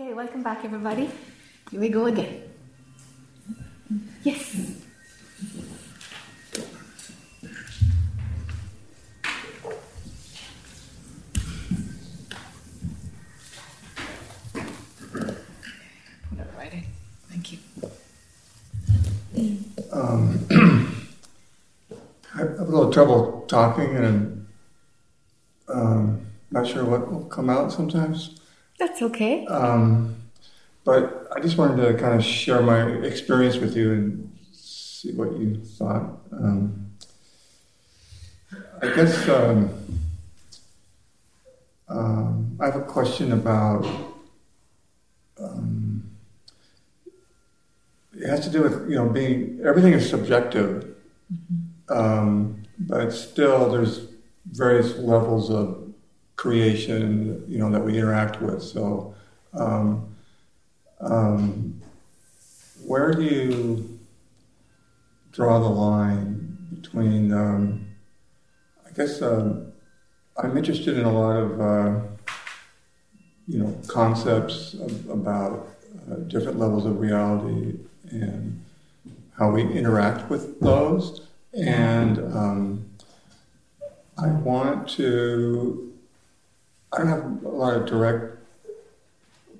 Okay, welcome back, everybody. Here we go again. Yes. Thank you. Um, I have a little trouble talking, and I'm um, not sure what will come out sometimes. That's okay. Um, but I just wanted to kind of share my experience with you and see what you thought. Um, I guess um, um, I have a question about. Um, it has to do with you know being everything is subjective, Mm-hmm. um, but still there's various levels of creation you know that we interact with. So, um, um, where do you draw the line between? Um, I guess um, I'm interested in a lot of uh, you know concepts of, about uh, different levels of reality and how we interact with those. And um, I want to, I don't have a lot of direct,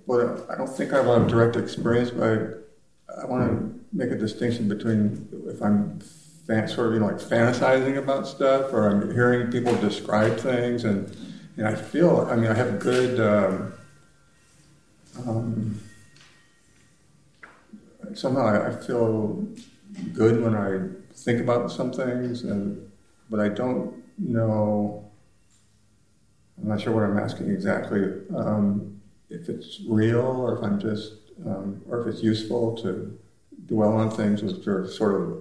well, I don't think I have a lot of direct experience, but I, I want to make a distinction between if I'm fan, sort of, you know, like fantasizing about stuff or I'm hearing people describe things and, and I feel, I mean, I have good, um, um, somehow I, I feel good when I think about some things, and but I don't know. I'm not sure what I'm asking exactly. Um, if it's real, or if I'm just, um, or if it's useful to dwell on things which are sort of,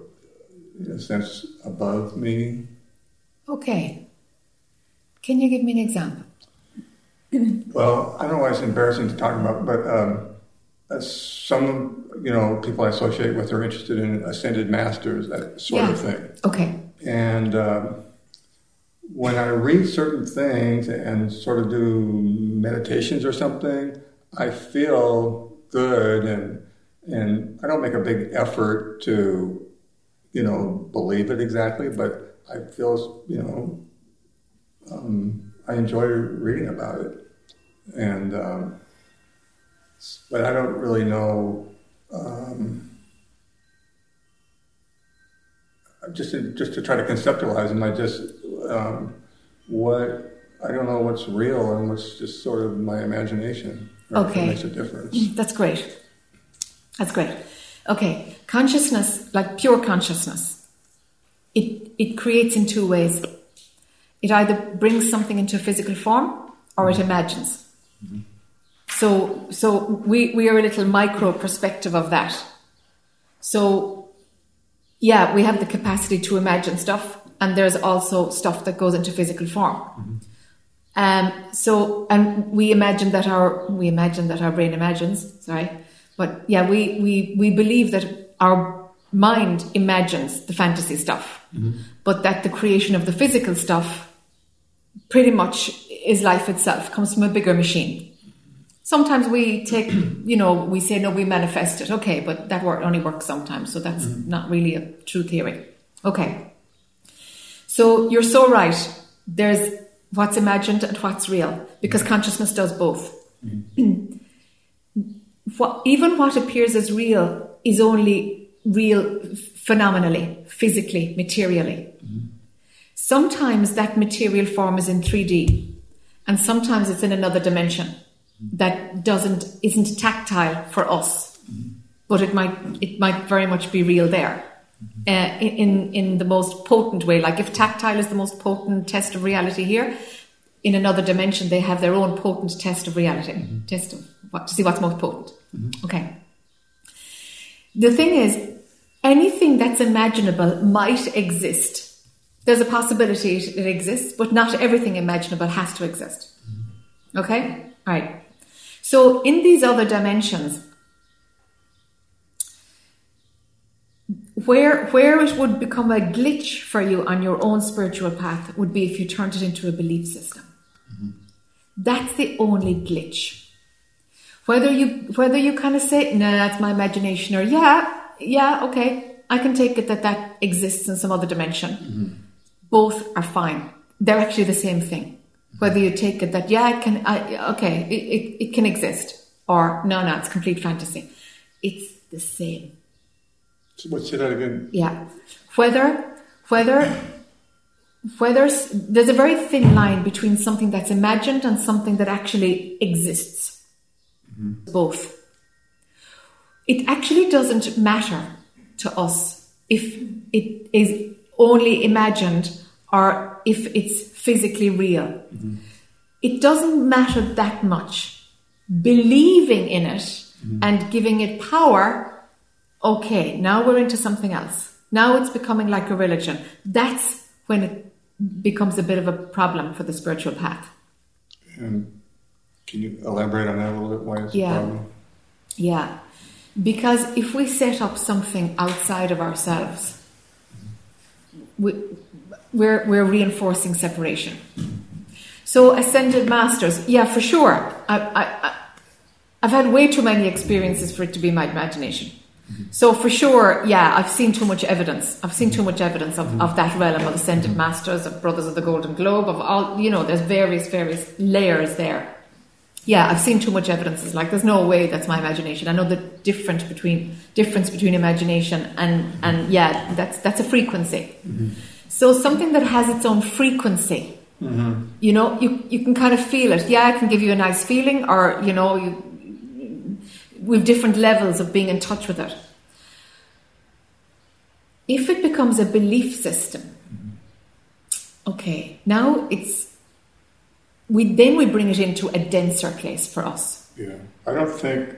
in a sense, above me. Okay. Can you give me an example? Well, I don't know why it's embarrassing to talk about, but um, uh, some you know people I associate with are interested in ascended masters, that sort Yeah. of thing. Okay. And um, when I read certain things and sort of do meditations or something, I feel good, and and I don't make a big effort to you know believe it exactly, but I feel you know um, I enjoy reading about it, and. Um, but I don't really know. Um, just to, just to try to conceptualize them, I just um, what I don't know what's real and what's just sort of my imagination. it Okay. makes a difference. Mm, that's great. That's great. Okay. Consciousness, like pure consciousness, it, it creates in two ways. It either brings something into a physical form or it mm-hmm. imagines. Mm-hmm. So, so we, we are a little micro perspective of that. So, yeah, we have the capacity to imagine stuff, and there's also stuff that goes into physical form. Um, so, and we imagine that our we imagine that our brain imagines. Sorry, but yeah, we we we believe that our mind imagines the fantasy stuff, but that the creation of the physical stuff pretty much is life itself, comes from a bigger machine. Sometimes we take, you know, we say no, we manifest it. Okay, but that work only works sometimes, so that's mm-hmm. not really a true theory. Okay. So you're so right. There's what's imagined and what's real because mm-hmm. consciousness does both. Mm-hmm. what, even what appears as real is only real phenomenally, physically, materially. Sometimes that material form is in 3D and sometimes it's in another dimension that doesn't isn't tactile for us but it might it might very much be real there mm-hmm. uh, in in the most potent way. Like if tactile is the most potent test of reality here, in another dimension they have their own potent test of reality, mm-hmm. test of what to see what's most potent. Mm-hmm. Okay. The thing is, anything that's imaginable might exist. There's a possibility it exists, but not everything imaginable has to exist. Okay? All right. So in these other dimensions, where where it would become a glitch for you on your own spiritual path would be if you turned it into a belief system. Mm-hmm. That's the only glitch. Whether you whether you kind of say, "No, that's my imagination," or "Yeah, yeah, okay, I can take it that that exists in some other dimension." Mm-hmm. Both are fine. They're actually the same thing. Whether you take it that yeah, it can, I, okay, it, it, it can exist, or no, no, it's complete fantasy. It's the same. So that again? Yeah. Whether, whether, whether there's a very thin line between something that's imagined and something that actually exists. Mm-hmm. Both. It actually doesn't matter to us if it is only imagined or if it's physically real. It doesn't matter that much. Believing in it and giving it power okay, now we're into something else. Now it's becoming like a religion. That's when it becomes a bit of a problem for the spiritual path. And can you elaborate on that a little bit? Why is Yeah. the problem? Yeah. Because if we set up something outside of ourselves, we, we're, we're reinforcing separation. So, ascended masters, yeah, for sure. I, I, I've had way too many experiences for it to be my imagination. So, for sure, yeah, I've seen too much evidence. I've seen too much evidence of, of that realm of ascended masters, of Brothers of the Golden Globe, of all, you know, there's various, various layers there. Yeah, I've seen too much evidence. It's like there's no way that's my imagination. I know the difference between difference between imagination and and yeah, that's that's a frequency. So something that has its own frequency, mm-hmm. you know, you you can kind of feel it. Yeah, it can give you a nice feeling, or you know, you with different levels of being in touch with it. If it becomes a belief system, okay, now it's we then we bring it into a denser place for us. Yeah. I don't think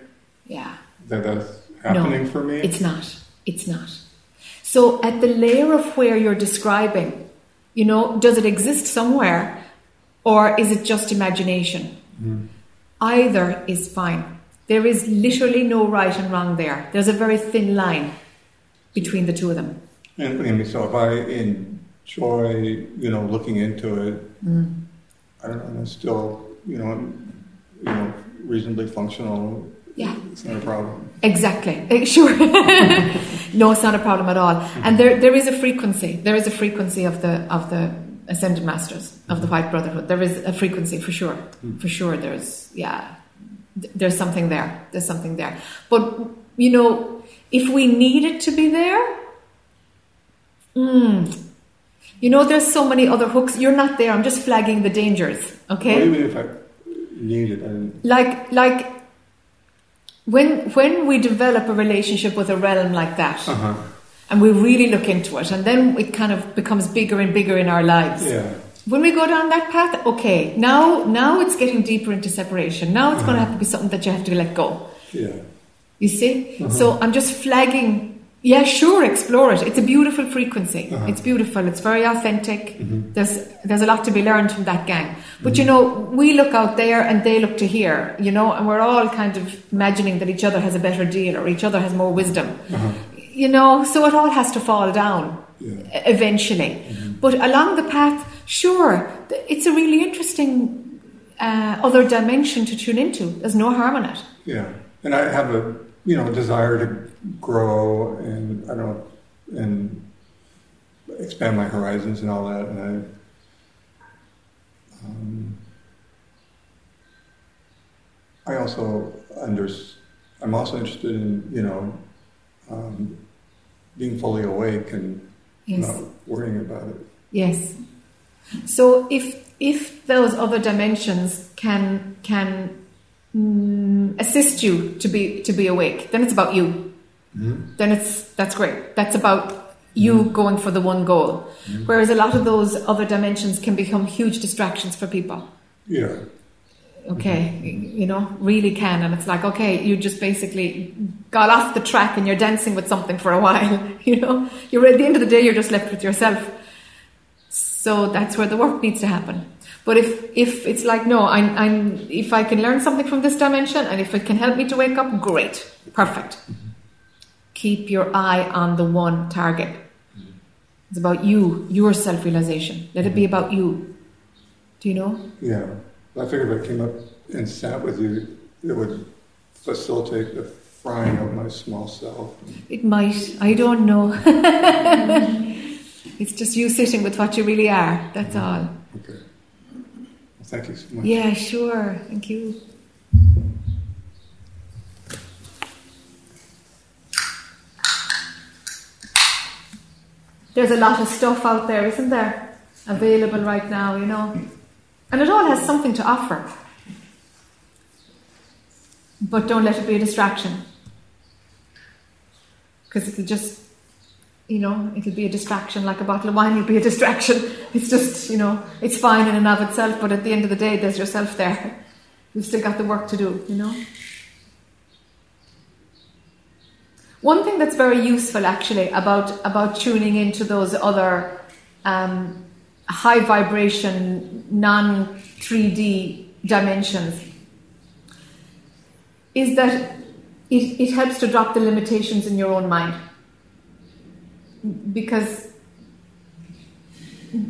Yeah. that that's happening no, for me. It's not. It's not. So at the layer of where you're describing, you know, does it exist somewhere or is it just imagination? Either is fine. There is literally no right and wrong there. There's a very thin line between the two of them. And mean, so if I enjoy, you know, looking into it, Mm. I don't know, and it's still, you know, you know, reasonably functional. Yeah. It's not a problem. Exactly. Sure. no, it's not a problem at all. And there, there is a frequency. There is a frequency of the of the ascended masters of the White Brotherhood. There is a frequency for sure. For sure, there's yeah, there's something there. There's something there. But you know, if we need it to be there, mm, you know, there's so many other hooks. You're not there. I'm just flagging the dangers. Okay Well, even if I need it, I, like like when when we develop a relationship with a realm like that uh-huh. and we really look into it and then it kind of becomes bigger and bigger in our lives. Yeah, when we go down that path okay now now it's getting deeper into separation. Now it's going to have to be something that you have to let go. Yeah, you see? So i'm just flagging yeah sure explore it. It's a beautiful frequency. Uh-huh. it's beautiful. It's very authentic. Mm-hmm. there's there's a lot to be learned from that gang. But you know we look out there and they look to here you know and we're all kind of imagining that each other has a better deal or each other has more wisdom. Uh-huh. you know so it all has to fall down Yeah. eventually. But along the path sure it's a really interesting uh, other dimension to tune into. There's no harm in it. Yeah. And I have a, you know, desire to grow and I don't, and expand my horizons and all that. And I, um, I also under, I'm also interested in, you know, um, being fully awake and yes not worrying about it. Yes. So if if those other dimensions can can mm, assist you to be to be awake, then it's about you. Hmm? Then it's that's great. That's about you hmm. going for the one goal. Hmm. Whereas a lot of those other dimensions can become huge distractions for people. Yeah. Okay, you know, really can, and it's like okay, you just basically got off the track and you're dancing with something for a while. You know, you're at the end of the day, you're just left with yourself. So that's where the work needs to happen. But if if it's like no, I'm, I'm if I can learn something from this dimension and if it can help me to wake up, great, perfect. Keep your eye on the one target. It's about you, your self realization. Let it be about you. Do you know? Yeah. I figured if I came up and sat with you, it would facilitate the frying of my small self. It might. I don't know. it's just you sitting with what you really are. That's mm-hmm. all. Okay. Thank you so much. Yeah, sure. Thank you. There's a lot of stuff out there, isn't there? Available right now, you know. And it all has something to offer. But don't let it be a distraction. Because it'll just, you know, it'll be a distraction like a bottle of wine will be a distraction. It's just, you know, it's fine in and of itself, but at the end of the day, there's yourself there. You've still got the work to do, you know. One thing that's very useful actually about, about tuning into those other um, high vibration, non 3D dimensions is that it, it helps to drop the limitations in your own mind. Because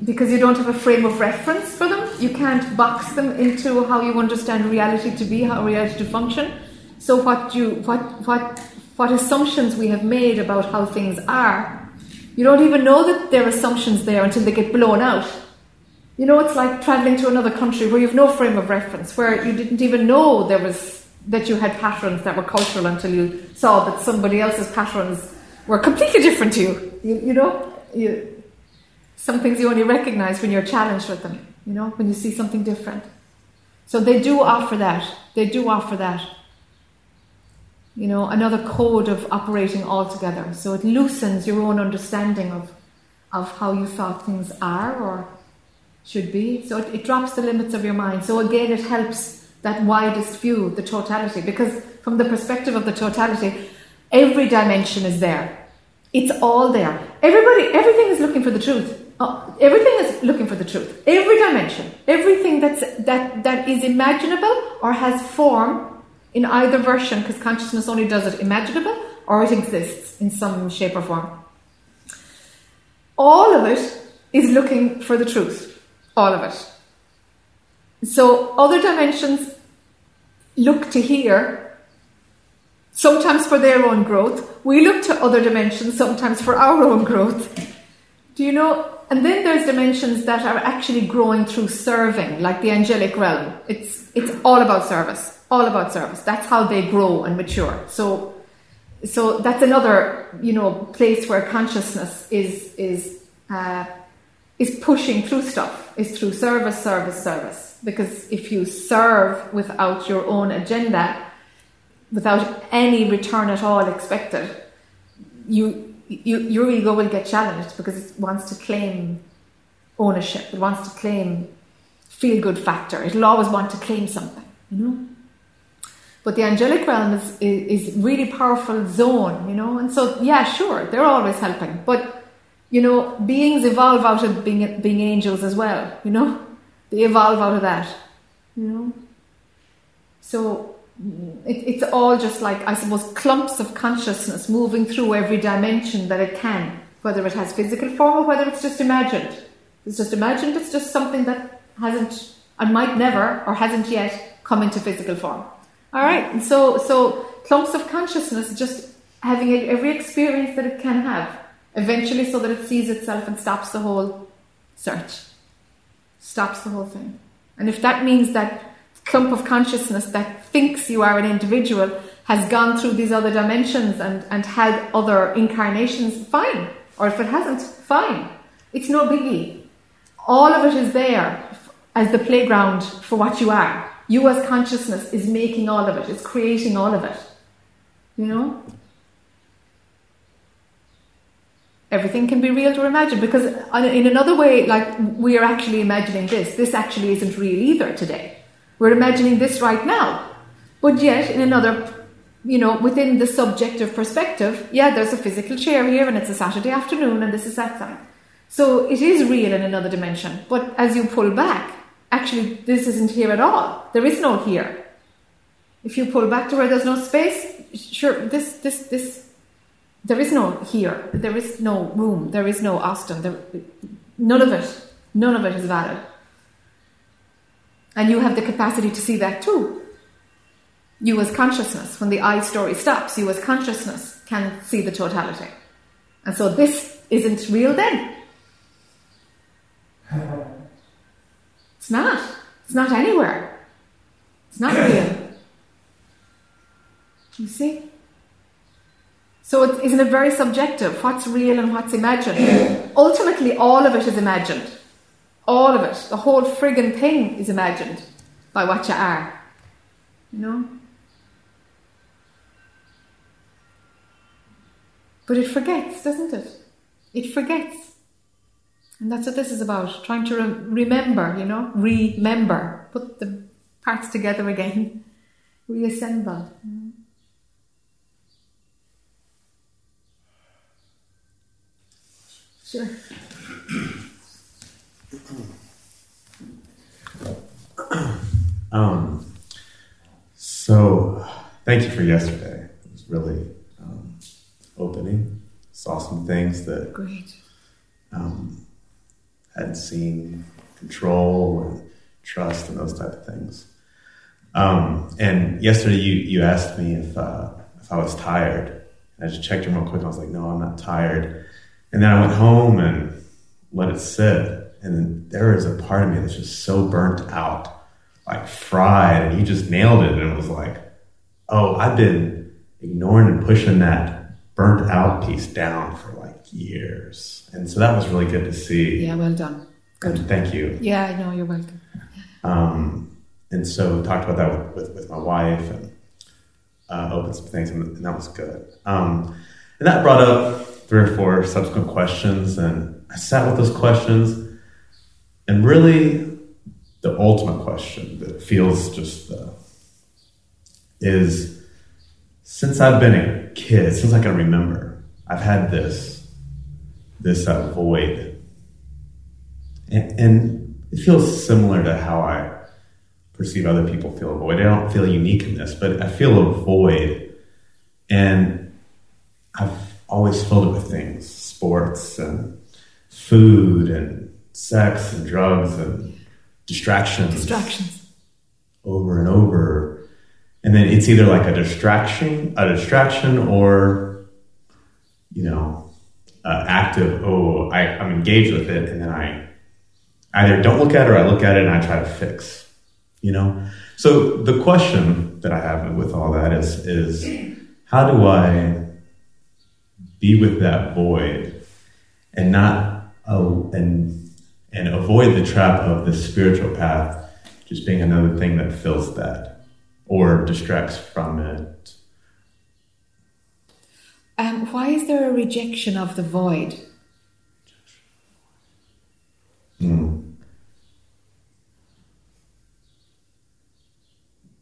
because you don't have a frame of reference for them, you can't box them into how you understand reality to be, how reality to function. So what you what what what assumptions we have made about how things are, you don't even know that there are assumptions there until they get blown out. You know, it's like traveling to another country where you've no frame of reference, where you didn't even know there was that you had patterns that were cultural until you saw that somebody else's patterns were completely different to you. You, you know, you, some things you only recognize when you're challenged with them. You know, when you see something different. So they do offer that. They do offer that you know, another code of operating altogether. So it loosens your own understanding of, of how you thought things are or should be. So it, it drops the limits of your mind. So again, it helps that widest view, the totality, because from the perspective of the totality, every dimension is there. It's all there. Everybody, everything is looking for the truth. Uh, everything is looking for the truth. Every dimension, everything that's that that is imaginable or has form in either version, because consciousness only does it imaginable or it exists in some shape or form. All of it is looking for the truth. All of it. So other dimensions look to here, sometimes for their own growth. We look to other dimensions sometimes for our own growth. Do you know? And then there's dimensions that are actually growing through serving, like the angelic realm. It's it's all about service all about service. That's how they grow and mature. So, so that's another, you know, place where consciousness is is uh, is pushing through stuff. Is through service, service, service. Because if you serve without your own agenda, without any return at all expected, you, you your ego will get challenged because it wants to claim ownership. It wants to claim feel good factor. It'll always want to claim something. You know. But the angelic realm is, is, is really powerful zone, you know. And so, yeah, sure, they're always helping. But, you know, beings evolve out of being, being angels as well, you know. They evolve out of that, you know. So it, it's all just like, I suppose, clumps of consciousness moving through every dimension that it can, whether it has physical form or whether it's just imagined. It's just imagined, it's just something that hasn't, and might never, or hasn't yet come into physical form. All right. And so, so clumps of consciousness just having every experience that it can have, eventually, so that it sees itself and stops the whole search, stops the whole thing. And if that means that clump of consciousness that thinks you are an individual has gone through these other dimensions and, and had other incarnations, fine. Or if it hasn't, fine. It's no biggie. All of it is there as the playground for what you are. You as consciousness is making all of it, it's creating all of it. You know? Everything can be real or imagined because, uh, in another way, like we are actually imagining this. This actually isn't real either today. We're imagining this right now. But yet, in another, you know, within the subjective perspective, yeah, there's a physical chair here and it's a Saturday afternoon and this is that time. So it is real in another dimension. But as you pull back, actually this isn't here at all. There is no here. If you pull back to where there's no space, sure, this, this, this, there is no here. There is no room. There is no Austin. There, none of it, none of it is valid. And you have the capacity to see that too. you as consciousness, when the I story stops, you as consciousness can see the totality. And so this isn't real then. It's not. It's not anywhere. It's not real. You see? So it, isn't it very subjective? What's real and what's imagined? Ultimately, all of it is imagined. All of it. The whole friggin' thing is imagined by what you are. You know? But it forgets, doesn't it? It forgets. And that's what this is about trying to re- remember, you know, remember, put the parts together again, reassemble. Mm-hmm. Sure. Um, so, thank you for yesterday. It was really um, opening. Saw some things that Great. um, hadn't seen control and trust and those type of things. Um, and yesterday, you you asked me if uh, if I was tired. And I just checked in real quick. And I was like, no, I'm not tired. And then I went home and let it sit. And then there is a part of me that's just so burnt out, like fried. And you just nailed it. And it was like, oh, I've been ignoring and pushing that burnt out piece down for like years. And so that was really good to see. Yeah, well done. Good. And thank you. Yeah, I know, you're welcome. Um, and so we talked about that with, with, with my wife and uh, opened some things, and, and that was good. Um, and that brought up three or four subsequent questions, and I sat with those questions, and really the ultimate question that feels just uh, is since I've been a kid, since I can remember, I've had this this uh, void, and, and it feels similar to how I perceive other people feel a void. I don't feel unique in this, but I feel a void, and I've always filled it with things: sports and food and sex and drugs and distractions Distractions. over and over. And then it's either like a distraction, a distraction, or you know, uh, active. Oh, I, I'm engaged with it, and then I either don't look at it or I look at it and I try to fix. You know. So the question that I have with all that is is how do I be with that void and not oh, and and avoid the trap of the spiritual path just being another thing that fills that or distracts from it. Um, why is there a rejection of the void? Mm.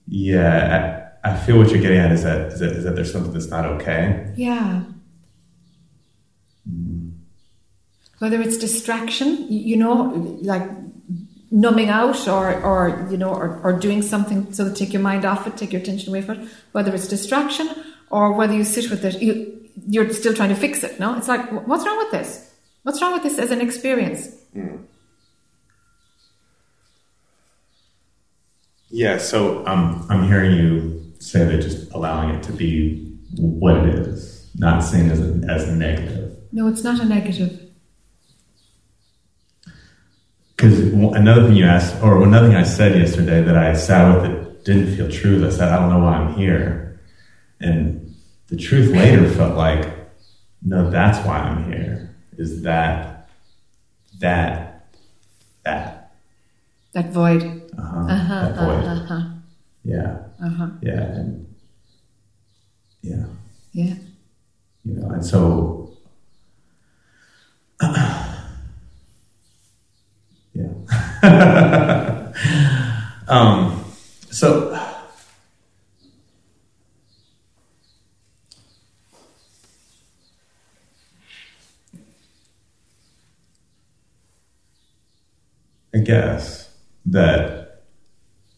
Yeah, I, I feel what you're getting at is that, is that is that there's something that's not okay. Yeah. Whether it's distraction, you know, like numbing out or, or you know, or, or doing something so to take your mind off it, take your attention away from it, whether it's distraction or whether you sit with it, you, you're still trying to fix it, no? It's like, what's wrong with this? What's wrong with this as an experience? Yeah, so um, I'm hearing you say that just allowing it to be what it is, not seeing it as a, as negative. No, it's not a negative. Because another thing you asked, or another thing I said yesterday that I sat with that didn't feel true, is I said, I don't know why I'm here. And the truth later felt like, no, that's why I'm here. Is that, that, that, That void. uh-huh, Uh-huh, that void. uh-huh, Yeah, uh-huh. yeah, and yeah, Yeah. you know, and so. um, so, I guess that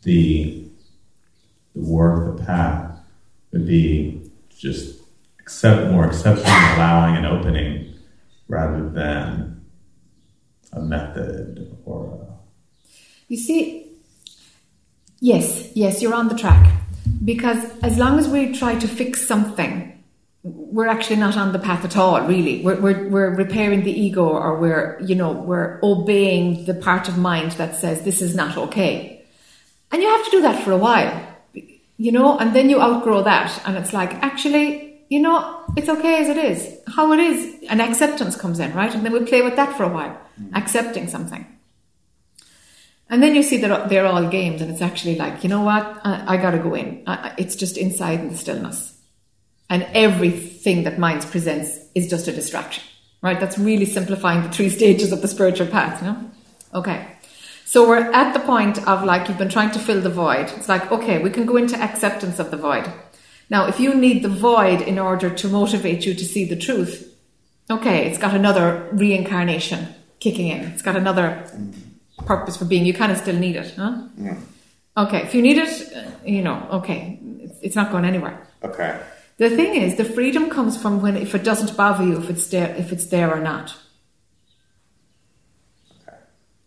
the the work, the path, would be just accept more accepting, allowing, and opening, rather than a method or You see, yes, yes, you're on the track. Because as long as we try to fix something, we're actually not on the path at all, really. We're, we're, we're repairing the ego or we're, you know, we're obeying the part of mind that says this is not okay. And you have to do that for a while, you know, and then you outgrow that and it's like, actually, you know, it's okay as it is, how it is. And acceptance comes in, right? And then we play with that for a while, mm. accepting something. And then you see that they're all games and it's actually like, you know what? I, I gotta go in. I, it's just inside in the stillness and everything that minds presents is just a distraction, right? That's really simplifying the three stages of the spiritual path, you know? Okay. So we're at the point of like, you've been trying to fill the void. It's like, okay, we can go into acceptance of the void. Now, if you need the void in order to motivate you to see the truth, okay, it's got another reincarnation kicking in. It's got another purpose for being. You kind of still need it, huh? Yeah. Okay, if you need it, uh, you know, okay, it's, it's not going anywhere. Okay. The thing is, the freedom comes from when if it doesn't bother you if it's there, if it's there or not. Okay.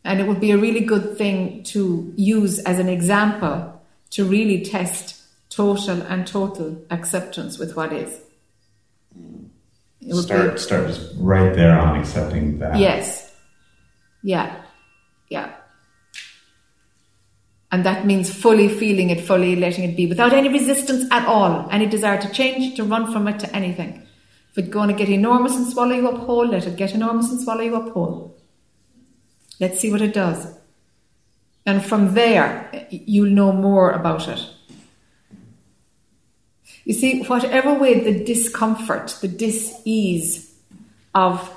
And it would be a really good thing to use as an example to really test total and total acceptance with what is. Start be, start just right there on accepting that. yes, yeah, yeah. And that means fully feeling it, fully letting it be, without any resistance at all, any desire to change, to run from it, to anything. If it's going to get enormous and swallow you up whole, let it get enormous and swallow you up whole. Let's see what it does. And from there, you'll know more about it. You see, whatever way the discomfort, the dis-ease of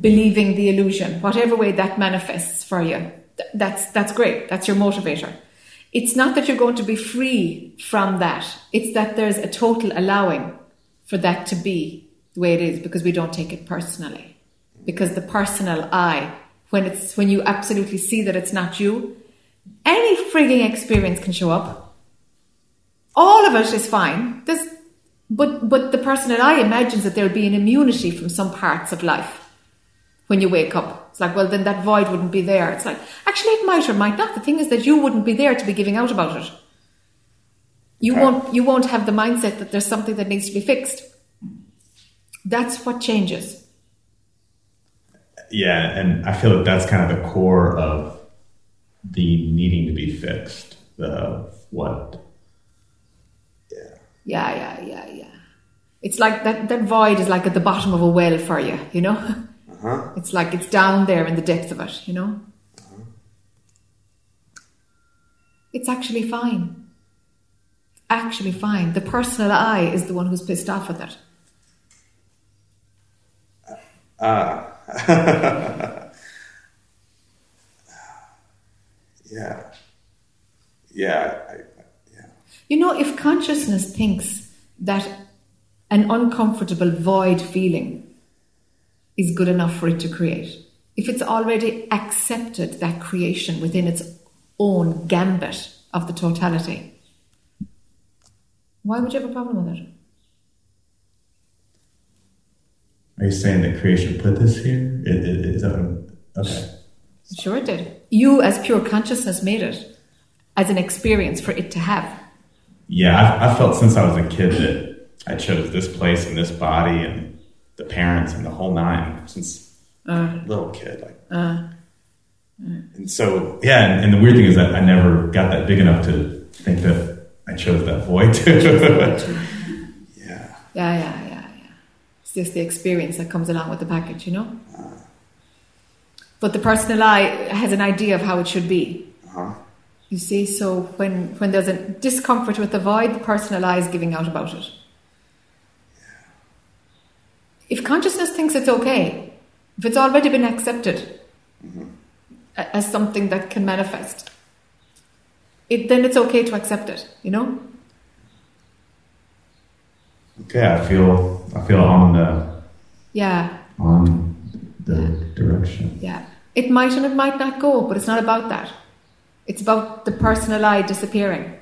believing the illusion, whatever way that manifests for you, th- that's, that's great. That's your motivator. It's not that you're going to be free from that. It's that there's a total allowing for that to be the way it is because we don't take it personally. Because the personal I, when it's, when you absolutely see that it's not you, any frigging experience can show up. All of it is fine. There's, but, but the personal I imagines that there'll be an immunity from some parts of life when you wake up. It's like, well, then that void wouldn't be there. It's like, actually, it might or might not. The thing is that you wouldn't be there to be giving out about it. You Okay. won't, you won't have the mindset that there's something that needs to be fixed. That's what changes. Yeah, and I feel that that's kind of the core of the needing to be fixed. The what? Yeah. Yeah, yeah, yeah. It's like that, that void is like at the bottom of a well for you, you know? Uh-huh. It's like it's down there in the depth of it, you know? Uh-huh. It's actually fine. Actually fine. The personal I is the one who's pissed off with it. Uh, uh, yeah. Yeah. I, yeah. You know, if consciousness thinks that an uncomfortable void feeling is good enough for it to create, if it's already accepted that creation within its own gambit of the totality, why would you have a problem with it? Are you saying that creation put this here? Is, that okay? Sure, it did. You, as pure consciousness, made it as an experience for it to have. Yeah, I, I felt since I was a kid that I chose this place and this body and the parents and the whole nine since Uh, little kid. Like, and so yeah, and, and the weird thing is that I never got that big enough to think that I chose that void too. yeah, Yeah, yeah, yeah, yeah. It's just the experience that comes along with the package, you know? But the personal I has an idea of how it should be. uh-huh. You see, so when, when there's a discomfort with the void, the personal I is giving out about it. If consciousness thinks it's okay, if it's already been accepted a- as something that can manifest, it, then it's okay to accept it, you know? okay. I feel I feel on the Yeah, on the direction. Yeah. It might and it might not go, but it's not about that. It's about the personal I disappearing.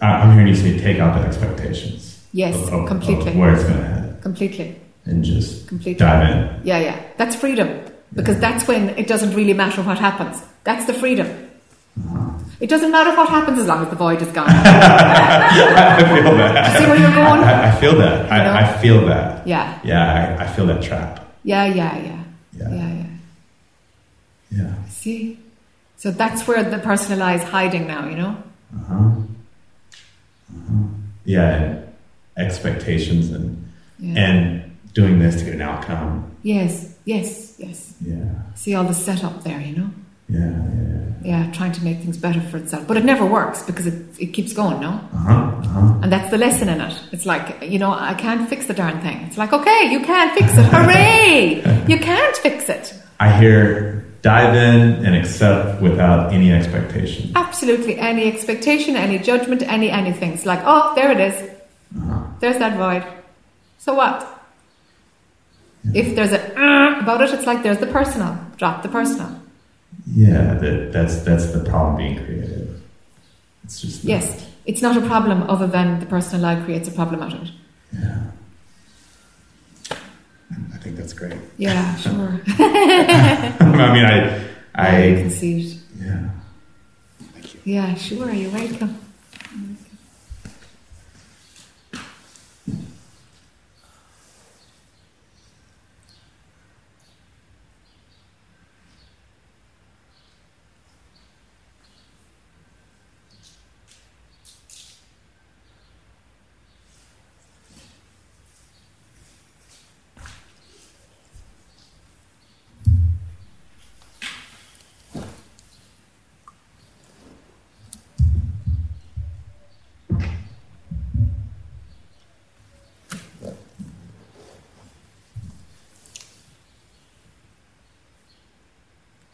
I'm hearing you say take out the expectations. Yes, of, of- of completely. where it's going to head, Completely. and just Completely. dive in. Yeah, yeah. That's freedom. Because that's when it doesn't really matter what happens. That's the freedom. Uh-huh. It doesn't matter what happens as long as the void is gone. I feel that. See where you're going? I, I feel that. You know? I, I feel that. Yeah, Yeah, I, I feel that trap. yeah, yeah, yeah, Yeah. yeah, yeah. Yeah. See, so that's where the personal I is hiding now. You know. Uh-huh. Uh-huh. Yeah, and expectations and Yeah. and doing this to get an outcome. yes, yes, yes. Yeah. See all the setup there. You know. Yeah. Yeah. Yeah, trying to make things better for itself, but it never works because it it keeps going. No. Uh huh. Uh huh. And that's the lesson in it. It's like, you know, I can't fix the darn thing. It's like, okay, you can't fix it. Hooray! You can't fix it. I hear dive in and accept without any expectation. Absolutely any expectation, any judgment, any anything. It's like, oh, there it is. Uh-huh. There's that void. So what? If there's a uh, about it, it's like there's the personal. Drop the personal. Yeah, that, that's that's the problem being creative. It's just Yes, it's not a problem other than the personal I creates a problem out of it. Yeah. I think that's great. Yeah, sure. I mean, I, Yeah, you can I, see it. yeah. Thank you. Yeah, sure. You're welcome.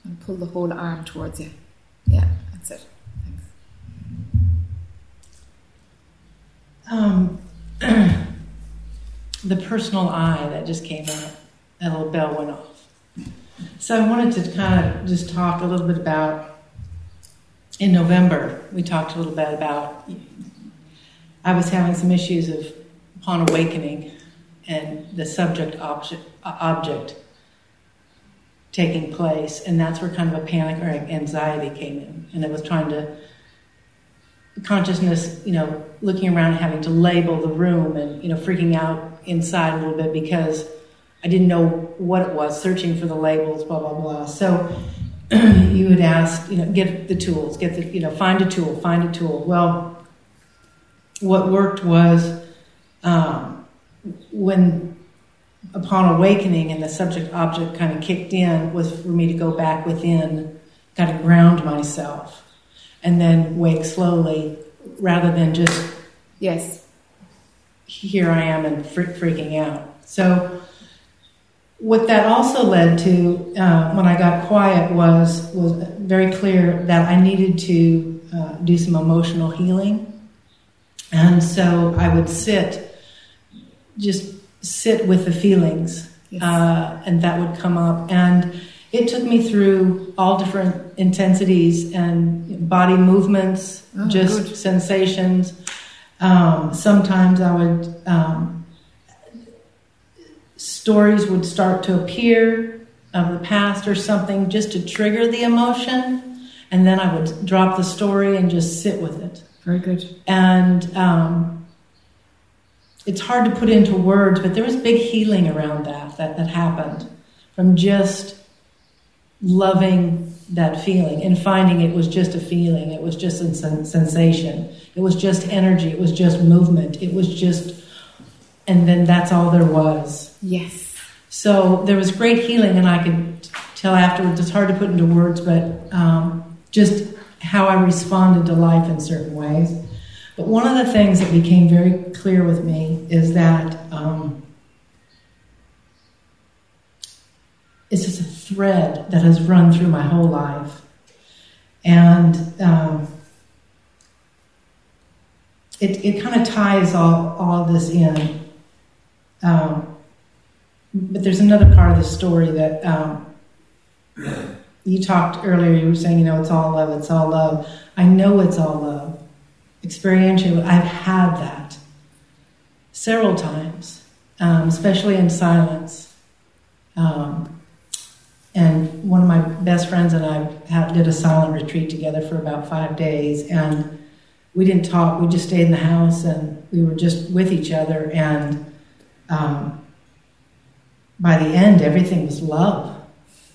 And pull the whole arm towards you. Yeah, that's it. Thanks. Um, the personal I that just came up, that little bell went off. So I wanted to kind of just talk a little bit about. In November, we talked a little bit about. I was having some issues of upon awakening, and the subject object object taking place, and that's where kind of a panic or anxiety came in, and it was trying to consciousness, you know, looking around and having to label the room and, you know, freaking out inside a little bit because I didn't know what it was, searching for the labels, blah, blah, blah. So you would ask, you know, get the tools, get the, you know, find a tool, find a tool. Well, what worked was um, when upon awakening and the subject object kind of kicked in was for me to go back within, kind of ground myself and then wake slowly rather than just Yes. here I am and fre- freaking out. So, what that also led to uh, when I got quiet was was very clear that I needed to uh, do some emotional healing, and so I would sit, just sit with the feelings, Yes. uh, and that would come up and. It took me through all different intensities and body movements, Oh, just good. sensations. Um, sometimes I would um, stories would start to appear of the past or something just to trigger the emotion, and then I would drop the story and just sit with it. Very good. And um, it's hard to put into words, but there was big healing around that that, that happened from just loving that feeling and finding it was just a feeling, it was just a sen- sensation, it was just energy, it was just movement, it was just, and then that's all there was. Yes. So there was great healing, and I could tell afterwards. It's hard to put into words, but um, just how I responded to life in certain ways. But one of the things that became very clear with me is that um, it's just a thread that has run through my whole life, and um, it it kind of ties all all this in. Um, but there's another part of the story that um, you talked earlier. You were saying, you know, it's all love. It's all love. I know it's all love. Experientially, I've had that several times, um, especially in silence. Um, and one of my best friends and I did a silent retreat together for about five days, and we didn't talk. We just stayed in the house, and we were just with each other. And um, by the end, everything was love.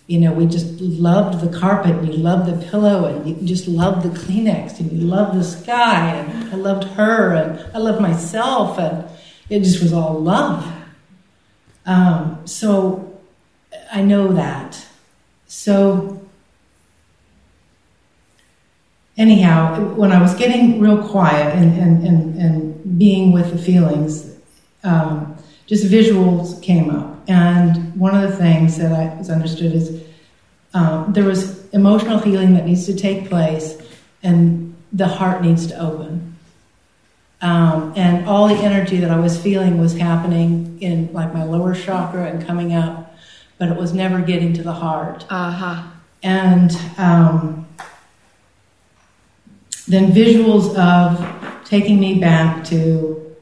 You know, we just loved the carpet, and you loved the pillow, and you just loved the Kleenex, and you loved the sky, and I loved her, and I loved myself, and it just was all love. Um, so I know that. So, anyhow, when I was getting real quiet and, and, and, and being with the feelings, um, just visuals came up. And one of the things that I was understood is um, there was emotional healing that needs to take place, and the heart needs to open. Um, and all the energy that I was feeling was happening in like my lower chakra and coming up but it was never getting to the heart. Uh-huh. And um, then visuals of taking me back to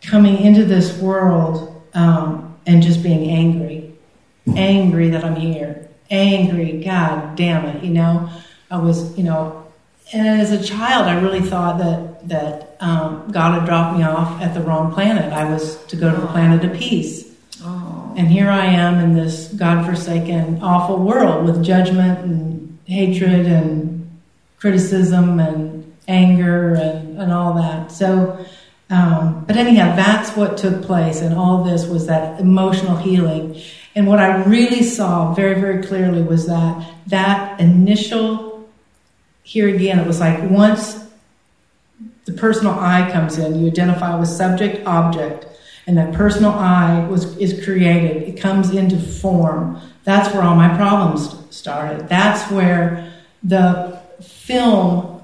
coming into this world um, and just being angry. Angry that I'm here. Angry, God damn it, you know. I was, you know, and as a child, I really thought that that um, God had dropped me off at the wrong planet. I was to go to the planet of peace and here I am in this godforsaken, awful world with judgment and hatred and criticism and anger and, and all that. So, um, but anyhow, that's what took place, and all this was that emotional healing. And what I really saw very, very clearly was that that initial, here again, it was like once the personal I comes in, you identify with subject, object and that personal I was is created. It comes into form. That's where all my problems started. That's where the film,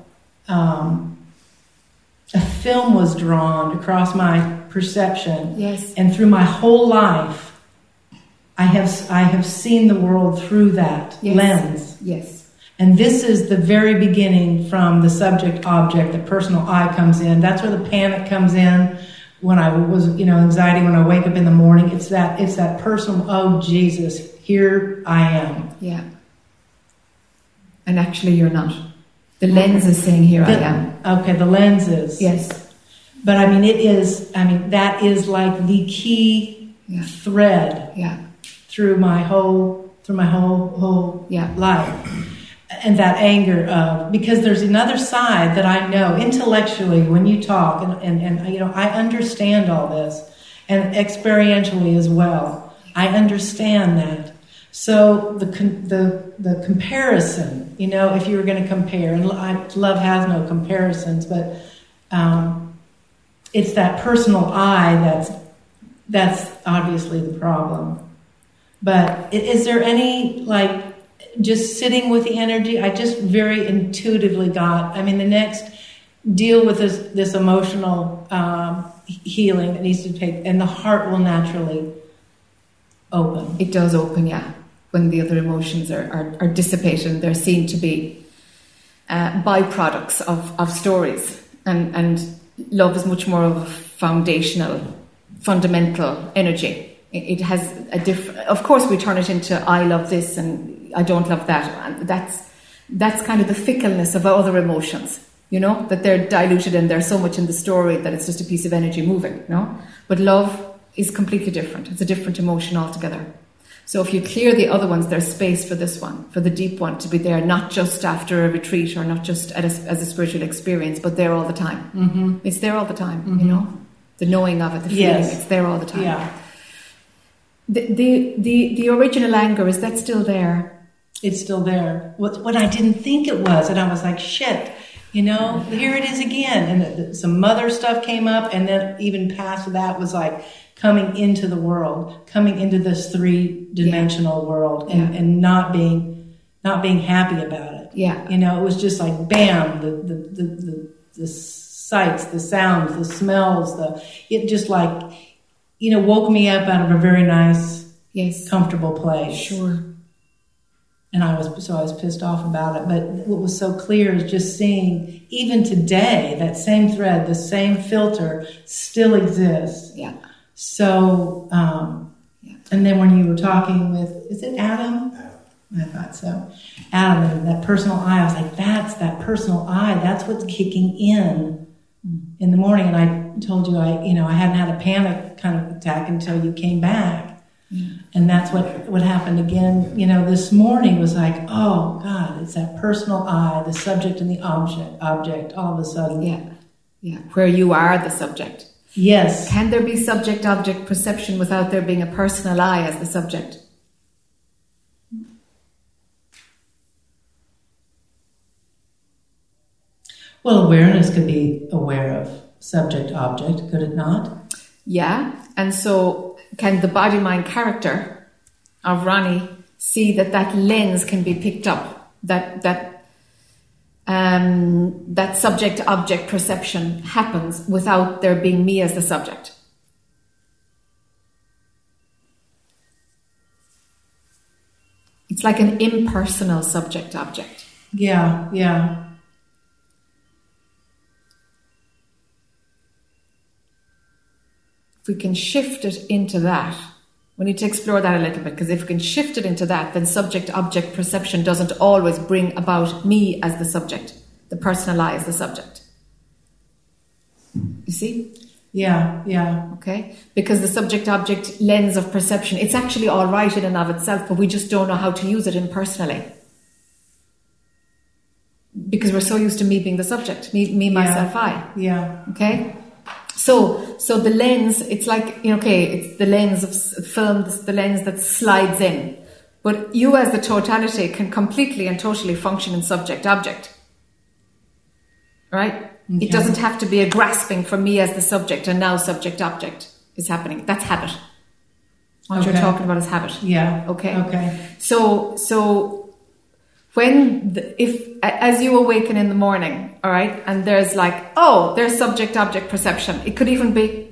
um, a film was drawn across my perception. Yes. And through my whole life, I have I have seen the world through that yes. lens. Yes. And this is the very beginning from the subject object, the personal I comes in. That's where the panic comes in when I was, you know, anxiety when I wake up in the morning. It's that it's that personal, oh Jesus, here I am. Yeah. And actually you're not. The lens is saying here the, I am. Okay, the lens is. Yes. But I mean it is I mean that is like the key yeah. thread yeah. through my whole through my whole whole yeah. life and that anger of because there's another side that I know intellectually when you talk and, and, and you know I understand all this and experientially as well I understand that so the the the comparison you know if you were going to compare and love has no comparisons but um, it's that personal I that's that's obviously the problem but is there any like just sitting with the energy, I just very intuitively got. I mean, the next deal with this this emotional um, healing that needs to take, and the heart will naturally open. It does open, yeah. When the other emotions are, are, are dissipated, they're seen to be uh, byproducts of, of stories, and and love is much more of a foundational, fundamental energy. It, it has a different. Of course, we turn it into I love this and I don't love that. And that's that's kind of the fickleness of other emotions, you know, that they're diluted and there's so much in the story that it's just a piece of energy moving, know. But love is completely different. It's a different emotion altogether. So if you clear the other ones, there's space for this one, for the deep one to be there, not just after a retreat or not just a, as a spiritual experience, but there all the time. Mm-hmm. It's there all the time, mm-hmm. you know, the knowing of it, the feeling, yes. it's there all the time. Yeah. The, the, the, the original anger, is that still there? it's still there. What, what I didn't think it was, and I was like, shit, you know, here it is again. And some mother stuff came up, and then even past that was like coming into the world, coming into this three dimensional yeah. world, and, yeah. and not being not being happy about it. Yeah, you know, it was just like bam, the the the, the, the sights, the sounds, the smells, the it just like you know woke me up out of a very nice, yes, comfortable place. Sure and I was so I was pissed off about it. But what was so clear is just seeing even today that same thread, the same filter still exists. Yeah. So um. And then when you were talking with, is it Adam? I thought so. Adam, that personal I, I was like, that's that personal I. That's what's kicking in in the morning. And I told you I, you know, I hadn't had a panic kind of attack until you came back. And that's what, what happened again, you know, this morning was like, oh God, it's that personal I, the subject and the object, object all of a sudden. Yeah. Yeah. Where you are the subject. Yes. Can there be subject object perception without there being a personal I as the subject? Well, awareness could be aware of subject object, could it not? Yeah. And so can the body mind character of Ronnie see that that lens can be picked up, that, that, um, that subject object perception happens without there being me as the subject? It's like an impersonal subject object. Yeah, yeah. if we can shift it into that, we need to explore that a little bit because if we can shift it into that, then subject object perception doesn't always bring about me as the subject, the personal I as the subject. You see? Yeah, yeah. Okay? Because the subject object lens of perception, it's actually all right in and of itself, but we just don't know how to use it impersonally. Because we're so used to me being the subject, me, me myself, I. Yeah. Okay? So, so the lens, it's like, you know, okay, it's the lens of film, the lens that slides in. But you as the totality can completely and totally function in subject object. Right? Okay. It doesn't have to be a grasping for me as the subject and now subject object is happening. That's habit. What Okay. you're talking about is habit. Yeah. Okay. Okay. So, so when the, if as you awaken in the morning, all right, and there's like, oh, there's subject object perception. It could even be,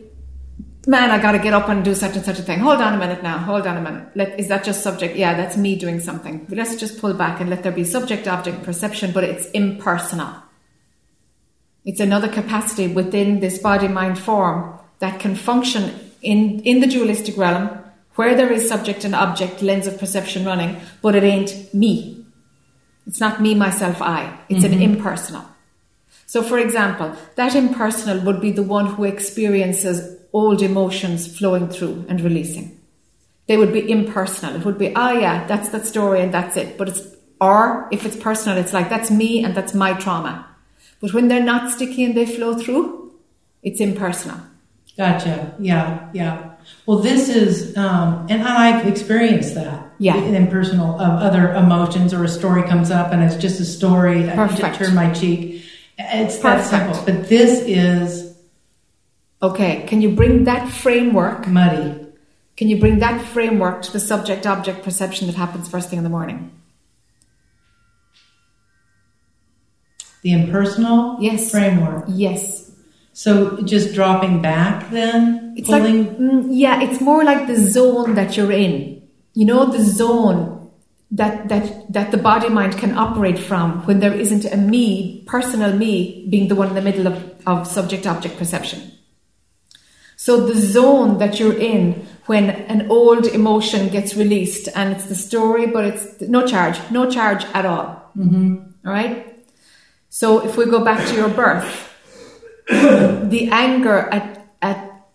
man, I got to get up and do such and such a thing. Hold on a minute now. Hold on a minute. Let, is that just subject? Yeah, that's me doing something. Let's just pull back and let there be subject object perception, but it's impersonal. It's another capacity within this body mind form that can function in, in the dualistic realm where there is subject and object lens of perception running, but it ain't me. It's not me, myself, I. It's an impersonal. So, for example, that impersonal would be the one who experiences old emotions flowing through and releasing. They would be impersonal. It would be, ah, yeah, that's that story and that's it. But it's, or if it's personal, it's like, that's me and that's my trauma. But when they're not sticky and they flow through, it's impersonal. Gotcha. Yeah. Yeah. Well, this is, um, and I've experienced that. Yeah. In personal, of other emotions, or a story comes up and it's just a story. I Perfect. just turn my cheek. It's that simple. But this is Okay, can you bring that framework? muddy. Can you bring that framework to the subject object perception that happens first thing in the morning? The impersonal Yes. framework. Yes. So just dropping back then, It's pulling. like, mm, yeah, it's more like the zone that you're in. You know, the zone that, that, that the body mind can operate from when there isn't a me, personal me, being the one in the middle of, of subject object perception. So the zone that you're in when an old emotion gets released and it's the story, but it's no charge, no charge at all. Mm-hmm. All right. So if we go back to your birth, the anger at, at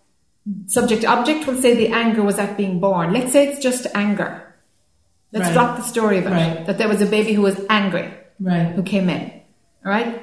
subject object will say the anger was at being born. Let's say it's just anger. Let's Right. drop the story of it. Right. That there was a baby who was angry right. who came in. All right.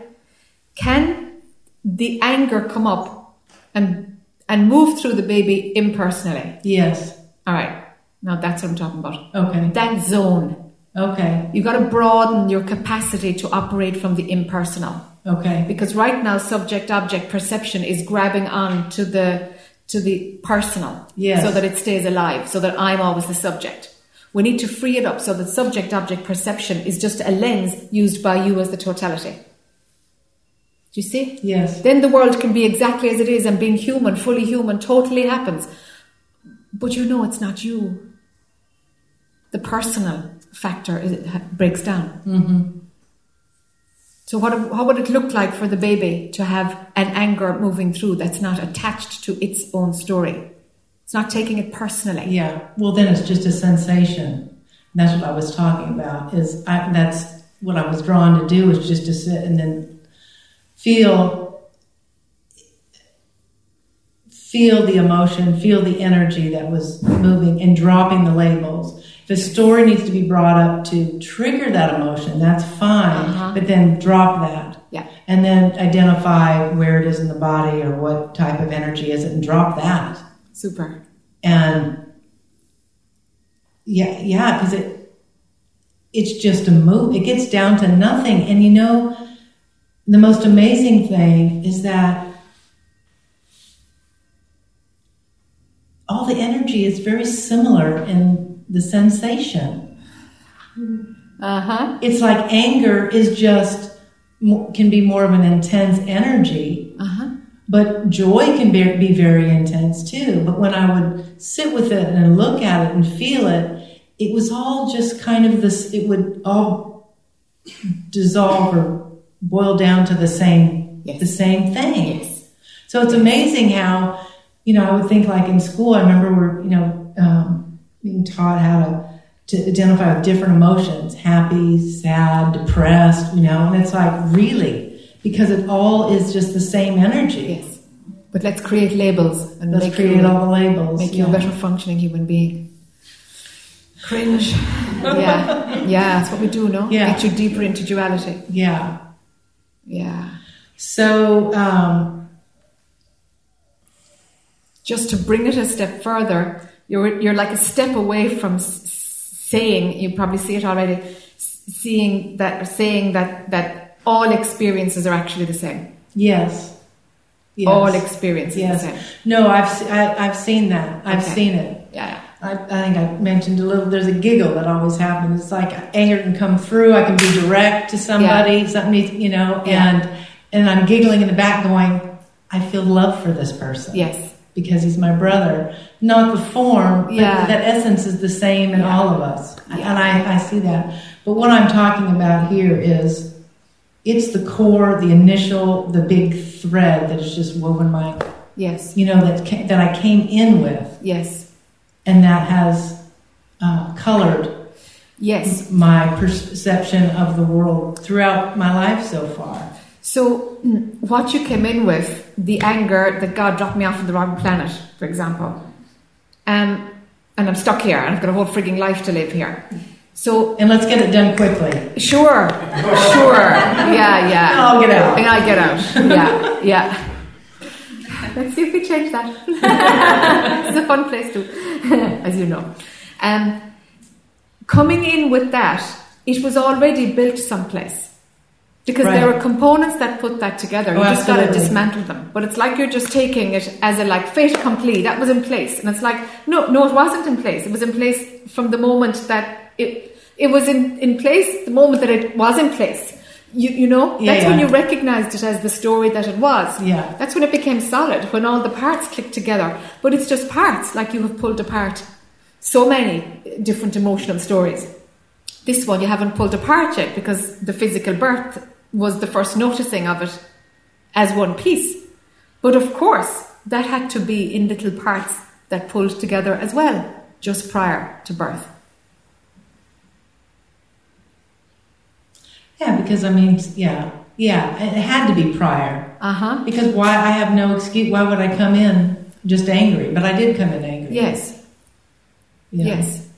Can the anger come up and and move through the baby impersonally? Yes. All right. Now that's what I'm talking about. Okay. That zone. Okay. You got to broaden your capacity to operate from the impersonal Okay. because right now subject object perception is grabbing on to the to the personal Yes. so that it stays alive so that i'm always the subject we need to free it up so that subject object perception is just a lens used by you as the totality do you see Yes. then the world can be exactly as it is and being human fully human totally happens but you know it's not you the personal factor is, breaks down mm-hmm. so what, how would it look like for the baby to have an anger moving through that's not attached to its own story? It's not taking it personally. Yeah. Well, then it's just a sensation. That's what I was talking about. Is I, that's what I was drawn to do is just to sit and then feel feel the emotion, feel the energy that was moving, and dropping the labels. A story needs to be brought up to trigger that emotion, that's fine. Uh-huh. But then drop that. Yeah. And then identify where it is in the body or what type of energy is it, and drop that Super. and yeah yeah because it it's just a move it gets down to nothing and you know the most amazing thing is that all the energy is very similar in the sensation Uh huh. it's like anger is just can be more of an intense energy Uh huh. but joy can be, be very intense too. But when I would sit with it and look at it and feel it, it was all just kind of this, it would all dissolve or boil down to the same, Yes. the same thing. Yes. So it's amazing how, you know, I would think like in school, I remember we're, you know, um, being taught how to, to identify with different emotions, happy, sad, depressed, you know, and it's like really, because it all is just the same energy. Yes. But let's create labels and Let's make create you, all the labels. make you a better functioning human being. Cringe. yeah. Yeah, that's what we do, no? Yeah. Get you deeper into duality. Yeah. Yeah. So, um, Just to bring it a step further, you're, you're like a step away from saying, you probably see it already, seeing that, saying that, that all experiences are actually the same. yes. Yes. All experiences Yes. are the same. No, I've I, I've seen that. I've Okay. seen it. Yeah. I, I think I mentioned a little. There's a giggle that always happens. It's like anger can come through. I can be direct to somebody. Something, needs- you know, Yeah. and and I'm giggling in the back, going, I feel love for this person. Yes. Because he's my brother. Not the form, but Yeah. that essence is the same in Yeah. all of us. Yeah. And I, I see that. But what I'm talking about here is it's the core, the initial, the big thread that is just woven my, Yes. you know, that, ca- that I came in with Yes. and that has uh, colored Yes. my perception of the world throughout my life so far. So, what you came in with, the anger that God dropped me off on the wrong planet, for example, um, and I'm stuck here, and I've got a whole frigging life to live here. So, And let's get it done quickly. sure, sure, yeah, yeah. I'll get out. And I'll get out. Yeah, yeah. Let's see if we change that. it's a fun place too, as you know. Um, coming in with that, it was already built someplace. Because there are components that put that together. Oh, you Oh, just got to dismantle them. But it's like you're just taking it as a like fait accompli. That was in place, and it's like no, no, it wasn't in place. It was in place from the moment that it it was in in place. The moment that it was in place. You you know Yeah, that's when you recognized it as the story that it was. Yeah. That's when it became solid. When all the parts clicked together. But it's just parts, like you have pulled apart so many different emotional stories. This one you haven't pulled apart yet because the physical birth was the first noticing of it as one piece. But of course, that had to be in little parts that pulled together as well, just prior to birth. Yeah, because I mean, yeah, yeah, it had to be prior. Uh huh. Because why? I have no excuse. Why would I come in just angry? But I did come in angry. Yes. Yeah. Yes.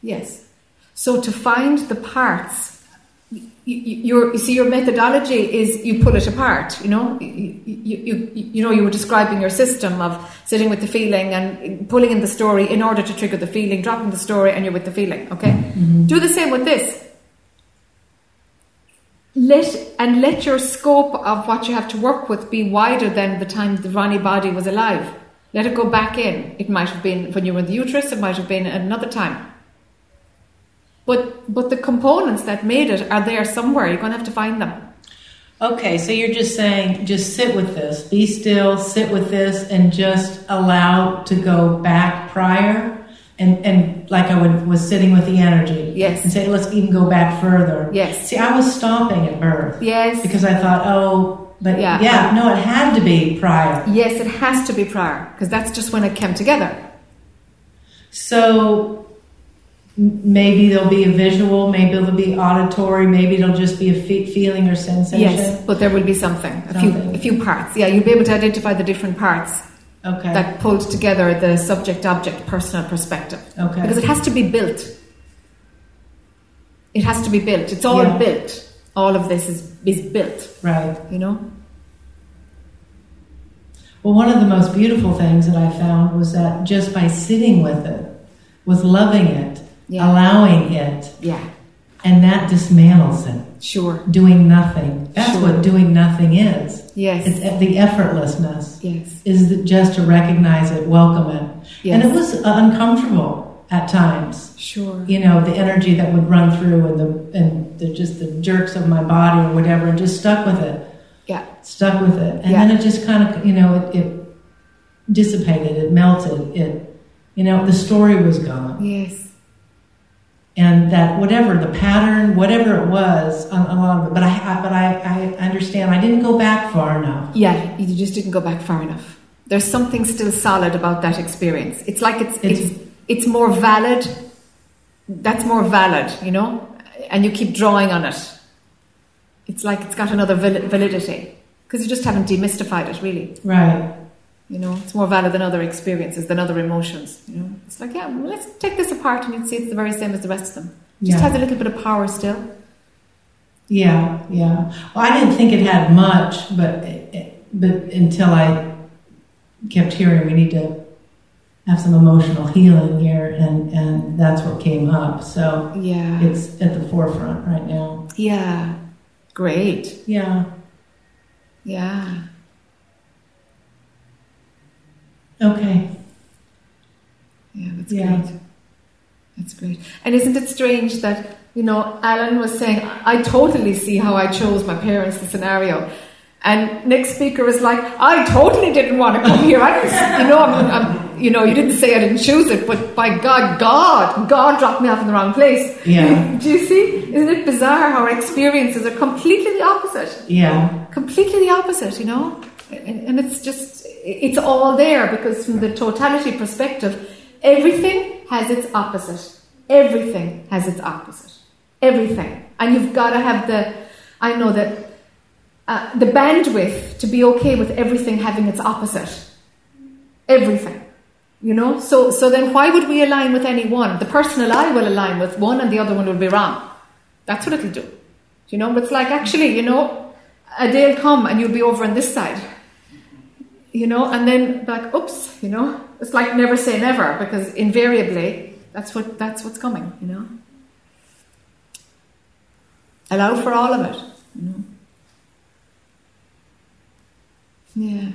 Yes. So to find the parts, your, you see, your methodology is you pull it apart. You know, you, you, you, you know, you were describing your system of sitting with the feeling and pulling in the story in order to trigger the feeling, dropping the story, and you're with the feeling. Okay. Mm-hmm. Do the same with this. Let and let your scope of what you have to work with be wider than the time the Ronnie body was alive. Let it go back in. It might have been when you were in the uterus. It might have been another time. But but the components that made it are there somewhere. You're going to have to find them. Okay, so you're just saying, just sit with this, be still, sit with this, and just allow to go back prior, and and like I would, was sitting with the energy. Yes. And say, let's even go back further. Yes. See, I was stopping at birth. Yes. Because I thought, oh, But Yeah. yeah, no, it had to be prior. Yes, it has to be prior because that's just when it came together. So maybe there'll be a visual, maybe there'll be auditory, maybe it'll just be a fe- feeling or sensation. Yes, but there will be something, a few, a few parts. Yeah, you'll be able to identify the different parts Okay. that pulled together the subject-object personal perspective okay. because it has to be built. It has to be built. It's all Yeah. built. All of this is is built. right. You know. Well, one of the most beautiful things that I found was that just by sitting with it, with loving it, Yeah. allowing it, Yeah. and that dismantles it. Sure. Doing nothing. That's Sure. what doing nothing is. Yes. It's the effortlessness. yes. Is just to recognize it, welcome it. Yes. And it was uh, uncomfortable at times. Sure. You know, the energy that would run through and the and the just the jerks of my body or whatever, and just stuck with it. Yeah. Stuck with it. And Yeah. then it just kind of, you know, it, it dissipated, it melted, it you know, the story was gone. Yes. And that whatever the pattern, whatever it was, a, a lot of it. But I, I but I, I understand I didn't go back far enough. Yeah. You just didn't go back far enough. There's something still solid about that experience. It's like it's It's- it's it's more valid. That's more valid, you know, and you keep drawing on it. It's like it's got another validity because you just haven't demystified it, really. Right. You know, it's more valid than other experiences, than other emotions. You know, it's like, yeah, well, let's take this apart and you'd see it's the very same as the rest of them. Just Yeah. has a little bit of power still. Yeah, yeah. Well, I didn't think it had much, but eh, but until I kept hearing we need to have some emotional healing here, and and that's what came up. So Yeah. it's at the forefront right now. yeah. Great. Yeah. Yeah. Okay. Yeah, that's Yeah. great. That's great. And isn't it strange that, you know, Alan was saying, I totally see how I chose my parents, the scenario. And next speaker was like, I totally didn't want to come here. I didn't, you know, I'm, I'm, you know, you didn't say I didn't choose it, but by God, God, God dropped me off in the wrong place. Yeah. Do you see? Isn't it bizarre how our experiences are completely the opposite? Yeah. completely the opposite, you know? And, and it's just, it's all there because from the totality perspective, everything has its opposite. Everything has its opposite. Everything. And you've got to have the, I know that, uh, the bandwidth to be okay with everything having its opposite. Everything. You know? So, so then why would we align with any one? The personal I will align with one and the other one will be wrong. That's what it'll do. You know, but it's like actually, you know, a day'll come and you'll be over on this side. You know, and then like, oops, you know, it's like never say never because invariably that's what that's what's coming. You know, allow for all of it. You know, yeah,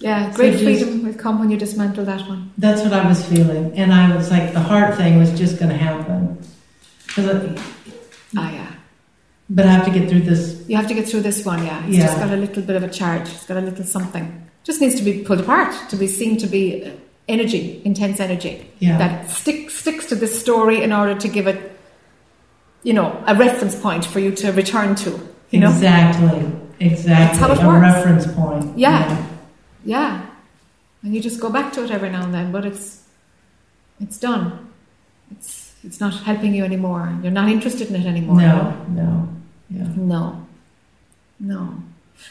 yeah. Great just- freedom will come when you dismantle that one. That's what I was feeling, and I was like, the heart thing was just going to happen. Ah, yeah. But I have to get through this. You have to get through this one, yeah. It's Yeah. just got a little bit of a charge. It's got a little something. Just needs to be pulled apart to be seen to be uh, energy, intense energy Yeah. that stick, sticks to this story in order to give it, you know, a reference point for you to return to. You know, Exactly. Exactly. That's how it a works. reference point. Yeah. yeah, and you just go back to it every now and then, but it's it's done. It's it's not helping you anymore. You're not interested in it anymore. No, no. Yeah. No. No.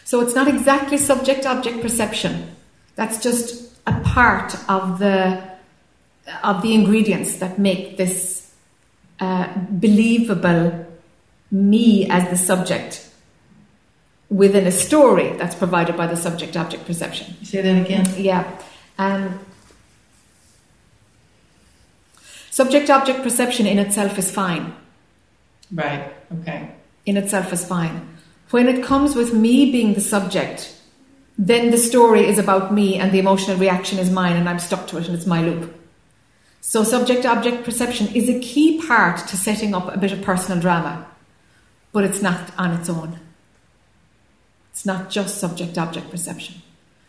So it's not exactly subject object perception. That's just a part of the of the ingredients that make this uh, believable me as the subject within a story that's provided by the subject object perception. Say that again. Yeah. Um, subject object perception in itself is fine. Right. Okay. In itself is fine. When it comes with me being the subject, then the story is about me and the emotional reaction is mine and I'm stuck to it and it's my loop. So subject object perception is a key part to setting up a bit of personal drama, but it's not on its own. It's not just subject object perception.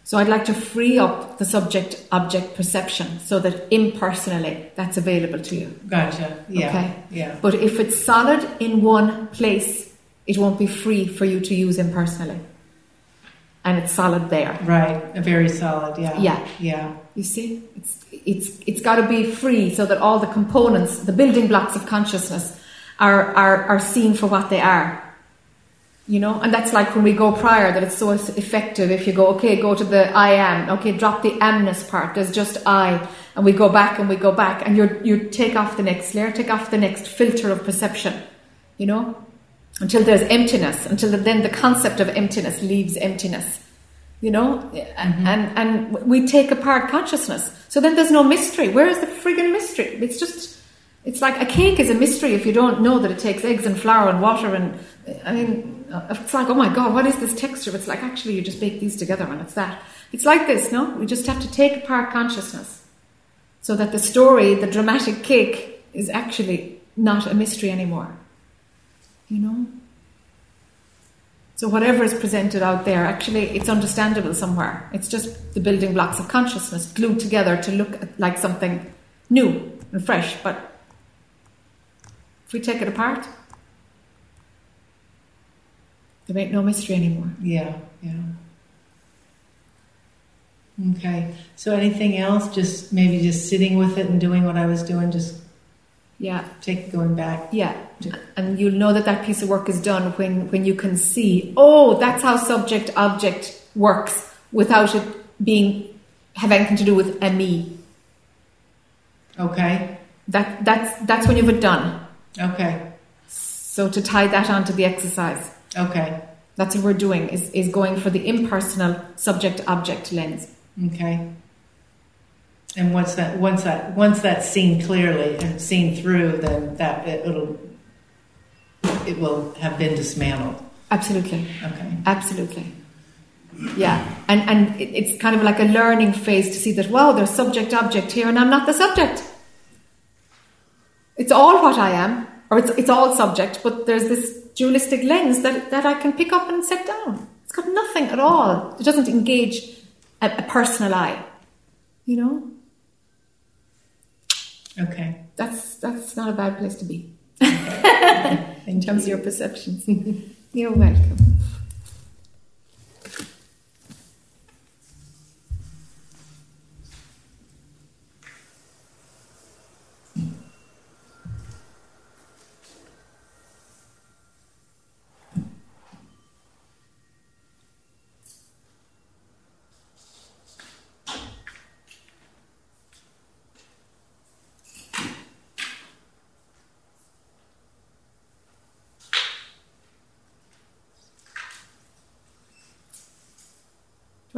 So I'd like to free up the subject object perception so that impersonally that's available to you. Gotcha. Yeah. Okay. Yeah. But if it's solid in one place, it won't be free for you to use impersonally. And it's solid there. Right. A very solid. Yeah. Yeah. Yeah. You see, it's it's it's got to be free so that all the components, the building blocks of consciousness, are are are seen for what they are. You know, and that's like when we go prior that it's so effective. If you go, okay, go to the I am, okay, drop the amness part. There's just I, and we go back and we go back, and you you take off the next layer, take off the next filter of perception. You know, until there's emptiness, until then the concept of emptiness leaves emptiness. You know, mm-hmm. and and we take apart consciousness. So then there's no mystery. Where is the friggin' mystery? It's just, it's like a cake is a mystery if you don't know that it takes eggs and flour and water and I mean, it's like, oh my god, what is this texture? It's like actually you just bake these together and it's that. It's like this, no? We just have to take apart consciousness so that the story, the dramatic cake, is actually not a mystery anymore. You know? So whatever is presented out there, actually, it's understandable somewhere. It's just the building blocks of consciousness glued together to look like something new and fresh. But if we take it apart, there ain't no mystery anymore. Yeah, yeah. Okay. So anything else? Just maybe just sitting with it and doing what I was doing. Just yeah, take going back. Yeah, and you'll know that that piece of work is done when when you can see. Oh, that's how subject object works without it being have anything to do with a me. Okay. That that's that's when you've it done. Okay. So to tie that onto the exercise. Okay. That's what we're doing is, is going for the impersonal subject object lens. Okay. And once that once that once that's seen clearly and seen through, then that it, it'll it will have been dismantled. Absolutely. Okay. Absolutely. Yeah, and and it's kind of like a learning phase to see that wow, there's subject object here, and I'm not the subject. It's all what I am, or it's it's all subject, but there's this dualistic lens that that I can pick up and set down. It's got nothing at all. It doesn't engage a, a personal I. You know. Okay. That's that's not a bad place to be. in terms of your perceptions. You're welcome.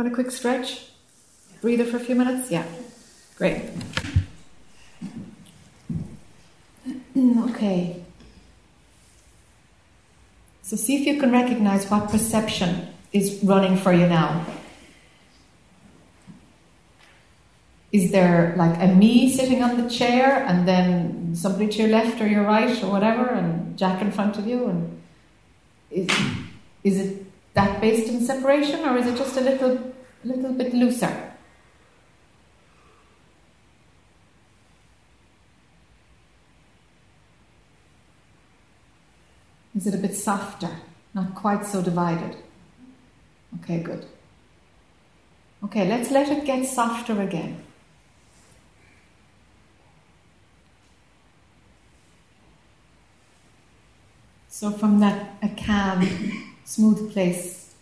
Want a quick stretch? Breather for a few minutes? Yeah. Great. Mm, okay. So see if you can recognize what perception is running for you now. Is there like a me sitting on the chair and then somebody to your left or your right or whatever and Jack in front of you and is, is it that based in separation, or is it just a little, little bit looser? Is it a bit softer, not quite so divided? Okay, good. Okay, let's let it get softer again. So, from that, a calm smooth place,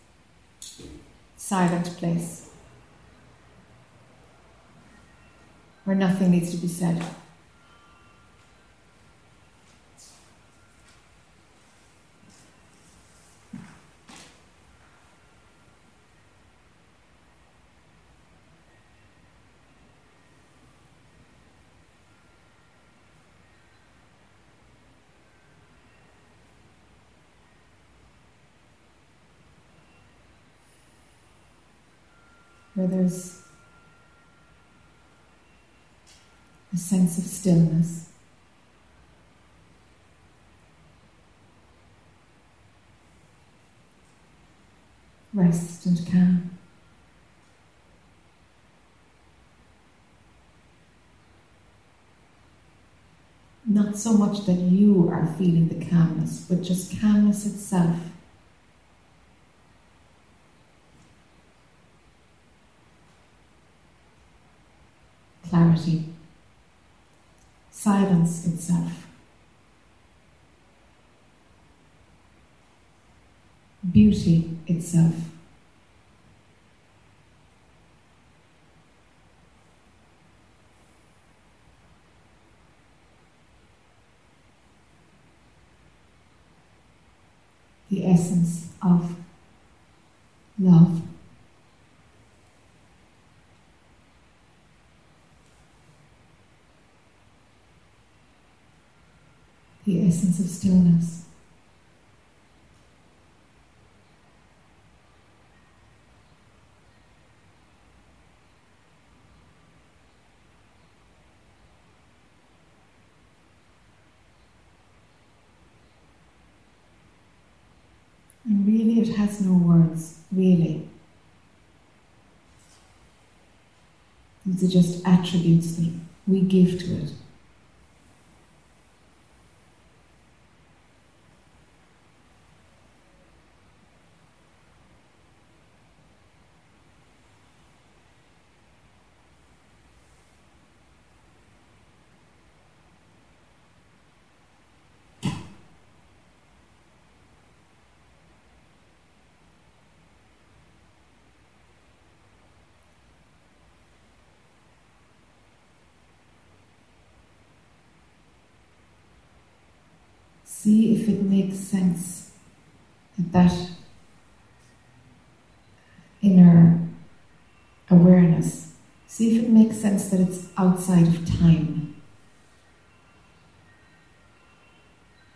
silent place, where nothing needs to be said. Where there's a sense of stillness. Rest and calm. Not so much that you are feeling the calmness, but just calmness itself. Clarity. Silence itself. Beauty itself. the essence of love. The essence of stillness. And really, it has no words, really. These are just attributes that we give to it. See if it makes sense that that inner awareness, see if it makes sense that it's outside of time.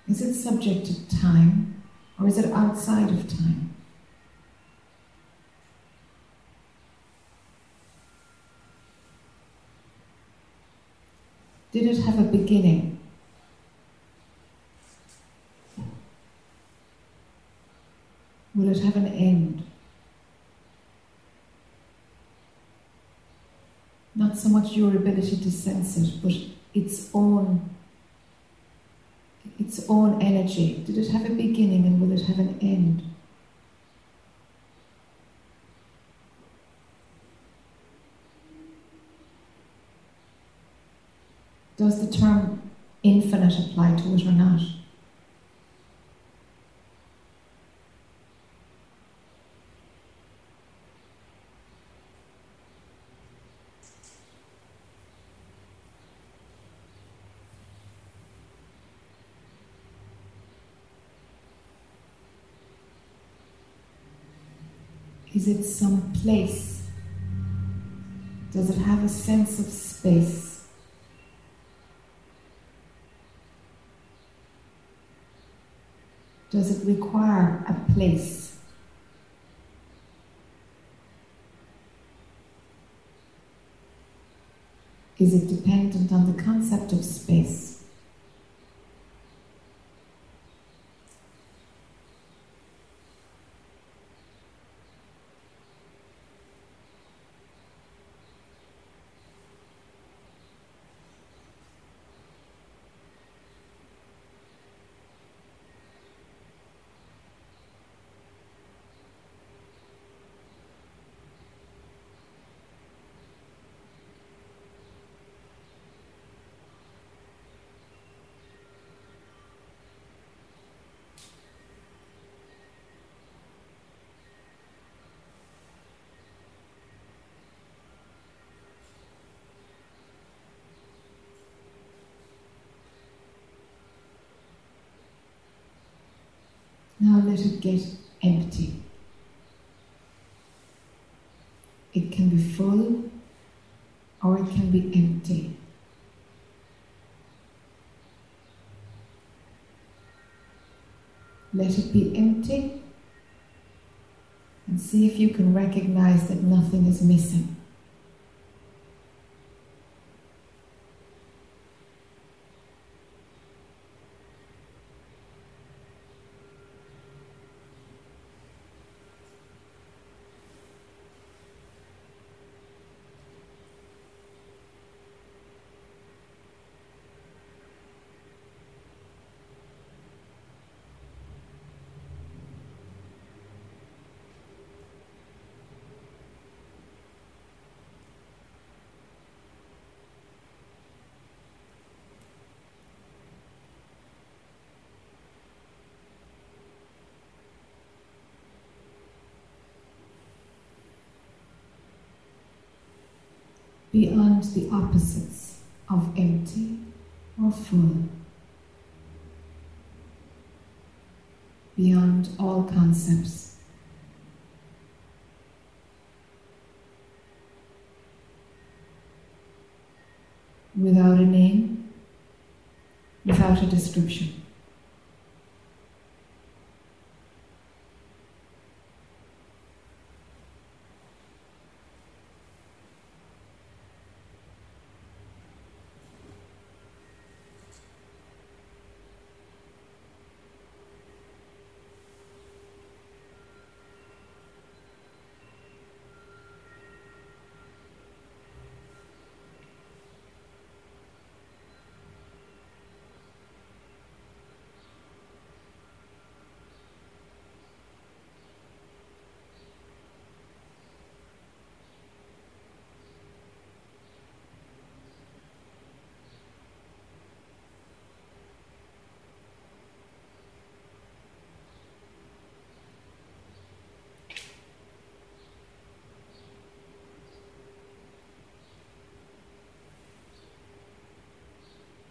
Is it subject to time or is it outside of time? Did it have a beginning? It have an end? Not so much your ability to sense it, but its own its own energy. Did it have a beginning and will it have an end? Does the term infinite apply to it or not? Is it some place? Does it have a sense of space? Does it require a place? Is it dependent on the concept of space? Get empty. It can be full or it can be empty. Let it be empty and see if you can recognize that nothing is missing. The opposites of empty or full, beyond all concepts. Without a name, without a description.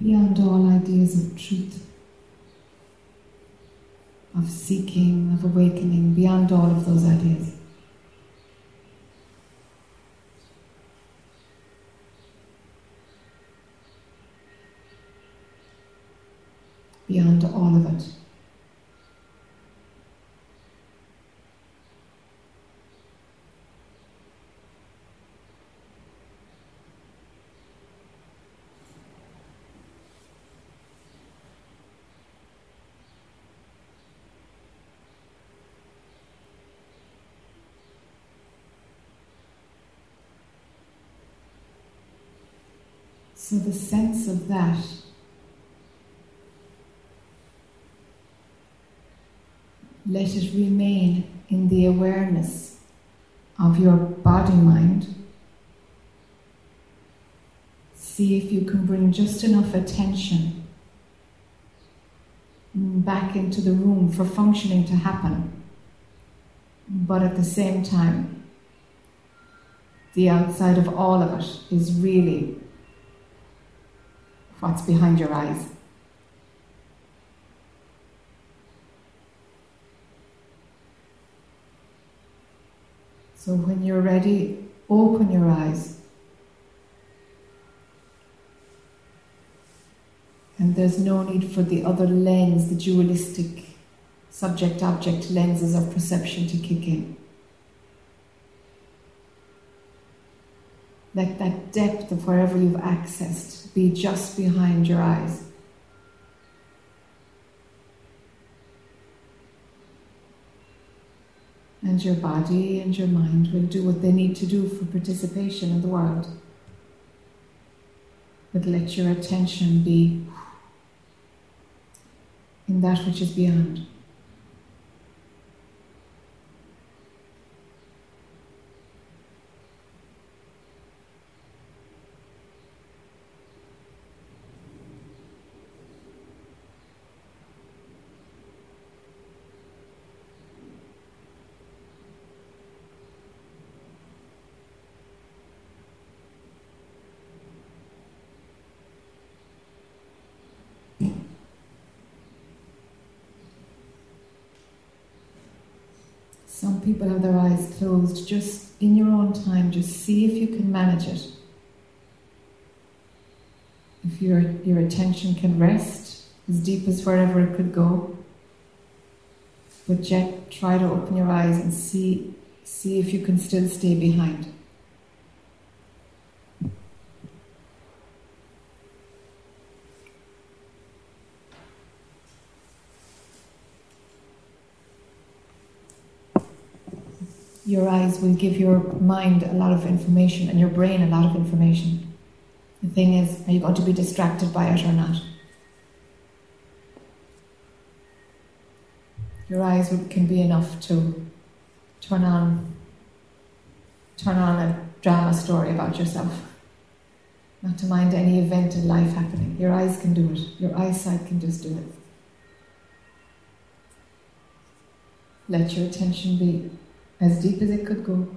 beyond all of seeking, of awakening, beyond all of those ideas. Beyond all of it. So the sense of that let it remain in the awareness of your body mind. See if you can bring just enough attention back into the room for functioning to happen. But at the same time, the outside of all of it is really what's behind your eyes. So when you're ready, open your eyes. And there's no need for the other lens, the dualistic subject object lenses of perception to kick in. Let that depth of wherever you've accessed be just behind your eyes. And your body and your mind will do what they need to do for participation in the world. But let your attention be in that which is beyond. Some people have their eyes closed. Just in your own time, just see if you can manage it. If your, your attention can rest as deep as wherever it could go. But yet try to open your eyes and see, see if you can still stay behind. Your eyes will give your mind a lot of information and your brain a lot of information. The thing is, are you going to be distracted by it or not? Your eyes can be enough to turn on turn on a drama story about yourself. Not to mind any event in life happening. Your eyes can do it. Your eyesight can just do it. Let your attention be as deep as it could go.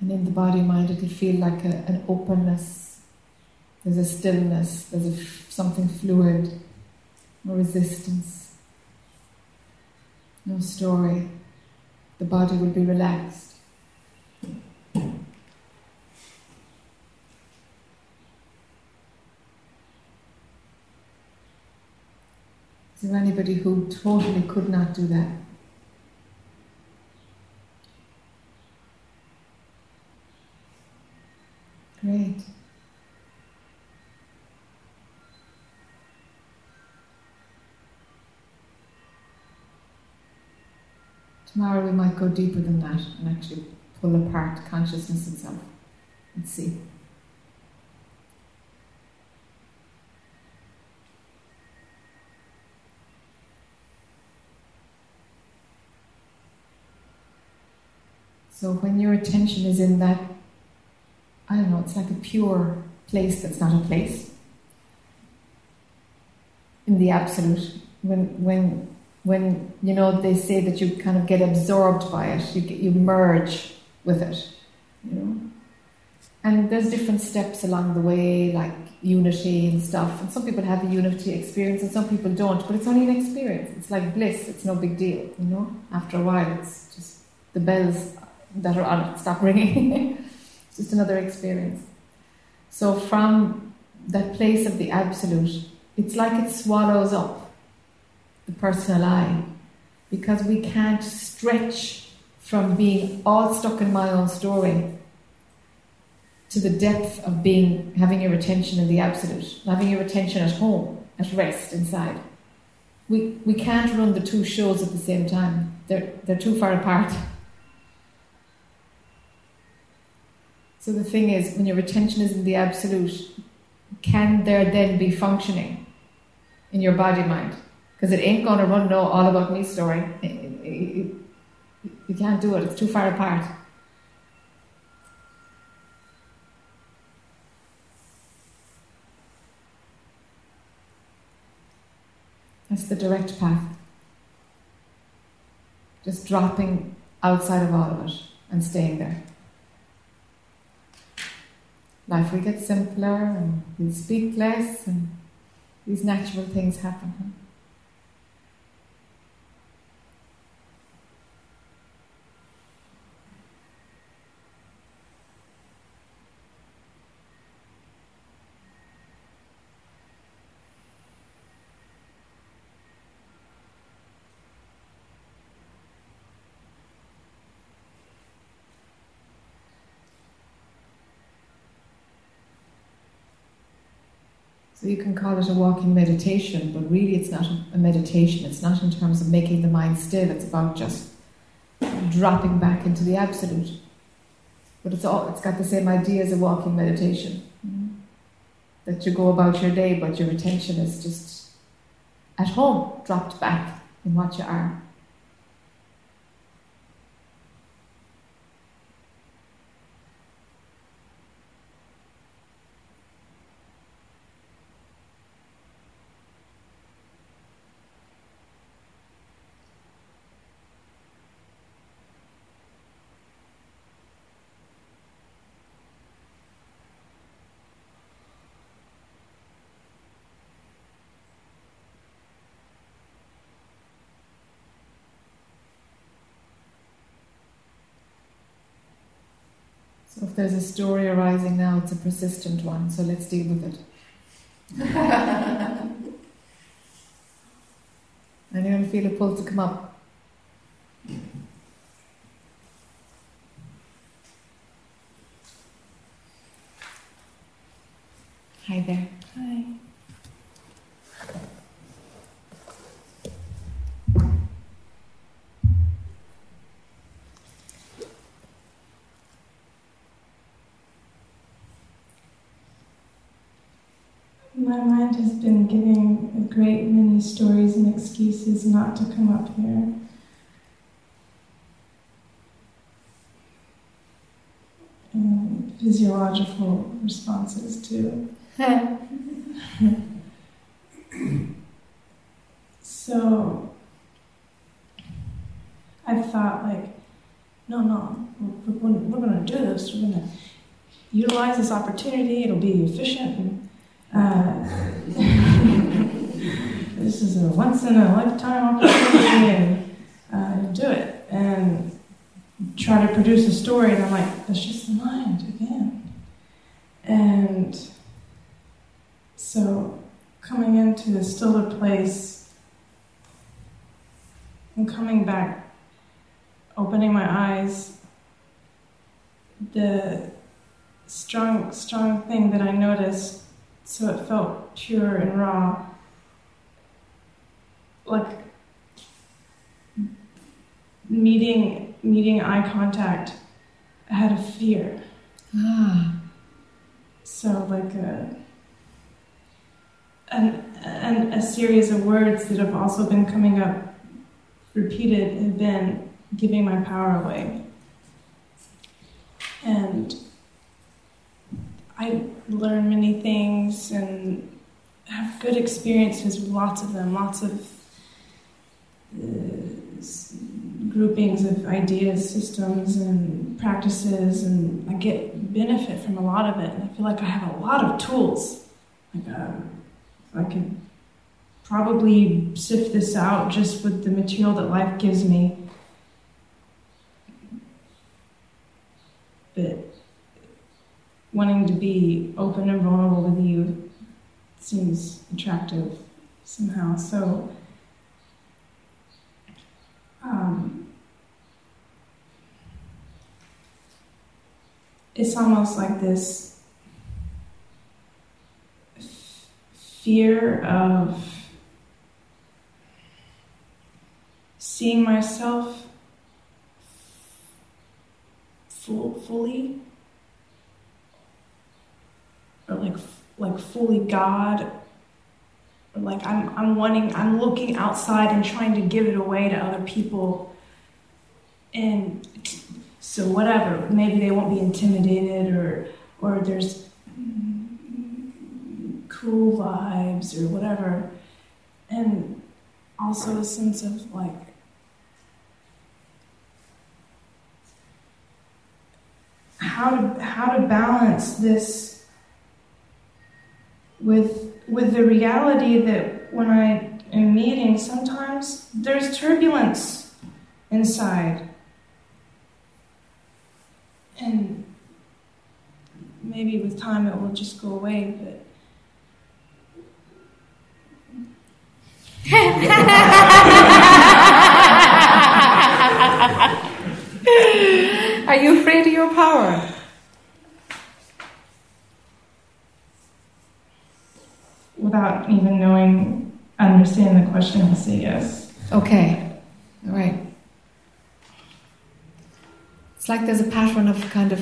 And in the body mind, it'll feel like a, an openness. There's a stillness. There's a, something fluid. No resistance. No story. The body will be relaxed. Is there anybody who totally could not do that? Great. Tomorrow we might go deeper than that and actually pull apart consciousness itself and see. So when your attention is in that I don't know, it's like a pure place that's not a place. In the absolute, when when when you know they say that you kind of get absorbed by it, you you merge with it, you know. And there's different steps along the way, like unity and stuff. And some people have the unity experience, and some people don't. But it's only an experience. It's like bliss. It's no big deal, you know. After a while, it's just the bells that are on it stop ringing. It's just another experience. So from that place of the absolute, it's like it swallows up the personal I, because we can't stretch from being all stuck in my own story to the depth of being having your attention in the absolute, having your attention at home, at rest inside. We we can't run the two shows at the same time. They're they're too far apart. So the thing is, when your attention is in the absolute, can there then be functioning in your body mind? Because it ain't going to run no all about me story. you can't do it, it's too far apart. That's the direct path. Just dropping outside of all of it and staying there life will get simpler and we'll speak less and these natural things happen. So you can call it a walking meditation, but really it's not a meditation. It's not in terms of making the mind still. It's about just dropping back into the absolute. But it's all it's got the same idea as a walking meditation. Mm-hmm. That you go about your day, but your attention is just at home, dropped back in what you are. There's a story arising now, it's a persistent one, so let's deal with it. Anyone feel a pull to come up? Hi there. Hi. My mind has been giving a great many stories excuses not to come up here. And physiological responses too. so I thought like no, no, we're, we're, we're going to do this. We're going to utilize this opportunity. It'll be efficient. And, uh, this is a once in a lifetime opportunity, and uh, do it. And try to produce a story, and I'm like, that's just the mind again. And so, coming into a stiller place and coming back, opening my eyes, the strong, strong thing that I noticed, so it felt pure and raw, like meeting meeting eye contact. I had a fear. Ah. So like a and and a series of words that have also been coming up repeated have been giving my power away. And I learn many things and have good experiences with lots of them, lots of uh, groupings of ideas, systems, and practices, and I get benefit from a lot of it. And I feel like I have a lot of tools. Like uh, I could probably sift this out just with the material that life gives me. But wanting to be open and vulnerable with you seems attractive somehow. So, um, it's almost like this f- fear of seeing myself full, fully or like like fully God like I'm I'm wanting I'm looking outside and trying to give it away to other people. And so whatever maybe they won't be intimidated or or there's cool vibes or whatever. And also a sense of like how to how to balance this with with the reality that when I am meeting, sometimes there's turbulence inside, and maybe with time it will just go away. But Are you afraid of your power? Without even knowing, understanding the question, I'll say yes. Okay, all right. It's like there's a pattern of kind of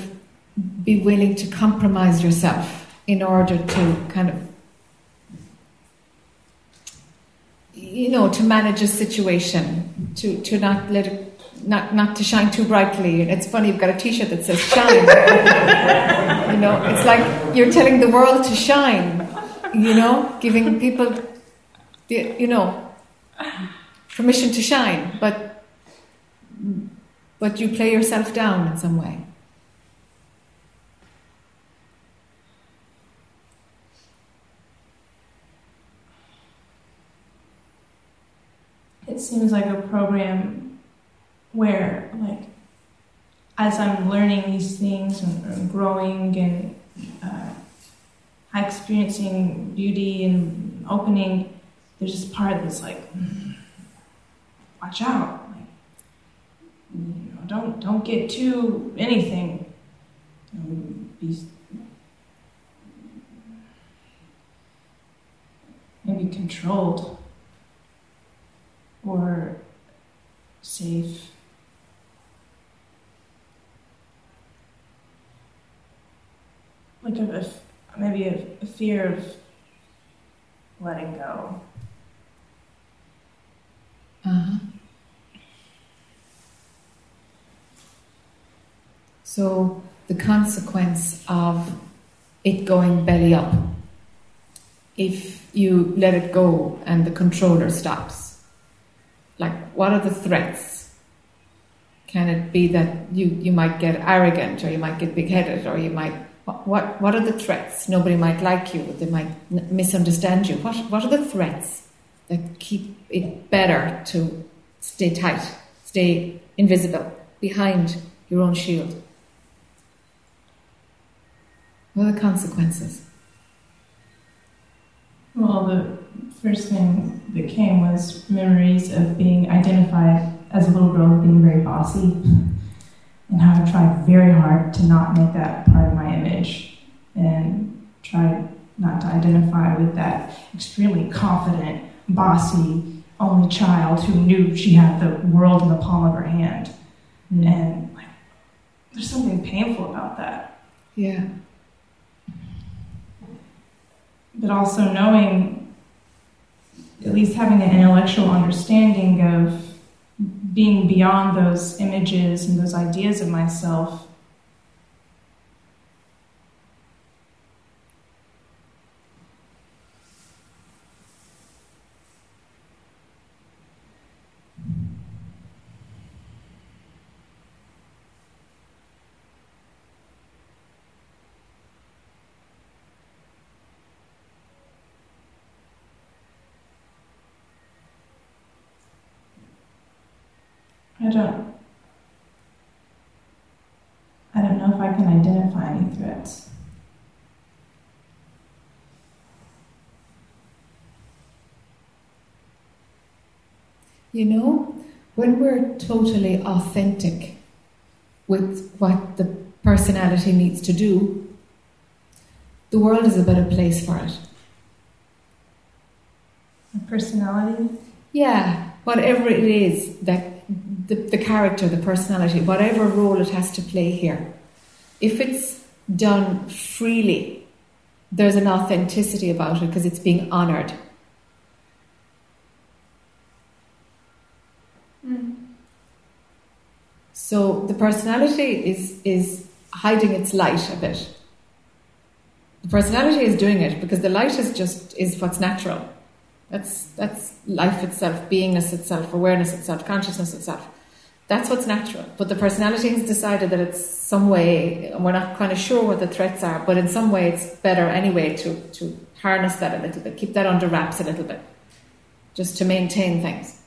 be willing to compromise yourself in order to kind of, you know, to manage a situation, to, to not let it, not, not to shine too brightly. It's funny, you've got a t shirt that says shine. you know, it's like you're telling the world to shine, you know, giving people, you know, permission to shine, but but you play yourself down in some way. It seems like a program where, like, as I'm learning these things and, and growing and uh, experiencing beauty and opening, there's this part that's like, "Mm, watch out, you know, don't don't get too anything. Um, be maybe controlled or safe. Like a, a f- maybe a, a fear of letting go. Uh-huh. So the consequence of it going belly up, if you let it go and the controller stops, like what are the threats? Can it be that you, you might get arrogant or you might get big headed or you might. What, what are the threats? Nobody might like you, they might misunderstand you. What, what are the threats that keep it better to stay tight, stay invisible, behind your own shield? What are the consequences? Well, the first thing that came was memories of being identified as a little girl being very bossy and how I tried very hard to not make that part of my image and tried not to identify with that extremely confident, bossy, only child who knew she had the world in the palm of her hand. Mm. And like, there's something painful about that. Yeah. But also knowing, at least having an intellectual understanding of being beyond those images and those ideas of myself. Don't. I don't know if I can identify any threats. You know, when we're totally authentic with what the personality needs to do, the world is a better place for it. My personality? Yeah, whatever it is that the, the character, the personality, whatever role it has to play here, if it's done freely, there's an authenticity about it because it's being honored. Hmm. So the personality is is hiding its light a bit. The personality is doing it because the light is just is what's natural. That's that's life itself, beingness itself, awareness itself, consciousness itself. That's what's natural. But the personality has decided that it's some way, and we're not kind of sure what the threats are, but in some way it's better anyway to, to harness that a little bit, keep that under wraps a little bit, just to maintain things.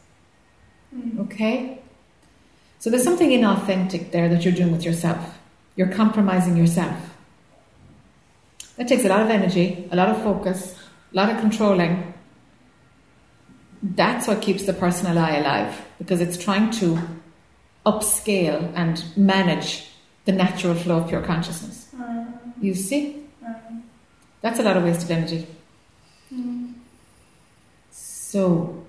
Mm-hmm. Okay? So there's something inauthentic there that you're doing with yourself. You're compromising yourself. That takes a lot of energy, a lot of focus, a lot of controlling. That's what keeps the personal I alive because it's trying to upscale and manage the natural flow of pure consciousness. Mm. You see? Mm. That's a lot of wasted energy. Mm. So,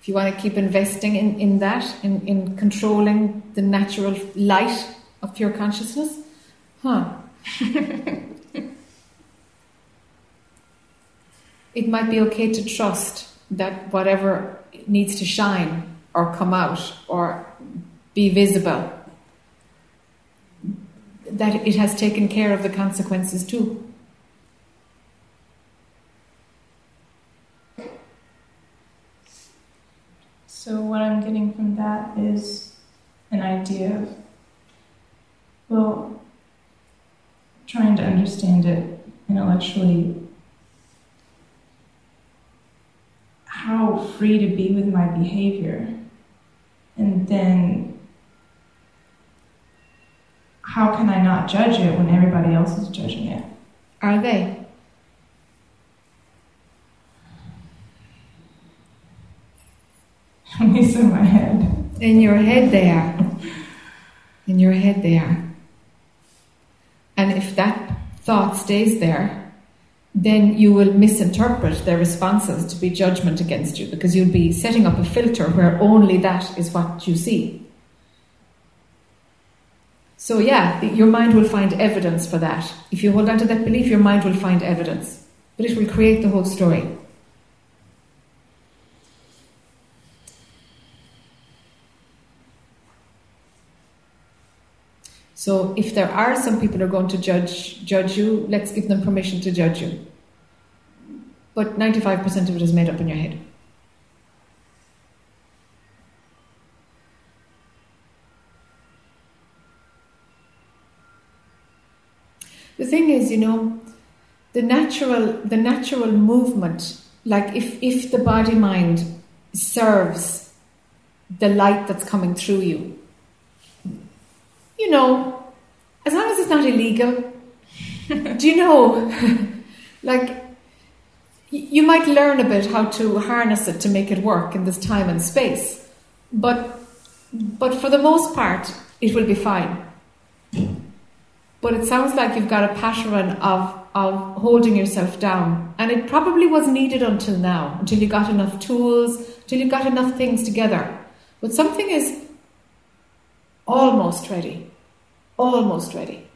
if you want to keep investing in, in that, in, in controlling the natural light of pure consciousness, huh? it might be okay to trust that whatever needs to shine or come out or be visible, that it has taken care of the consequences too. So, what I'm getting from that is an idea of, well, trying to understand it intellectually, how free to be with my behavior, and then how can I not judge it when everybody else is judging it? Are they? At least in my head. In your head, they are. In your head, they are. And if that thought stays there, then you will misinterpret their responses to be judgment against you because you'll be setting up a filter where only that is what you see. So, yeah, your mind will find evidence for that. If you hold on to that belief, your mind will find evidence, but it will create the whole story. So if there are some people who are going to judge judge you, let's give them permission to judge you. But 95% of it is made up in your head. The thing is, you know, the natural the natural movement, like if if the body mind serves the light that's coming through you, you know, as long as it's not illegal, do you know, like you might learn a bit how to harness it to make it work in this time and space, but but for the most part, it will be fine. But it sounds like you've got a pattern of of holding yourself down, and it probably was needed until now, until you got enough tools, until you got enough things together. But something is almost ready, almost ready.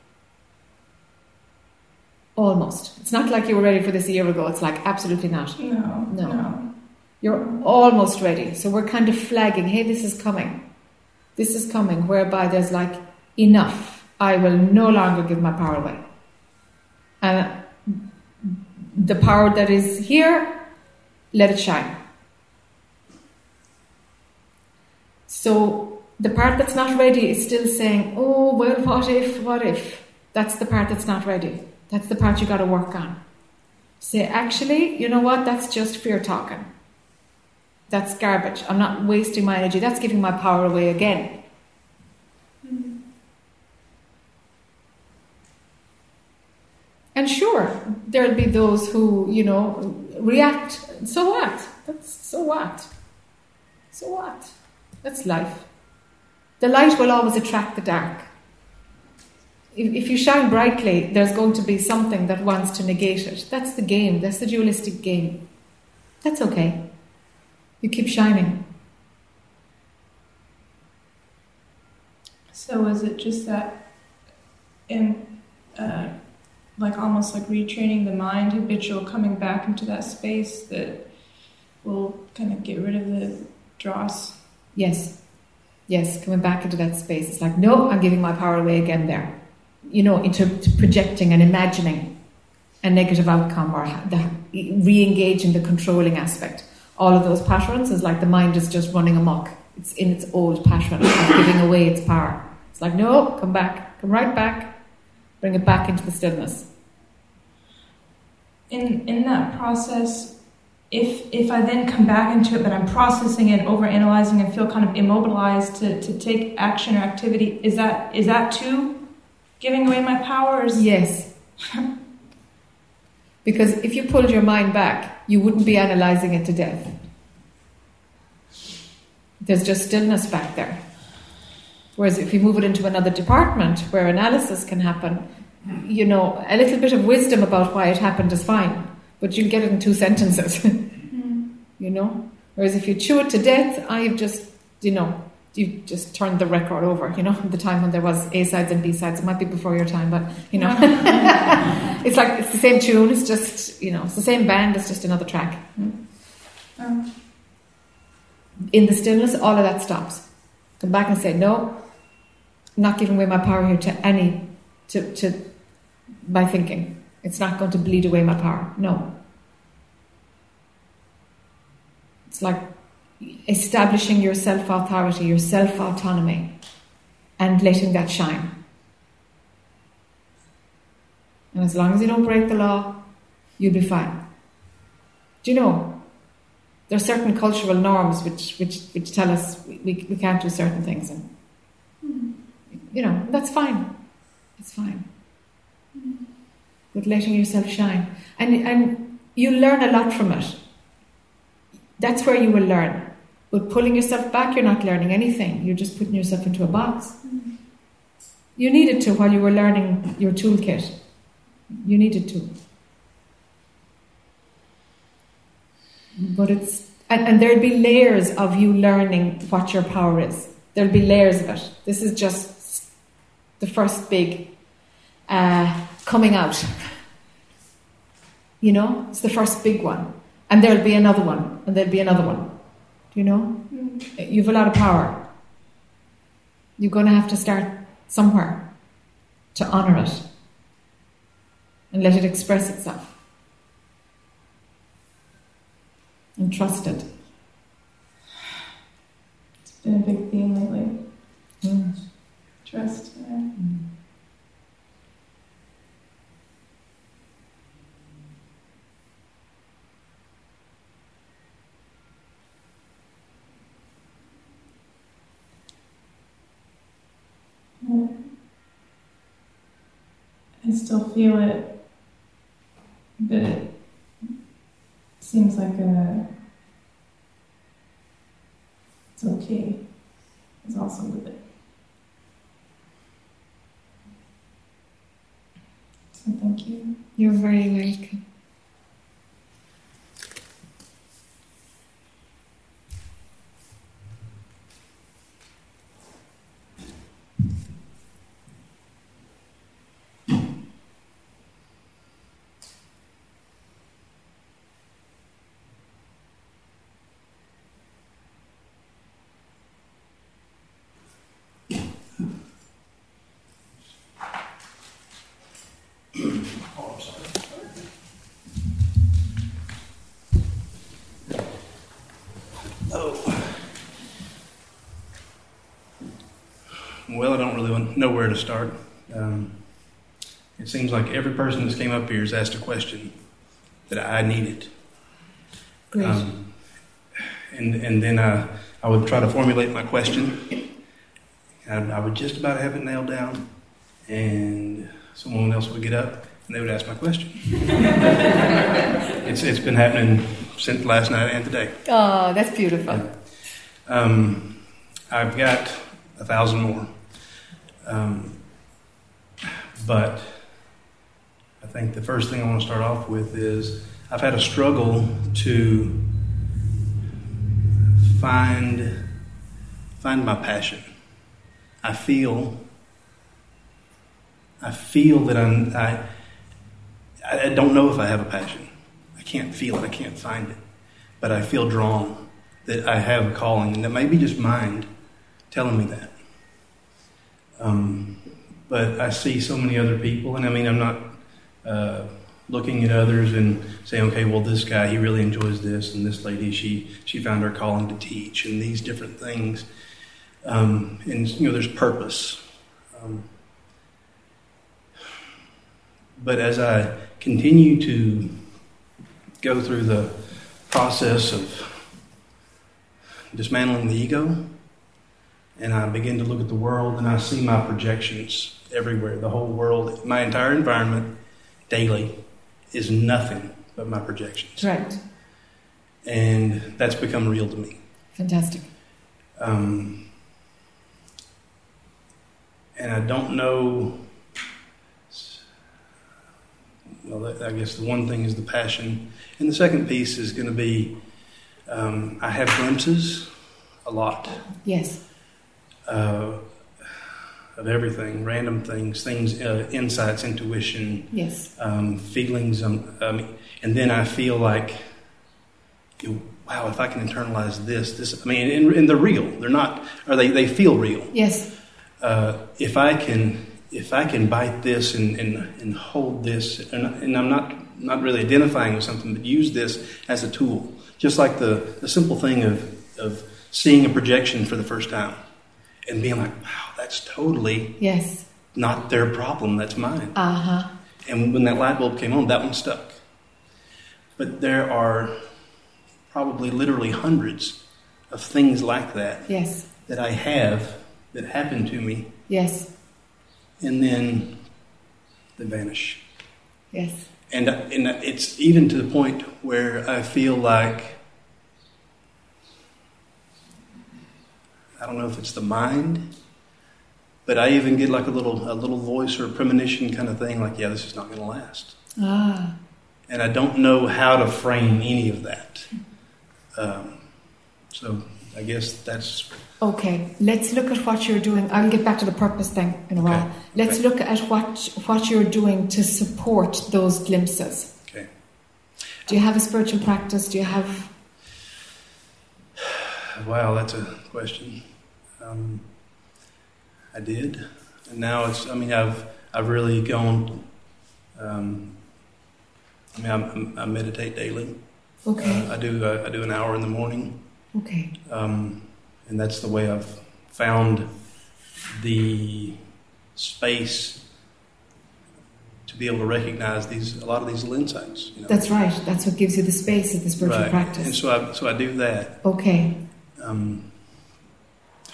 Almost. It's not like you were ready for this a year ago. It's like absolutely not. No, No. no. You're almost ready. So we're kind of flagging, hey, this is coming. This is coming, whereby there's like, enough. I will no longer give my power away. And the power that is here, let it shine. So the part that's not ready is still saying, oh, well, what if, what if? That's the part that's not ready. That's the part you got to work on. Say, actually, you know what? That's just fear talking. That's garbage. I'm not wasting my energy. That's giving my power away again. And sure, there'll be those who, you know, react. So what? That's so what? So what? That's life. The light will always attract the dark. If, if you shine brightly, there's going to be something that wants to negate it. That's the game. That's the dualistic game. That's okay. You keep shining. So is it just that, in, uh, like almost like retraining the mind, habitual coming back into that space that will kind of get rid of the dross? Yes. Yes, coming back into that space. It's like, no, I'm giving my power away again there. You know, into projecting and imagining a negative outcome or re engaging the controlling aspect. All of those patterns is like the mind is just running amok. It's in its old pattern of giving away its power. It's like, no, come back, come right back, bring it back into the stillness. In in that process, if if I then come back into it, but I'm processing it, over analyzing, and feel kind of immobilized to, to take action or activity, is that is that too giving away my powers? Yes. because if you pulled your mind back, you wouldn't be analyzing it to death. There's just stillness back there. Whereas if you move it into another department where analysis can happen, you know, a little bit of wisdom about why it happened is fine, but you'll get it in two sentences, you know. Whereas if you chew it to death, I've just, you know, you just turned the record over, you know, the time when there was A sides and B sides. It might be before your time, but you know, it's like it's the same tune. It's just, you know, it's the same band. It's just another track. Um, In the stillness, all of that stops. Come back and say, no, I'm not giving away my power here to any, to, to, my thinking. It's not going to bleed away my power. No. It's like establishing your self authority, your self autonomy, and letting that shine. And as long as you don't break the law, you'll be fine. Do you know? There are certain cultural norms which, which, which tell us we, we, we can't do certain things, and you know that's fine. It's fine. But letting yourself shine, and and you learn a lot from it. That's where you will learn. But pulling yourself back, you're not learning anything. You're just putting yourself into a box. You needed to while you were learning your toolkit. You needed to. But it's and, and there'll be layers of you learning what your power is. There'll be layers of it. This is just the first big uh, coming out. You know, it's the first big one, and there'll be another one, and there'll be another one. Do you know? You've a lot of power. You're going to have to start somewhere to honor it and let it express itself. And trust it. it's been a big theme lately. Mm. Trust. Yeah. I still feel it, but it seems like a it's okay. It's also with it. So thank you. You're very welcome. Well, I don't really know where to start. Um, it seems like every person that's came up here has asked a question that I needed. Great. Um, and and then I, I would try to formulate my question. I, I would just about have it nailed down, and someone else would get up and they would ask my question. it's it's been happening since last night and today. oh, that's beautiful. Um, I've got a thousand more. Um, but I think the first thing I want to start off with is I've had a struggle to find find my passion. I feel I feel that I'm I I don't know if I have a passion. I can't feel it. I can't find it. But I feel drawn that I have a calling, and that may be just mind telling me that. Um, but I see so many other people, and I mean, I'm not uh, looking at others and saying, okay, well, this guy he really enjoys this, and this lady she she found her calling to teach, and these different things. Um, and you know, there's purpose. Um, but as I continue to go through the process of dismantling the ego, and I begin to look at the world and I see my projections everywhere. The whole world, my entire environment daily is nothing but my projections. Right. And that's become real to me. Fantastic. Um, and I don't know. Well, I guess the one thing is the passion, and the second piece is going to be um, I have glimpses a lot Yes. uh, of everything, random things, things, uh, insights, intuition, Yes. um, feelings, um, um, and then I feel like, wow, if I can internalize this, this, I mean, and, and they're real. They're not, or they, they feel real. Yes. Uh, if I can, if I can bite this and, and, and hold this, and, and I'm not, not really identifying with something, but use this as a tool, just like the, the simple thing of, of seeing a projection for the first time and being like, wow, that's totally Yes. not their problem, that's mine. Uh huh. And when that light bulb came on, that one stuck. But there are probably literally hundreds of things like that Yes. that I have that happen to me, Yes. And then they vanish. Yes. And, and it's even to the point where I feel like I don't know if it's the mind, but I even get like a little a little voice or a premonition kind of thing, like, yeah, this is not going to last. Ah. and I don't know how to frame any of that. Um, so I guess that's Okay, let's look at what you're doing. I'll get back to the purpose thing in a while. Let's okay. look at what what you're doing to support those glimpses. okay. Do you have a spiritual practice? Do you have Wow, that's a question. Um, I did, and now it's. I mean, I've I've really gone. Um, I mean, I'm, I meditate daily. Okay. Uh, I do. Uh, I do an hour in the morning. Okay. um, and that's the way I've found the space to be able to recognize these a lot of these little insights. You know? That's right. That's what gives you the space of the spiritual right. practice. And so I so I do that. Okay. Um,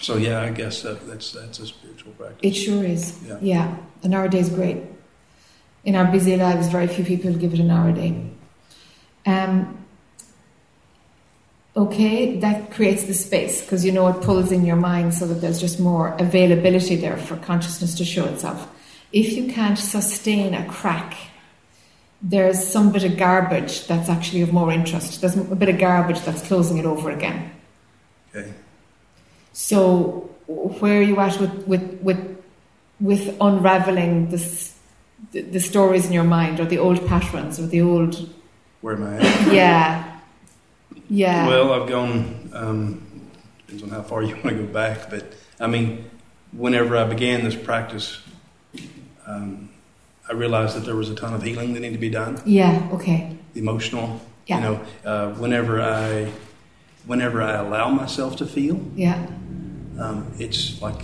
so yeah, I guess that, that's that's a spiritual practice. It sure is. Yeah. Yeah. An hour a day is great. In our busy lives, very few people give it an hour a day. Um, okay, that creates the space because you know it pulls in your mind so that there's just more availability there for consciousness to show itself. If you can't sustain a crack, there's some bit of garbage that's actually of more interest. There's a bit of garbage that's closing it over again. Okay. So, where are you at with with with, with unraveling this, the, the stories in your mind, or the old patterns, or the old Where am I at? yeah, yeah, Well, I've gone, um, depends on how far you want to go back, but I mean, whenever I began this practice, um, I realized that there was a ton of healing that needed to be done, yeah. Okay, emotional. Yeah. You know, uh, whenever I, whenever I allow myself to feel, yeah, um, it's like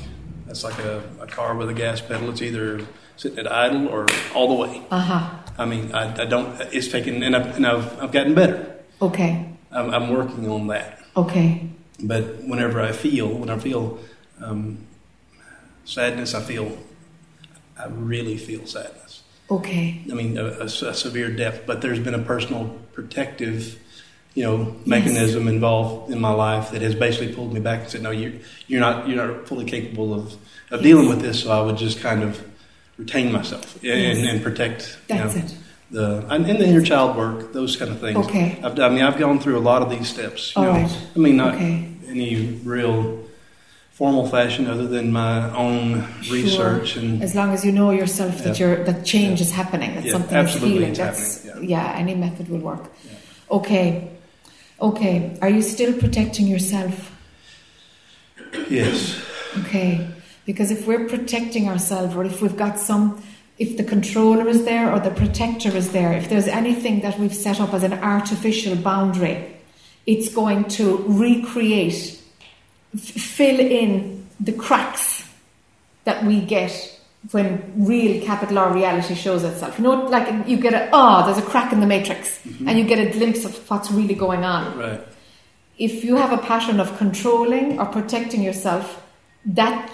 it's like a, a car with a gas pedal. It's either sitting at idle or all the way. uh huh. I mean, I, I don't. It's taken, and I've, and I've, I've gotten better. Okay, I'm, I'm working on that. okay, But whenever I feel, when I feel um, sadness, I feel, I really feel sadness. okay. I mean, a, a- a severe depth. But there's been a personal protective, you know, mechanism involved in my life that has basically pulled me back and said, "No, you, you're not, you're not fully capable of, of dealing with this." So I would just kind of retain myself and, Yes. and protect. you That's know, it. The and, and the inner child work, those kind of things. Okay. I've, I mean, I've gone through a lot of these steps. You All know. right. I mean, not Okay. any real formal fashion other than my own research sure. and As long as you know yourself that Yeah. you're that change Yeah. is happening, that Yeah, something absolutely is healing. That's yeah. any method will work. Okay, okay. Are you still protecting yourself? yes, Okay, because if we're protecting ourselves, or if we've got some, if the controller is there or the protector is there, if there's anything that we've set up as an artificial boundary, it's going to recreate, f- fill in the cracks that we get when real capital R reality shows itself. You know, like you get a, oh, there's a crack in the matrix, mm-hmm. and you get a glimpse of what's really going on right. if you have a pattern of controlling or protecting yourself, that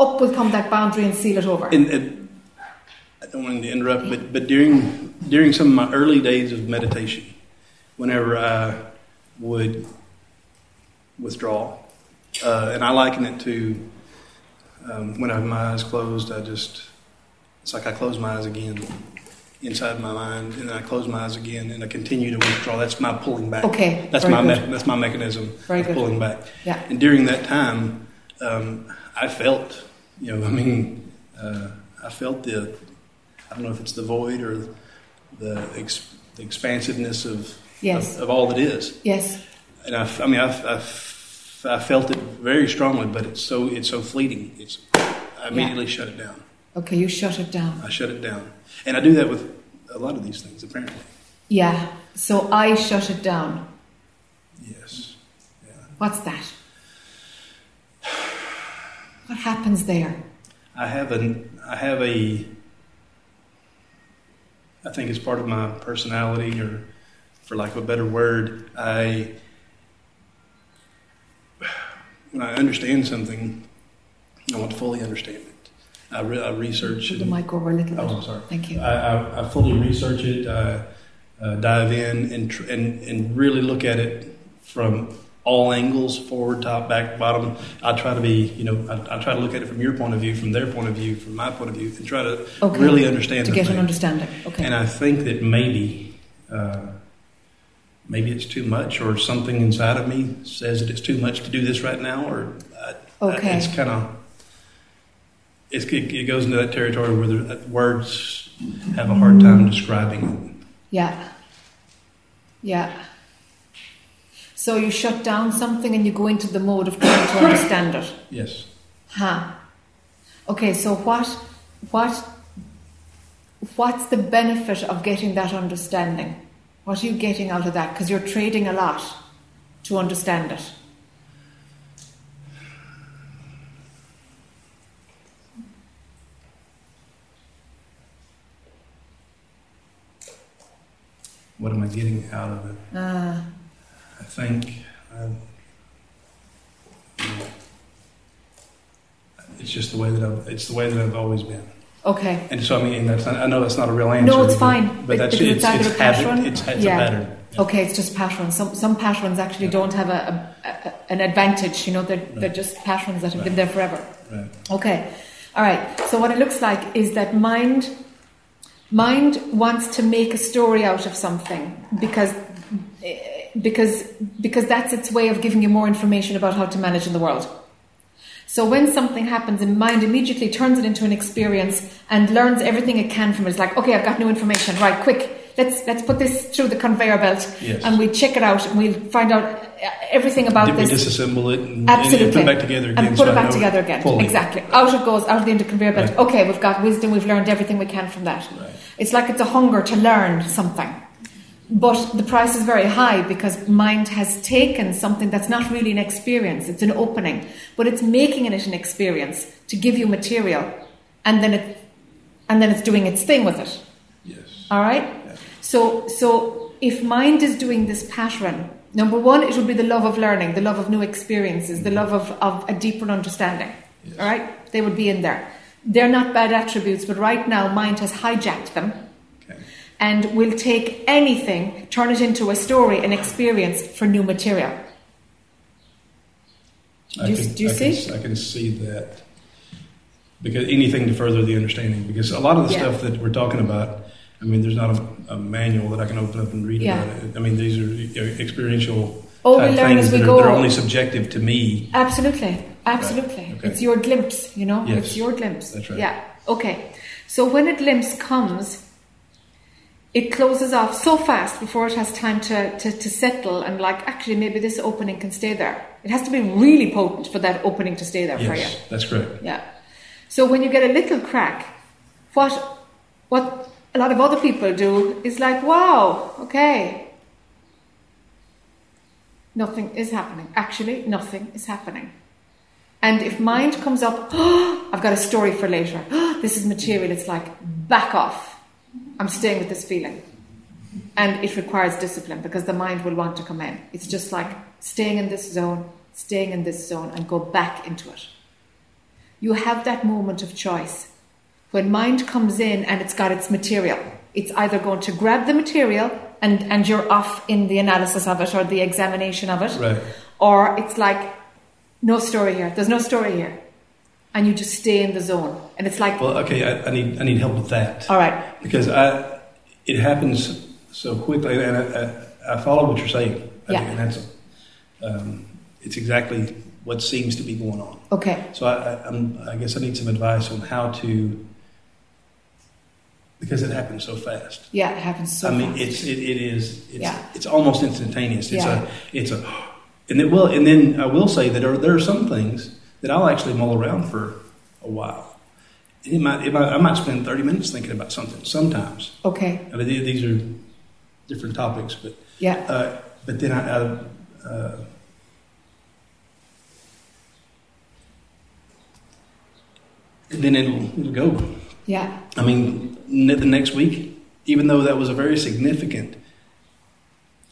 up will come that boundary and seal it over. And, and I don't want to interrupt, but but during during some of my early days of meditation, whenever I would withdraw, uh, and I liken it to um, when I have my eyes closed, I just it's like I close my eyes again inside my mind, and then I close my eyes again, and I continue to withdraw. That's my pulling back. Okay, that's my me- that's my mechanism Very of pulling back. Yeah. And during that time, um, I felt, you know, I mean, uh, I felt the, I don't know if it's the void or the, ex, the expansiveness of, Yes. of, of all that is. yes, And I, I mean, I, I, felt it very strongly, but it's so, it's so fleeting. It's, I immediately shut it down. okay, you shut it down. I shut it down. And I do that with a lot of these things, apparently. Yeah, so I shut it down. Yes. Yeah. What's that? What happens there? I have an I have a I think it's part of my personality or for lack of a better word, I when I understand something, I want to fully understand it. I, re- I research Put the and- mic over a little bit. Oh, I'm sorry. Thank you. I, I, I fully research it, uh, uh, dive in, and, tr- and and really look at it from all angles, forward, top, back, bottom. I try to be, you know, I, I try to look at it from your point of view, from their point of view, from my point of view, and try to Okay. really understand to get thing. an understanding. Okay. And I think that maybe, uh, maybe it's too much, or something inside of me says that it's too much to do this right now, or I, Okay. I, it's kind of. It's, it, it goes into that territory where the uh, words have a hard time describing it. Yeah. Yeah. So you shut down something and you go into the mode of trying to understand it. Yes. Huh. Okay, so what what what's the benefit of getting that understanding? What are you getting out of that? Because you're trading a lot to understand it. What am I getting out of it? Ah, I think um, it's just the way that I've, it's the way that I've always been. Okay. And so I mean, that's not, I know that's not a real answer. No, it's but- fine. But that's it's, it's it's a pattern- habit. It's, it's yeah. a pattern. Okay, it's just patterns. Some some patterns actually don't have a, a, a an advantage. You know, they're they're just patterns that have been there forever. Right. Okay, all right. So what it looks like is that mind mind wants to make a story out of something because because because that's its way of giving you more information about how to manage in the world. So when something happens, and mind immediately turns it into an experience and learns everything it can from it. It's like, okay, I've got new information. Right, quick, let's let's put this through the conveyor belt, Yes. and we check it out, and we'll find out everything about Did we this. disassemble it and, Absolutely. and put it back together again? And so it back together again. fully. Exactly. Out it goes, out of the into conveyor belt. Right. Okay, we've got wisdom, we've learned everything we can from that. Right. It's like it's a hunger to learn something. But the price is very high because mind has taken something that's not really an experience, it's an opening, but it's making it an experience to give you material and then it and then it's doing its thing with it. Yes. All right? yes. So, so if mind is doing this pattern, number one, it would be the love of learning, the love of new experiences, the love of, of a deeper understanding. Yes. All right? They would be in there. They're not bad attributes, but right now, mind has hijacked them. And will take anything, turn it into a story, an experience for new material. I Do you- can- do you I can- see? I can see that because anything to further the understanding. Because a lot of the Yeah. stuff that we're talking about, I mean, there's not a, a manual that I can open up and read Yeah. about it. I mean, these are experiential Oh, we learn things as we that go. are they're only subjective to me. Absolutely, absolutely. Right, okay. It's your glimpse, you know. Yes, It's your glimpse. that's right. Yeah. Okay. So when a glimpse comes, it closes off so fast before it has time to, to, to settle and like actually maybe this opening can stay there. It has to be really potent for that opening to stay there for you. Yes, that's correct. Yeah. So when you get a little crack, what what a lot of other people do is like, wow, okay. Nothing is happening. Actually, nothing is happening. And if mind comes up, oh, I've got a story for later. Oh, this is material. It's like, back off. I'm staying with this feeling. And it requires discipline because the mind will want to come in. It's just like staying in this zone, staying in this zone, and go back into it. You have that moment of choice. When mind comes in and it's got its material, it's either going to grab the material and, and you're off in the analysis of it or the examination of it, Right. or it's like, no story here, there's no story here. And you just stay in the zone. And it's like, Well, okay, I, I need I need help with that. all right, because I it happens so quickly, and I, I, I follow what you're saying. I Yeah. think, and that's um, it's exactly what seems to be going on. okay, So I, I guess I need some advice on how to because it happens so fast. yeah, it happens so I mean, fast. it's it, it is it's Yeah. it's almost instantaneous. It's Yeah. a it's a and it will and then I will say that there, there are some things that I'll actually mull around for a while. And it might, it might I might spend thirty minutes thinking about something sometimes. okay, I mean, these are different topics, but yeah, uh, but then I, I uh, then it'll, it'll go. yeah, I mean, the next week, even though that was a very significant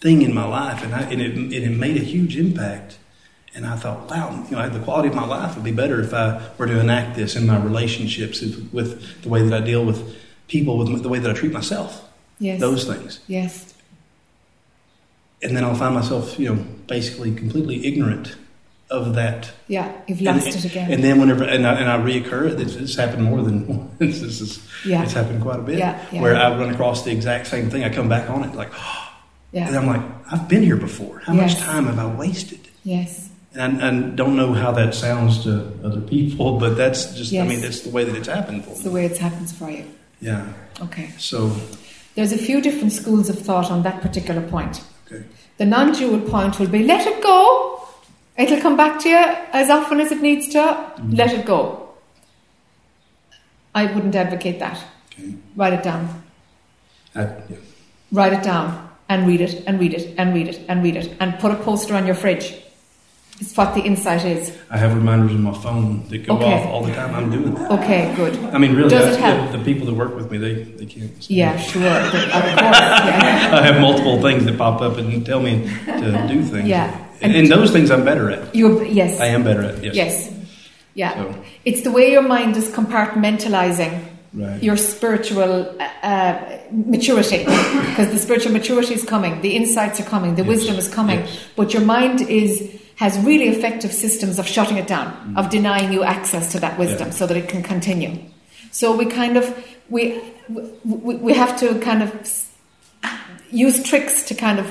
thing in my life, and, I, and it, and it made a huge impact. And I thought, wow, you know, the quality of my life would be better if I were to enact this in my relationships, if, with the way that I deal with people, with the way that I treat myself, yes, those things. yes, And then I'll find myself, you know, basically completely ignorant of that. yeah, you've And- lost it again. And then whenever and I, and I reoccur, it's, it's happened more than once. This is Yeah. it's happened quite a bit. Yeah, yeah. Where I run across the exact same thing, I come back on it like, and yeah, and I'm like, I've been here before. How much time have I wasted? yes, And I don't know how that sounds to other people, but that's just I mean that's the way that it's happened for it's me. the way it happens for you. Yeah. Okay. So There's a few different schools of thought on that particular point. okay. The non dual point will be let it go. It'll come back to you as often as it needs to. Mm-hmm. Let it go. I wouldn't advocate that. Okay. Write it down. I, yeah. Write it down and read it and read it and read it and read it and put a poster on your fridge. It's what the insight is. I have reminders on my phone that go Okay. off all the time. I'm doing that. Okay, good. I mean, really, Does I- it help? The, the people that work with me, they, they can't. Yeah, sure. Of course. Yeah. I have multiple things that pop up and tell me to do things. Yeah. And, and those things I'm better at. You're, yes. I am better at. Yes. Yes. Yeah. So- It's the way your mind is compartmentalizing Right. your spiritual uh, uh, maturity because the spiritual maturity is coming the insights are coming the Yes. wisdom is coming Yes. but your mind is has really effective systems of shutting it down of denying you access to that wisdom Mm. Yeah. so that it can continue so we kind of we we, we have to kind of use tricks to kind of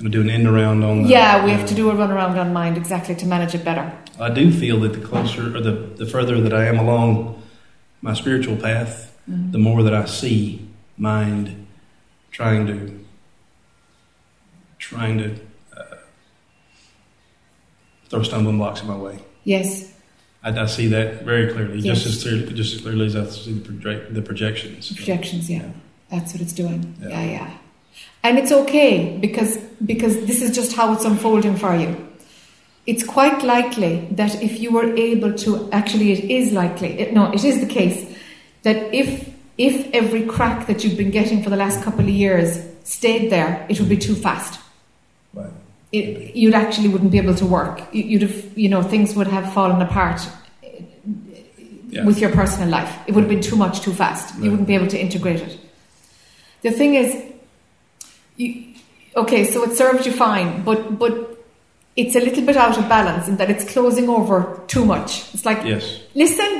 I'm do an end around on. Yeah we have to do a run around on mind exactly to manage it better I do feel that the closer or the, the further that I am along my spiritual path, Mm-hmm. the more that I see mind trying to trying to throw stumbling blocks in my way. yes I, I see that very clearly, Yes. just as clearly, just as clearly as I see the, project, the projections. projections yeah that's what it's doing Yeah. yeah yeah and it's okay because because this is just how it's unfolding for you it's quite likely that if you were able to actually it is likely it, no it is the case that if if every crack that you've been getting for the last couple of years stayed there it would be too fast. It, you'd actually wouldn't be able to work You- you'd have you know things would have fallen apart uh, Yeah. with your personal life. It would have been too much too fast. You wouldn't be able to integrate it. The thing is, you, okay, so it served you fine, but but it's a little bit out of balance in that it's closing over too much. It's like, Yes. listen,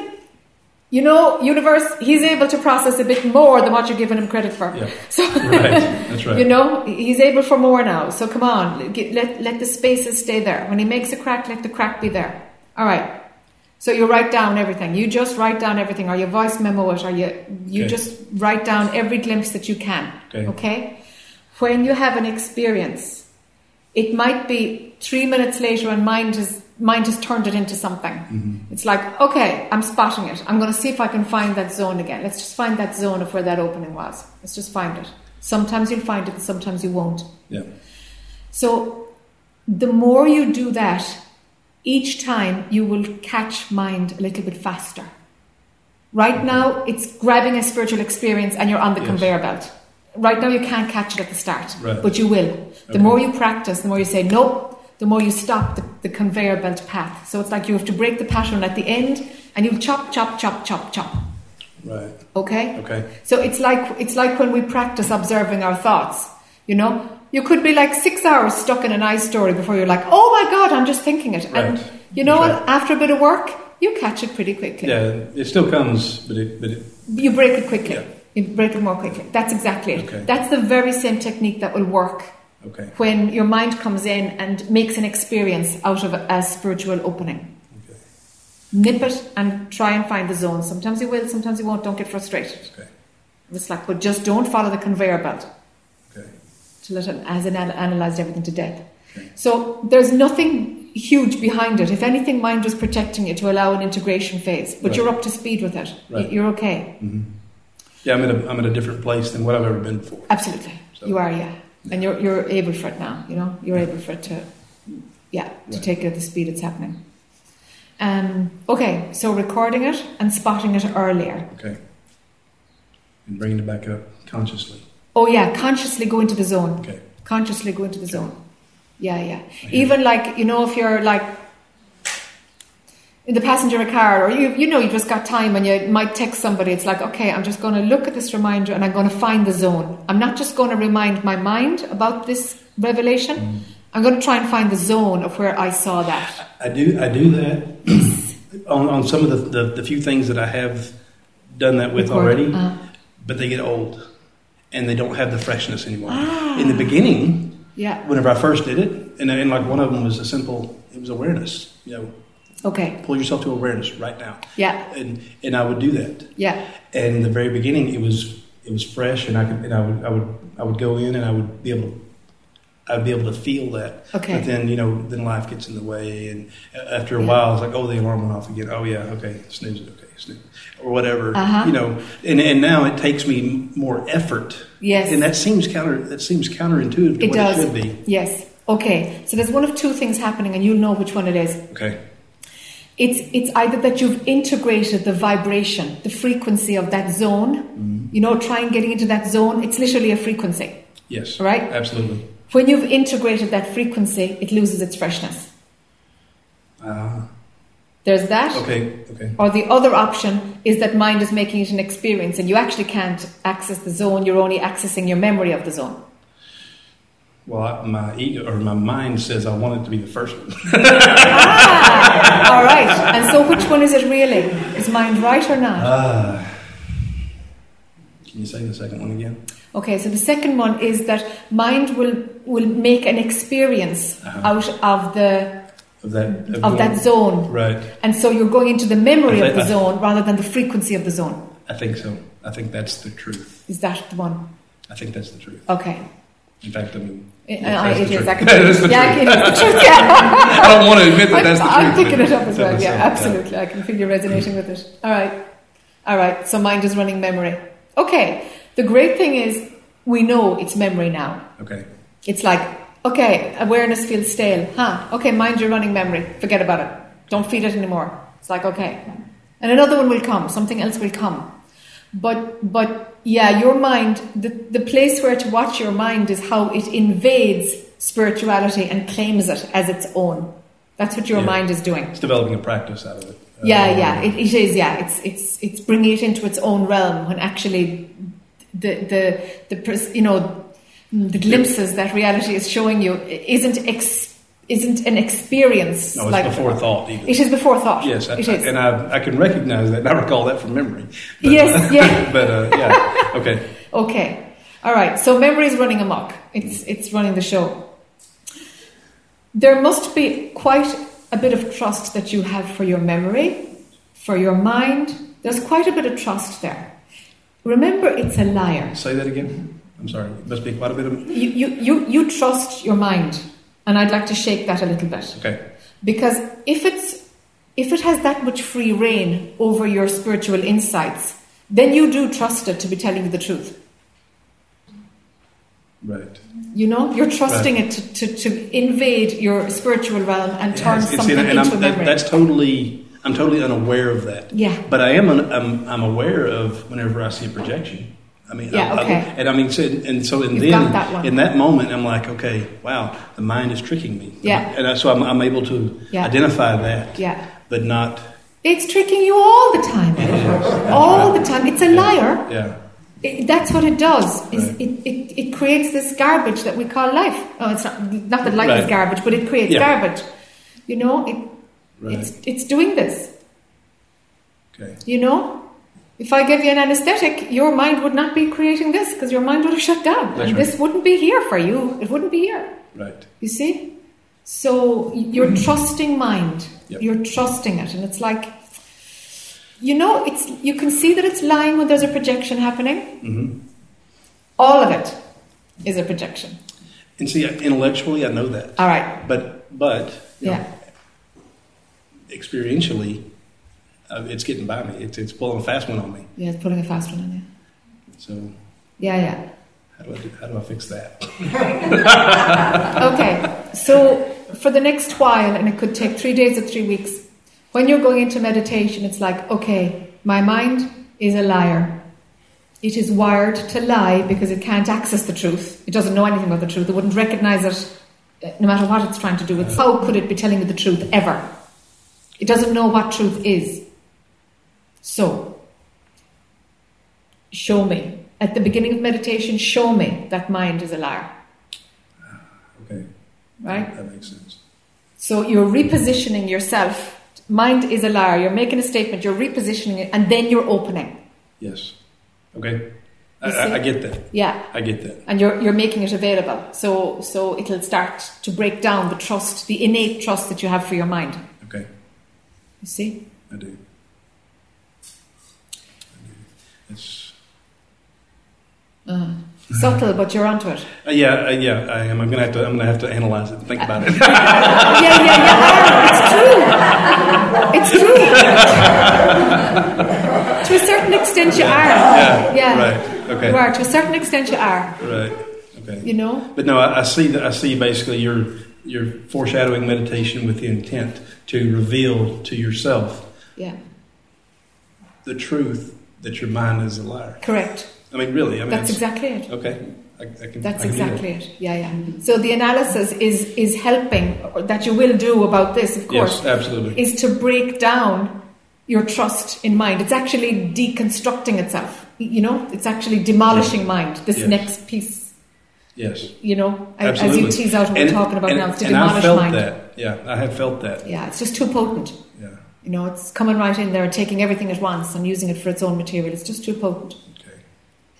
you know, universe, he's able to process a bit more than what you're giving him credit for. Yeah. So, Right. That's right. you know, he's able for more now. So come on, get, let let the spaces stay there. When he makes a crack, let the crack be there. All right. So you write down everything. You just write down everything, or you voice memo it, or you you Okay. just write down every glimpse that you can. Okay. okay? When you have an experience, it might be three minutes later, and mind has mind has turned it into something. Mm-hmm. It's like, okay, I'm spotting it. I'm going to see if I can find that zone again. Let's just find that zone of where that opening was. Let's just find it. Sometimes you'll find it, and sometimes you won't. Yeah. So the more you do that, each time you will catch mind a little bit faster. Right now, it's grabbing a spiritual experience and you're on the Yes. conveyor belt. Right now, you can't catch it at the start, Right. but you will. The Okay. more you practice, the more you say no, the more you stop the, the conveyor belt path. So it's like you have to break the pattern at the end and you chop, chop, chop, chop, chop. Right. Okay? Okay. So it's like it's like when we practice observing our thoughts. You know, you could be like six hours stuck in an nice story before you're like, oh my god, I'm just thinking it. And Right. you know what? After a bit of work, you catch it pretty quickly. Yeah. It still comes, but it but it You break it quickly. Yeah. You break it more quickly. That's exactly it. Okay. That's the very same technique that will work okay. when your mind comes in and makes an experience out of a spiritual opening. Okay. Nip it and try and find the zone. Sometimes you will, sometimes you won't. Don't get frustrated. Okay. It's like, but just don't follow the conveyor belt. Okay. till it has anal- analyzed everything to death. Okay. So there's nothing huge behind it. If anything, mind was protecting it to allow an integration phase, but Right. you're up to speed with it. Right. You're okay. hmm Yeah, I'm at a I'm at a different place than what I've ever been before. Absolutely. So- You are, yeah. And you're, you're able for it now, you know? You're able for it to, yeah, to Right. take it at the speed it's happening. Um, okay, so recording it and spotting it earlier. Okay. And bringing it back up consciously. Oh, yeah, consciously go into the zone. Okay. Consciously go into the zone. Yeah, yeah. Even like, you know, if you're like in the passenger car or you, you know, you just got time and you might text somebody, it's like, okay, I'm just going to look at this reminder and I'm going to find the zone. I'm not just going to remind my mind about this revelation. Mm. I'm going to try and find the zone of where I saw that. I do I do that on, on some of the, the, the few things that I have done that with Record. already, Uh, but they get old and they don't have the freshness anymore. Ah. In the beginning, yeah. whenever I first did it, and, and like one of them was a simple, it was awareness. You know, Okay. pull yourself to awareness right now, Yeah. and and I would do that. Yeah. And in the very beginning, it was it was fresh, and I could and I would I would I would go in and I would be able to. I'd be able to feel that, Okay. but then you know, then life gets in the way, and after a Yeah. while, it's like, oh, the alarm went off again. Oh yeah, okay, snooze it, okay, snooze, or whatever. Uh-huh. You know, and and now it takes me more effort, Yes. and that seems counter that seems counterintuitive to It what does. it should be. Yes. Okay. So there's one of two things happening and you'll know which one it is. Okay, It's it's either that you've integrated the vibration, the frequency of that zone. You know, try and getting into that zone. It's literally a frequency. yes, Right. absolutely. When you've integrated that frequency, it loses its freshness. Uh, There's that. Okay, okay. Or the other option is that mind is making it an experience and you actually can't access the zone, you're only accessing your memory of the zone. Well, I, my ego or my mind says I want it to be the first one. ah, all right. And so which one is it really? Is mind right or not? Uh, can you say the second one again? Okay, so the second one is that mind will will make an experience Uh-huh. out of the Of that of that zone. Right. And so you're going into the memory I of the thi- zone rather than the frequency of the zone. I think so. I think that's the truth. Is that the one? I think that's the truth. Okay. In fact, I mean, It, Yeah, I- that's it the is. truth. I can That is the yeah, truth. it is the truth. Yeah. I don't want to admit that that's the I'm, truth. I'm picking it up as well. Yeah, absolutely. I can feel you resonating with it. All right. All right. So mind is running memory. Okay. The great thing is we know it's memory now. Okay. It's like, okay, awareness feels stale. Huh. Okay, mind you're running memory. Forget about it. Don't feed it anymore. It's like, okay. And another one will come. Something else will come. But, but yeah, your mind, the, the place where to watch your mind is how it invades spirituality and claims it as its own. That's what your Yeah. mind is doing. It's developing a practice out of it. Uh, Yeah, yeah, it, it is. Yeah, it's it's it's bringing it into its own realm when actually the the the you know the glimpses that reality is showing you isn't ex, isn't an experience. No, it's like before thought. Even. It is before thought. Yes, I, it is. and I, I can recognize that. and I recall that from memory. But, Yes, yeah. but uh, yeah, okay. Okay. All right. So memory is running amok. It's it's running the show. There must be quite a bit of trust that you have for your memory, for your mind. There's quite a bit of trust there. Remember, it's a liar. Say that again. I'm sorry. It must be quite a bit of. You, you, you, you trust your mind, and I'd like to shake that a little bit. Okay. Because if it's if it has that much free rein over your spiritual insights, then you do trust it to be telling you the truth. Right. You know, you're trusting it to, to, to invade your spiritual realm and turn Yes, something and into a that, memory. that's totally. I'm totally unaware of that. Yeah. But I am. un- I'm, I'm aware of whenever I see a projection. I mean. Yeah, I- I- and I mean, so, and so, and You've then that in that moment, I'm like, okay, wow, the mind is tricking me. Yeah. And I, so I'm, I'm able to Yeah. identify that. yeah. But not. It's tricking you all the time. all the time. It's a liar. Yeah. It, that's what it does. Is Right. it, it, it creates this garbage that we call life. Oh, it's not, not that life is garbage, but it creates Yeah. garbage. You know, it, Right. it's, it's doing this. Okay. You know? If I gave you an anesthetic, your mind would not be creating this because your mind would have shut down. And right. this wouldn't be here for you. It wouldn't be here. Right. You see? So you're trusting mind. Yep. You're trusting it. And it's like, you know, it's you can see that it's lying when there's a projection happening. hmm All of it is a projection. And see, intellectually, I know that. All right. But but you know, Yeah. experientially, it's getting by me. It's it's pulling a fast one on me. Yeah, it's putting a fast one on you. So Yeah, yeah. how do I do, how do I fix that? Okay, so for the next while, and it could take three days or three weeks, when you're going into meditation, it's like, okay, my mind is a liar. It is wired to lie because it can't access the truth. It doesn't know anything about the truth. It wouldn't recognize it uh, no matter what it's trying to do. It's how could it be telling you the truth ever? It doesn't know what truth is. So, show me. At the beginning of meditation, show me that mind is a liar. Okay, Right? that makes sense. So you're repositioning yourself. Mind is a liar. You're making a statement, you're repositioning it, and then you're opening. Yes. Okay. I, You see? I, I get that. Yeah. I get that. And you're, you're making it available. So, so it'll start to break down the trust, the innate trust that you have for your mind. Okay, You see? I do. I do. It's Uh, subtle, but you're onto it. uh, yeah, uh, yeah. I am. I'm gonna have to. I'm gonna have to analyze it. and Think about it. yeah, yeah, yeah. It's true. It's true. to a certain extent, you are. Yeah, Yeah. right, okay. You are. To a certain extent, you are. right. Okay. You know? But no, I, I see that. I see basically you're you're foreshadowing meditation with the intent to reveal to yourself Yeah. the truth that your mind is a liar. Correct. I mean, really. I mean, That's exactly it. Okay. I, I can. That's I exactly it. Yeah, yeah. So the analysis is is helping or that you will do about this, of course, Yes, absolutely. is to break down your trust in mind. It's actually deconstructing itself. You know, it's actually demolishing mind. This Yes. next piece, Yes, you know, as you tease out what And- we're talking about and, now, it's to and I demolish felt mind. that. Yeah, I have felt that. Yeah, it's just too potent. You know, it's coming right in there and taking everything at once and using it for its own material. It's just too potent. Okay.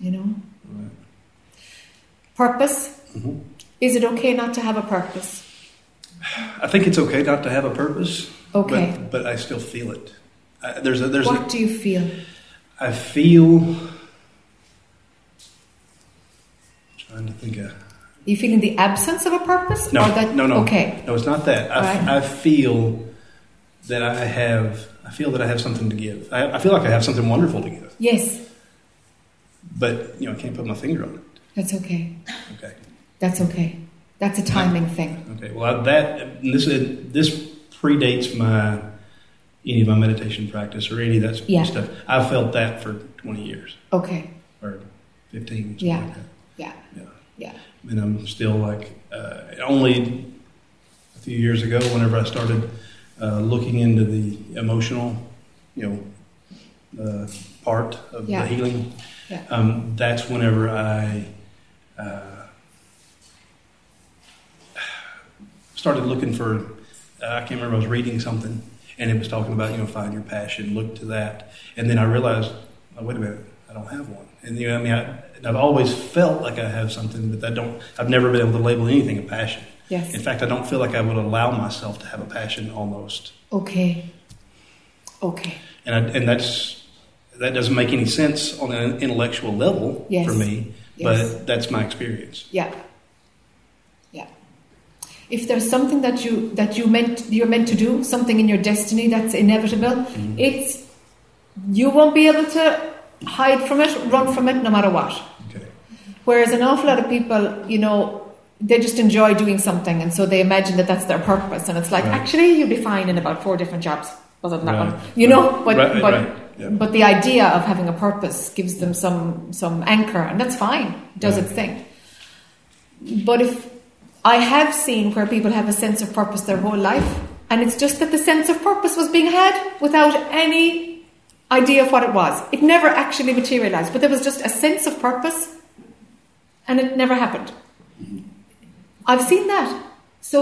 You know, Right. purpose. Mhm. Is it okay not to have a purpose? I think it's okay not to have a purpose. Okay. But, but I still feel it. I, there's a there's what a, do you feel? I feel. Trying to think of. you feeling the absence of a purpose? No, or that, no, no. Okay. No, it's not that. I, Alright. I feel that I have. I feel that I have something to give. I, I feel like I have something wonderful to give, Yes, but you know I can't put my finger on it. that's okay. Okay. That's okay. That's a timing thing. Okay. Well, I, that this is- this predates my any of my meditation practice or any of that Yeah. stuff. I've felt that for twenty years Okay. or fifteen. Yeah. Like. Yeah. Yeah. Yeah. and I'm still like uh, only a few years ago, whenever I started uh, looking into the emotional, you know, uh, part of Yeah. the healing. Yeah. Um, that's whenever I uh, started looking for. Uh, I can't remember. I was reading something, and it was talking about you know find your passion, look to that, and then I realized, oh, wait a minute, I don't have one. And you know, I mean, I, I've always felt like I have something, but I don't. I've never been able to label anything a passion. Yes. In fact, I don't feel like I would allow myself to have a passion almost, Okay. Okay. and I, and that's that doesn't make any sense on an intellectual level Yes. for me, Yes. but that's my experience. Yeah. Yeah. If there's something that you that you meant you're meant to do, something in your destiny that's inevitable, Mm-hmm. it's you won't be able to hide from it, run from it, no matter what. Okay. Whereas an awful lot of people, you know, they just enjoy doing something, and so they imagine that that's their purpose, and it's like Right. actually you'll be fine in about four different jobs other than that Right. one, you know. But Right, but yeah. but the idea of having a purpose gives them some some anchor, and that's fine. It does its thing. But if I have seen where people have a sense of purpose their whole life, and it's just that the sense of purpose was being had without any idea of what it was. It never actually materialized, but there was just a sense of purpose, and it never happened. I've seen that. So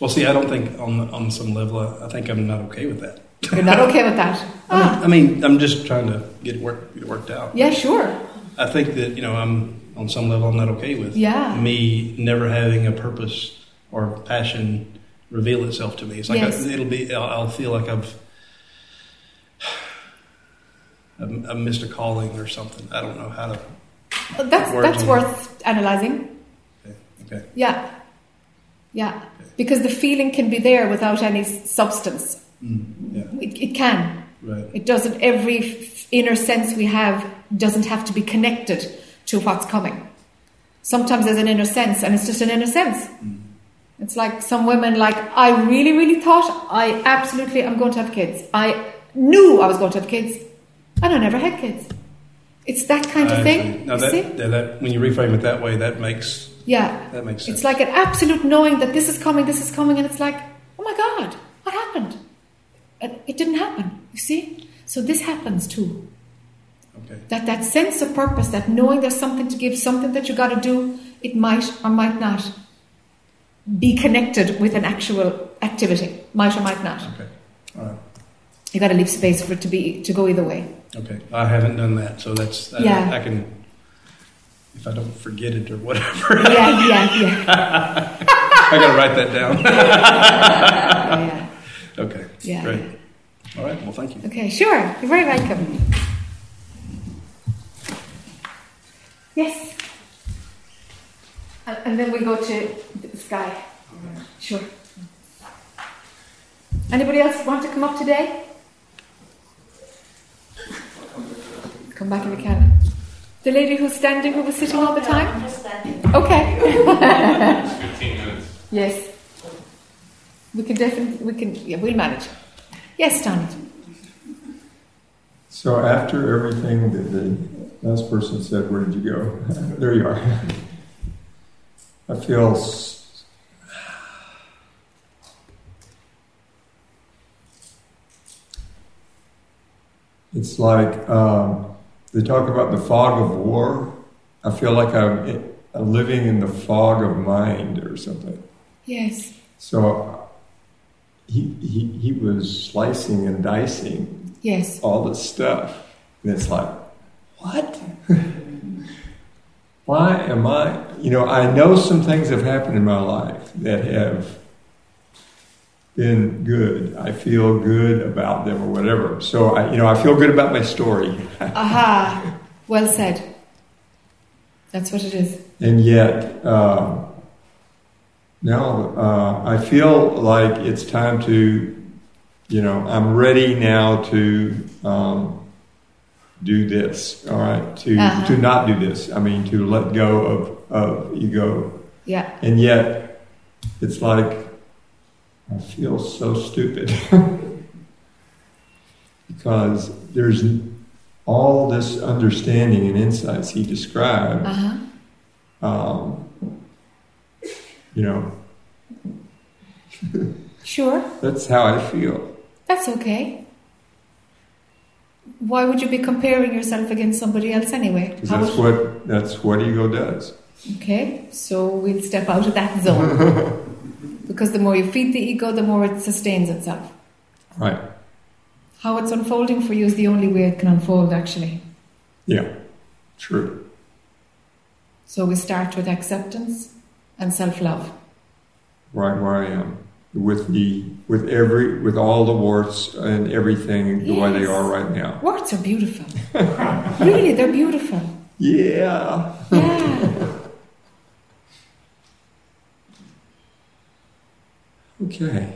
Well, see, I don't think on on some level, I, I think I'm not okay with that. you're not okay with that. I mean, Ah, I mean, I'm just trying to get it work get it worked out. yeah, sure. I think that you know, I'm on some level, I'm not okay with Yeah. me never having a purpose or passion reveal itself to me. It's like Yes. I, it'll be, I'll, I'll feel like I've. I've missed a calling or something. I don't know how to. That's that's worth analyzing. Okay. okay. Yeah, yeah, because the feeling can be there without any substance. Mm, yeah. It, it can. Right. It doesn't. Every inner sense we have doesn't have to be connected to what's coming. Sometimes there's an inner sense, and it's just an inner sense. It's like some women, like I really, really thought I absolutely am going to have kids. I knew I was going to have kids, and I never had kids. It's that kind of I thing. see. Now you that, see? that, that when you reframe it that way, that makes Yeah. that makes sense. It's like an absolute knowing that this is coming, this is coming, and it's like, oh my God, what happened? It didn't happen. You see? So this happens too. okay. That that sense of purpose, that knowing there's something to give, something that you got to do, it might or might not be connected with an actual activity. Might or might not. Okay. All right. You got to leave space for it to be to go either way. Okay. I haven't done that, so that's I, Yeah. I can if I don't forget it or whatever. Yeah, yeah, yeah. I got to write that down. yeah, yeah. okay. Yeah. Great. All right. Well, thank you. Okay, sure. You're very welcome. Yes. And, and then we go to the sky. Sure. Anybody else want to come up today? Come back if you can. The lady who's standing, who was sitting all the time? Okay. 15 minutes. Yes. We can definitely, we can, yeah, we'll manage. Yes, Donald. So after everything that the last person said, where did you go? there you are. I feel s- it's like um, they talk about the fog of war. I feel like I'm uh, living in the fog of mind or something. Yes. So he, he, he was slicing and dicing Yes. all this stuff. And it's like, what? Why am I, you know, I know some things have happened in my life that have been good. I feel good about them or whatever. So, I, you know, I feel good about my story. Aha. Well said. That's what it is. And yet, uh, now uh, I feel like it's time to, you know, I'm ready now to um, do this. All right, to Uh-huh. to not do this. I mean, to let go of of ego. Yeah. And yet, it's like I feel so stupid because there's all this understanding and insights he described. Uh huh. Um, you know, Sure. that's how I feel. That's okay. Why would you be comparing yourself against somebody else anyway? 'Cause How that's what that's what ego does. Okay, so we'll step out of that zone. because the more you feed the ego, the more it sustains itself. Right. How it's unfolding for you is the only way it can unfold, actually. Yeah. True. So we start with acceptance and self love. Right where I am. With the with every with all the warts and everything the way they are right now. Warts are beautiful. really, they're beautiful. Yeah. Yeah. Okay.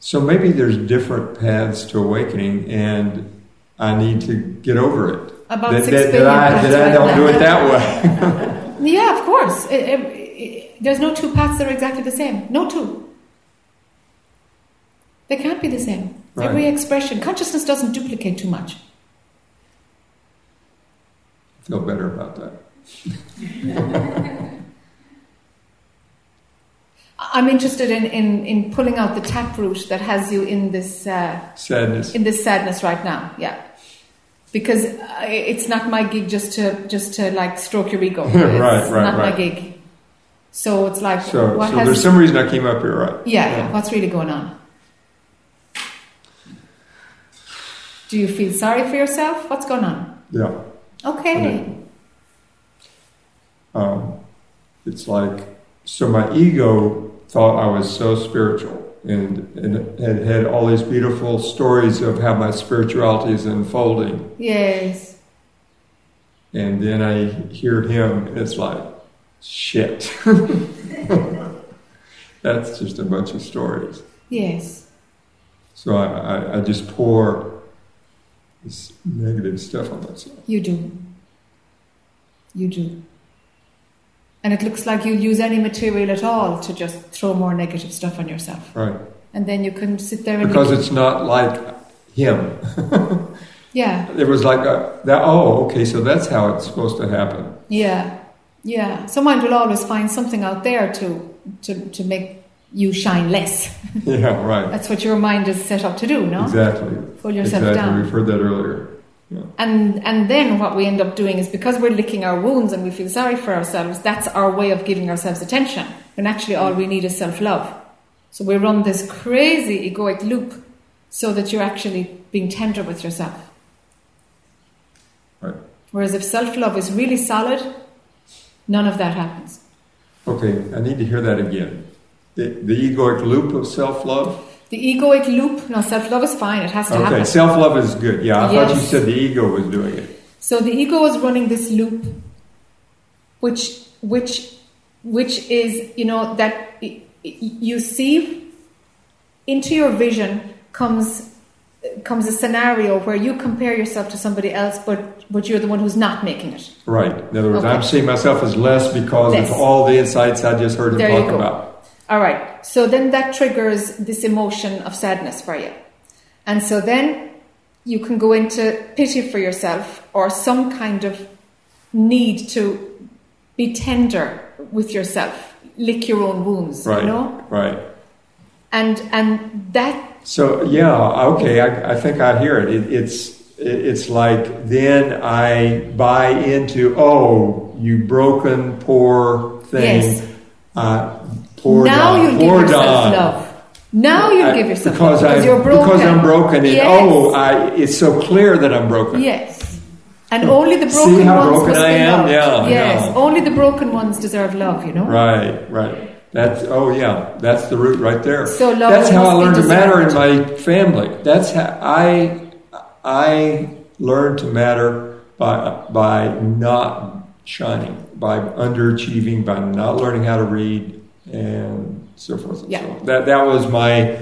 So maybe there's different paths to awakening, and I need to get over it. About that, six that, that I, that I don't do it that way. Yeah, of course. It- it- it- there's no two paths that are exactly the same. No two. They can't be the same. Right. Every expression, consciousness doesn't duplicate too much. I feel better about that. I'm interested in, in, in pulling out the taproot that has you in this uh, Sadness. in this sadness right now. Yeah, because uh, it's not my gig just to just to like stroke your ego. It's Right, right, not my gig. So it's like So, what so has there's some reason I came up here, right? Yeah. yeah, what's really going on? Do you feel sorry for yourself? What's going on? Yeah. Okay. Um, it's like, so my ego thought I was so spiritual and, and had had all these beautiful stories of how my spirituality is unfolding. Yes. And then I hear him, and it's like, shit. That's just a bunch of stories. Yes. So I, I, I just pour this negative stuff on myself. You do. You do. And it looks like you'll use any material at all to just throw more negative stuff on yourself. Right. And then you can sit there and Because it's not like him. yeah, It was like, a, that, oh, okay, so that's how it's supposed to happen. yeah, yeah. So mind will always find something out there to to to make you shine less. Yeah, right. That's what your mind is set up to do, no? Exactly. Pull yourself exactly. down. We've heard that earlier. And and then what we end up doing is because we're licking our wounds and we feel sorry for ourselves, that's our way of giving ourselves attention. When actually all we need is self love. So we run this crazy egoic loop so that you're actually being tender with yourself. Right. Whereas if self love is really solid, none of that happens. Okay, I need to hear that again. The, the egoic loop of self love. The egoic loop, no, self love is fine, it has to Okay, happen. Okay, self love is good. Yeah, I thought you said the ego was doing it. So the ego is running this loop, which which which is you know that you see into your vision comes comes a scenario where you compare yourself to somebody else, but but you're the one who's not making it. Right. In other words, Okay. I'm seeing myself as less because Less. of all the insights I just heard him There you talk about. All right. So then that triggers this emotion of sadness for you. And so then you can go into pity for yourself or some kind of need to be tender with yourself, lick your own wounds, Right. you know? Right. And and that So yeah, okay, I, I think I hear it. it. It's it's like then I buy into oh you broken poor thing. Yes. Uh, poor now Don, you'll give yourself Don. love. Now you'll I- give yourself because love because I you're broken. because I'm broken. And, Yes. Oh, I it's so clear that I'm broken. Yes. And only the broken See how ones broken I am? loved. Yeah, yes. know. Only the broken ones deserve love, you know? Right, right. That's oh yeah, that's the root right there. So love that's how I learned to matter in my family. That's how I I learned to matter by by not shining, by underachieving, by not learning how to read, and so forth. And Yeah. so on. That that was my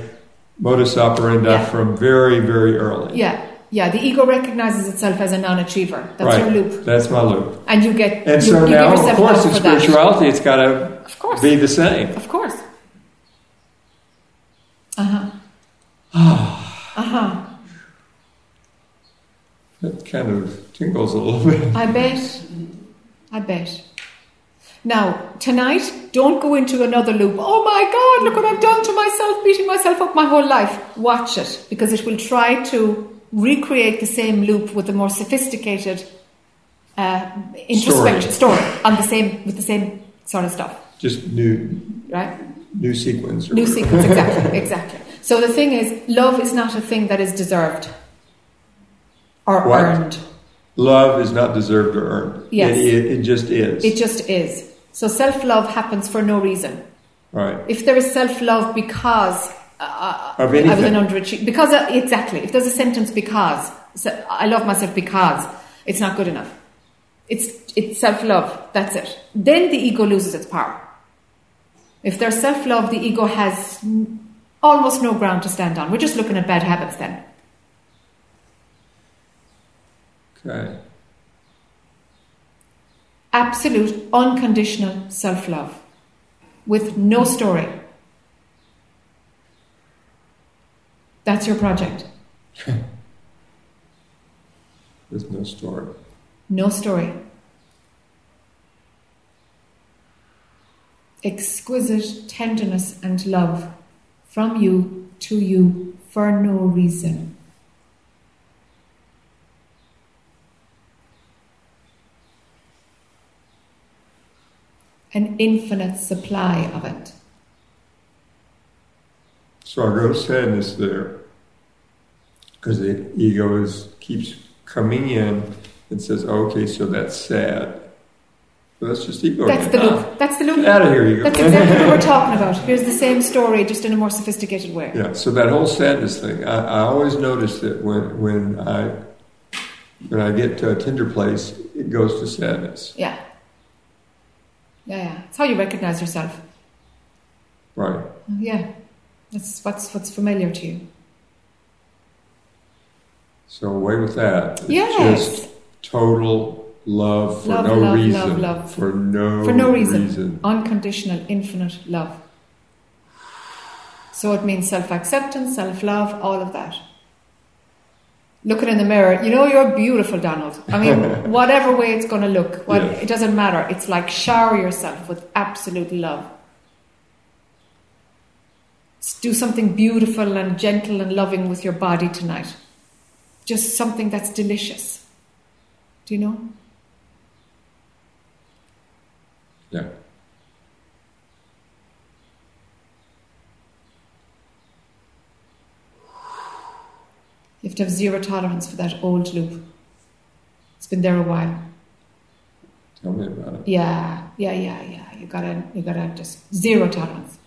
modus operandi Yeah. from very very early. Yeah. Yeah. The ego recognizes itself as a non achiever. That's right. your loop. That's my loop. And you get And you, so you now, of course, in for that. spirituality, it's got to Of course. be the same. Of course. Uh huh. uh huh. That kind of tingles a little bit. I bet. I bet. Now, tonight, don't go into another loop. Oh my God, look what I've done to myself, beating myself up my whole life. Watch it, because it will try to recreate the same loop with a more sophisticated uh, introspection story. on the same with the same sort of stuff, Just new right? new sequence. Or New whatever. sequence, exactly, exactly. So the thing is, love is not a thing that is deserved or What? earned. Love is not deserved or earned. Yes. It, it, it just is. It just is. So self love happens for no reason. right. If there is self love because uh, Of I was an underachiever, because uh, exactly, if there's a sentence because so I love myself because it's not good enough. It's it's self love. That's it. Then the ego loses its power. If there's self love, the ego has almost no ground to stand on. We're just looking at bad habits then. Okay. Absolute, unconditional self love with no story. That's your project. There's no story. No story. Exquisite tenderness and love from you to you for no reason. An infinite supply of it. So I go sadness there because the ego is keeps coming in and says, oh, "Okay, so that's sad." So that's just ego. That's the again. loop. Ah, that's the loop. Get out of here, ego. That's exactly what we're talking about. Here's the same story, just in a more sophisticated way. Yeah, so that whole sadness thing, I, I always notice that when when I when I get to a tender place, it goes to sadness. Yeah. Yeah, yeah. It's how you recognize yourself. Right. Yeah. That's what's what's familiar to you. So away with that. It's Yes. Just total love for Love, no love, reason. love, love. For no For no reason. Unconditional, infinite love. So it means self acceptance, self love, all of that. Looking in the mirror, you know you're beautiful, Donald. I mean, whatever way it's going to look, what, Yes. it doesn't matter. It's like shower yourself with absolute love. Do something beautiful and gentle and loving with your body tonight. Just something that's delicious. Do you know? Yeah. You have to have zero tolerance for that old loop. It's been there a while. Tell me about it. Yeah, yeah, yeah, yeah. You gotta, you gotta just zero tolerance.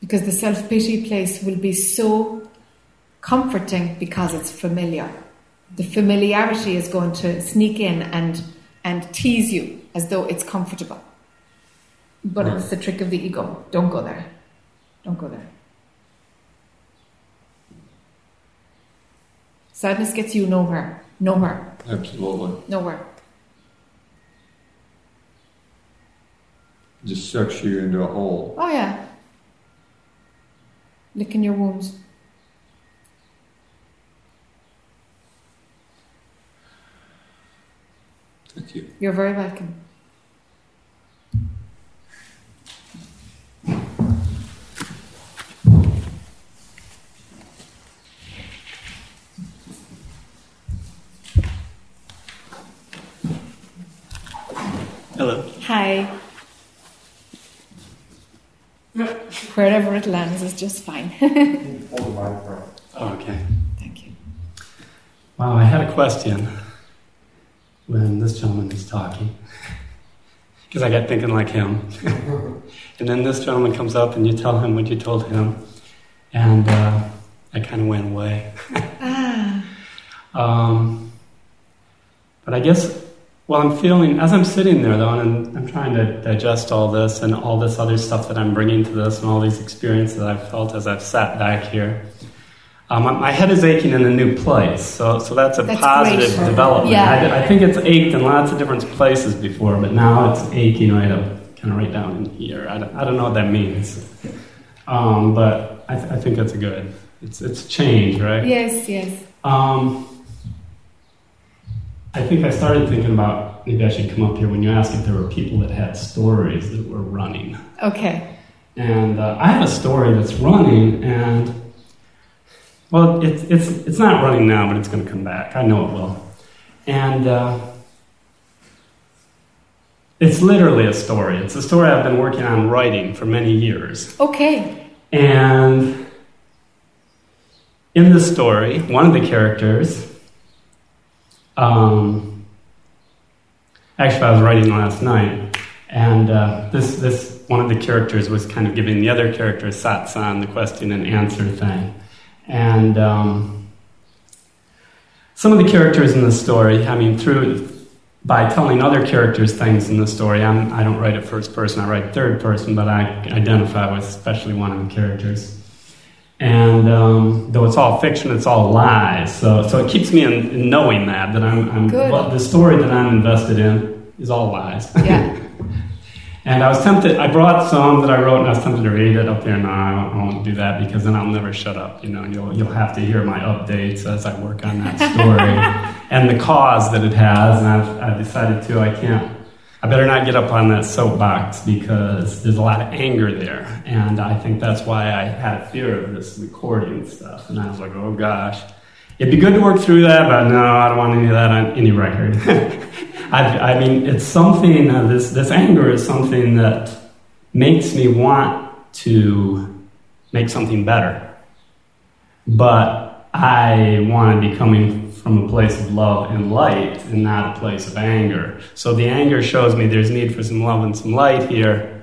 Because the self pity place will be so comforting because it's familiar. The familiarity is going to sneak in and and tease you as though it's comfortable. But Right. it's the trick of the ego. Don't go there. Don't go there. Sadness gets you nowhere. Nowhere. Absolutely. Nowhere. just sucks you into a hole. Oh yeah. Licking your wounds. Thank you. You're very welcome. Hello. Hi. Wherever it lands is just fine. Okay. Thank you. Wow, I had a question when this gentleman was talking. Because I got thinking like him. and then this gentleman comes up and you tell him what you told him. And uh, I kind of went away. Ah. Um, but I guess, well, I'm feeling, as I'm sitting there though, and I'm trying to digest all this and all this other stuff that I'm bringing to this and all these experiences I've felt as I've sat back here. Um, my head is aching in a new place, so, so that's a That's positive great. development. Yeah. I, I think it's ached in lots of different places before, but now it's aching right up, kind of right down in here. I don't, I don't know what that means, um, but I, th- I think that's good. It's, it's change, right? Yes, yes. Um, I think I started thinking about maybe I should come up here when you asked if there were people that had stories that were running. Okay. And uh, I have a story that's running, and well, it's it's it's not running now, but it's going to come back. I know it will. And uh, it's literally a story. It's a story I've been working on writing for many years. Okay. And in the story, one of the characters, um, actually, I was writing last night, and uh, this this one of the characters was kind of giving the other character satsang, the question and answer thing, and um, some of the characters in the story, I mean, through by telling other characters things in the story, I'm, I don't write it first person, I write third person, but I identify with especially one of the characters. And um, though it's all fiction, it's all lies. So, so it keeps me in, in knowing that, that I'm, I'm what the story that I'm invested in is all lies. Yeah. and I was tempted, I brought some that I wrote and I was tempted to read it up there. No, I won't, I won't do that because then I'll never shut up. You know, you'll, you'll have to hear my updates as I work on that story and the cause that it has. And I've, I've decided to, I can't, I better not get up on that soapbox because there's a lot of anger there. And I think that's why I had fear of this recording stuff. And I was like, oh gosh. It'd be good to work through that, but no, I don't want any of that on any record. I, I mean, it's something, uh, this, this anger is something that makes me want to make something better. But I want to be coming from a place of love and light and not a place of anger. So the anger shows me there's need for some love and some light here.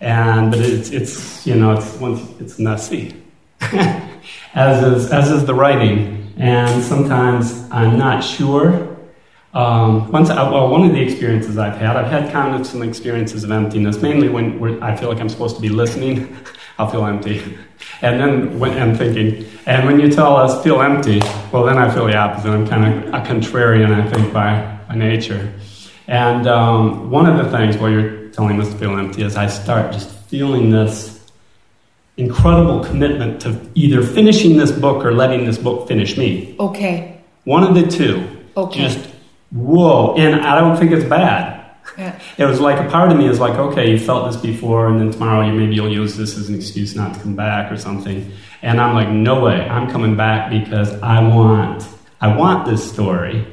And but it's it's you know it's once it's messy, as is as is the writing. And sometimes I'm not sure. Um, once I, well, one of the experiences I've had, I've had kind of some experiences of emptiness. Mainly when I feel like I'm supposed to be listening, I'll feel empty. And then when I'm thinking, and when you tell us feel empty, well, then I feel the opposite. I'm kind of a contrarian, I think, by, by nature. And um, one of the things while you're telling us to feel empty is I start just feeling this incredible commitment to either finishing this book or letting this book finish me. Okay. One of the two. Okay. Just whoa. And I don't think it's bad. Yeah. It was like a part of me is like, okay, you felt this before, and then tomorrow you maybe you'll use this as an excuse not to come back or something. And I'm like, no way, I'm coming back because I want, I want this story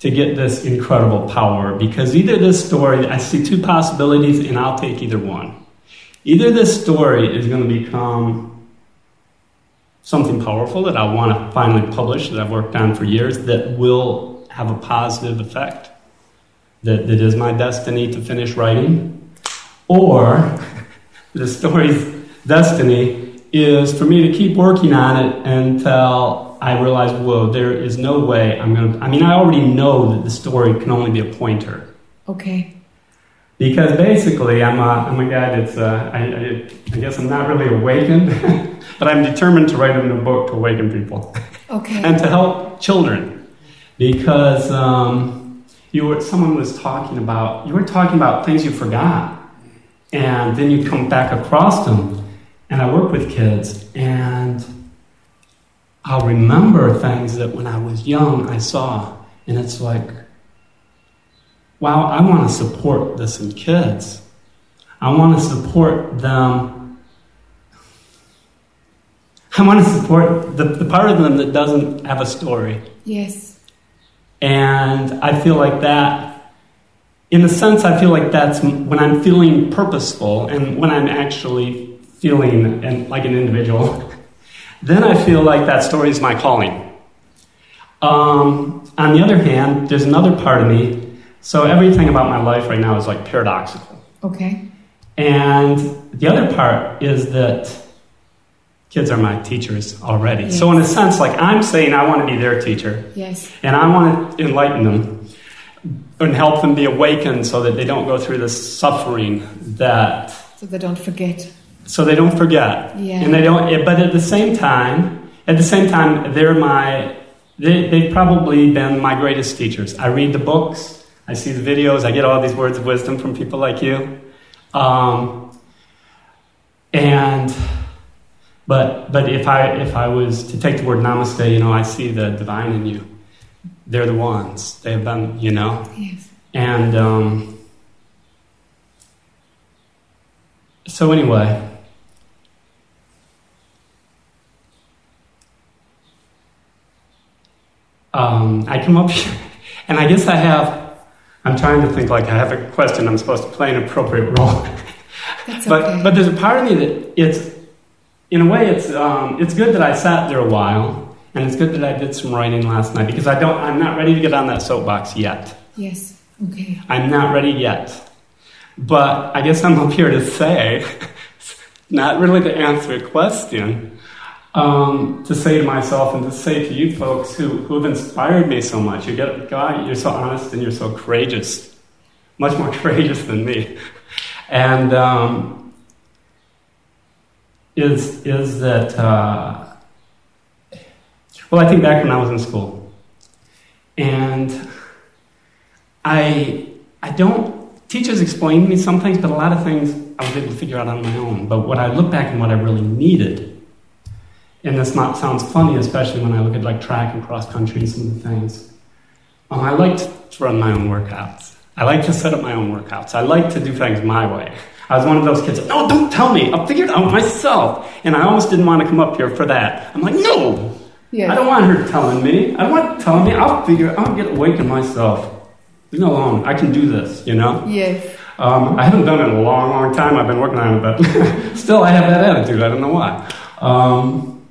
to get this incredible power. Because either this story, I see two possibilities, and I'll take either one. Either this story is going to become something powerful that I want to finally publish that I've worked on for years that will have a positive effect that, that is my destiny to finish writing, or the story's destiny is for me to keep working on it until I realize, whoa, there is no way I'm going to. I mean, I already know that the story can only be a pointer. Okay. Because basically, I'm a, I'm a guy that's, uh, I, I, I guess I'm not really awakened, but I'm determined to write in a book to awaken people Okay. and to help children. Because um, you were, someone was talking about, you were talking about things you forgot. and then you come back across them. And I work with kids, and I'll remember things that when I was young I saw, and it's like, wow, I want to support this in kids. I want to support them. I want to support the, the part of them that doesn't have a story. Yes. And I feel like that, in a sense, I feel like that's when I'm feeling purposeful and when I'm actually feeling and, like an individual, then I feel like that story is my calling. Um, on the other hand, there's another part of me. So everything about my life right now is like paradoxical. Okay. And the other part is that kids are my teachers already. So, in a sense, like I'm saying, I want to be their teacher. Yes. And I want to enlighten them and help them be awakened so that they don't go through the suffering that So they don't forget. so they don't forget. Yeah. And they don't but at the same time, at the same time they're my they, they've probably been my greatest teachers. I read the books, I see the videos, I get all these words of wisdom from people like you. Um, and but but if I if I was to take the word namaste, you know, I see the divine in you. They're the ones. They have been, you know. Yes. And um, so, anyway, um, I come up here, and I guess I have. I'm trying to think like I have a question. I'm supposed to play an appropriate role, That's but okay. but there's a part of me that it's, in a way, it's um, it's good that I sat there a while, and it's good that I did some writing last night because I don't. I'm not ready to get on that soapbox yet. yes. Okay. I'm not ready yet. But I guess I'm up here to say, not really to answer a question, um, to say to myself and to say to you folks who, who have inspired me so much. You get, God, you're so honest and you're so courageous, much more courageous than me. And um, is, is that, uh, well, I think back when I was in school, and I I don't teachers explained to me some things, but a lot of things I was able to figure out on my own. But what I look back and what I really needed, and this not sounds funny, especially when I look at like track and cross country and some of the things. Um, I liked to run my own workouts. I like to set up my own workouts. I like to do things my way. I was one of those kids. No, don't tell me. I'll figure it out myself. And I almost didn't want to come up here for that. I'm like, no, Yes. I don't want her telling me. I want telling me. I'll figure. I'll get awakened myself. Leave me alone. I can do this. You know. Yes. Um, I haven't done it in a long, long time. I've been working on it, but still, I have that attitude. I don't know why. Um,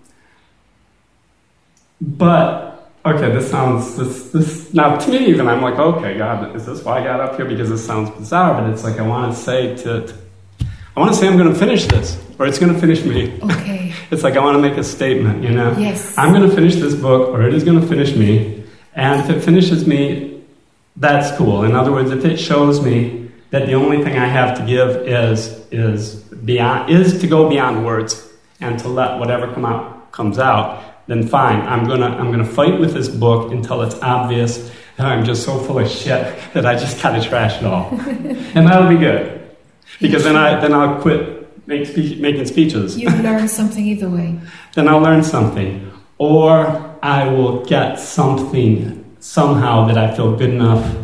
but okay, this sounds this this now to me even I'm like, okay, God, is this why I got up here? Because this sounds bizarre, but it's like I want to say to, want to say I'm going to finish this, or it's going to finish me. Okay. It's like I want to make a statement, you know? Yes. I'm going to finish this book, or it is going to finish me. And if it finishes me, that's cool. In other words, if it shows me that the only thing I have to give is is beyond is to go beyond words and to let whatever come out comes out, then fine. I'm gonna I'm gonna fight with this book until it's obvious that I'm just so full of shit that I just gotta trash it all, and that'll be good. Because then I then I'll quit make spe- making speeches You learn something either way. then I'll learn something. Or I will get something somehow that I feel good enough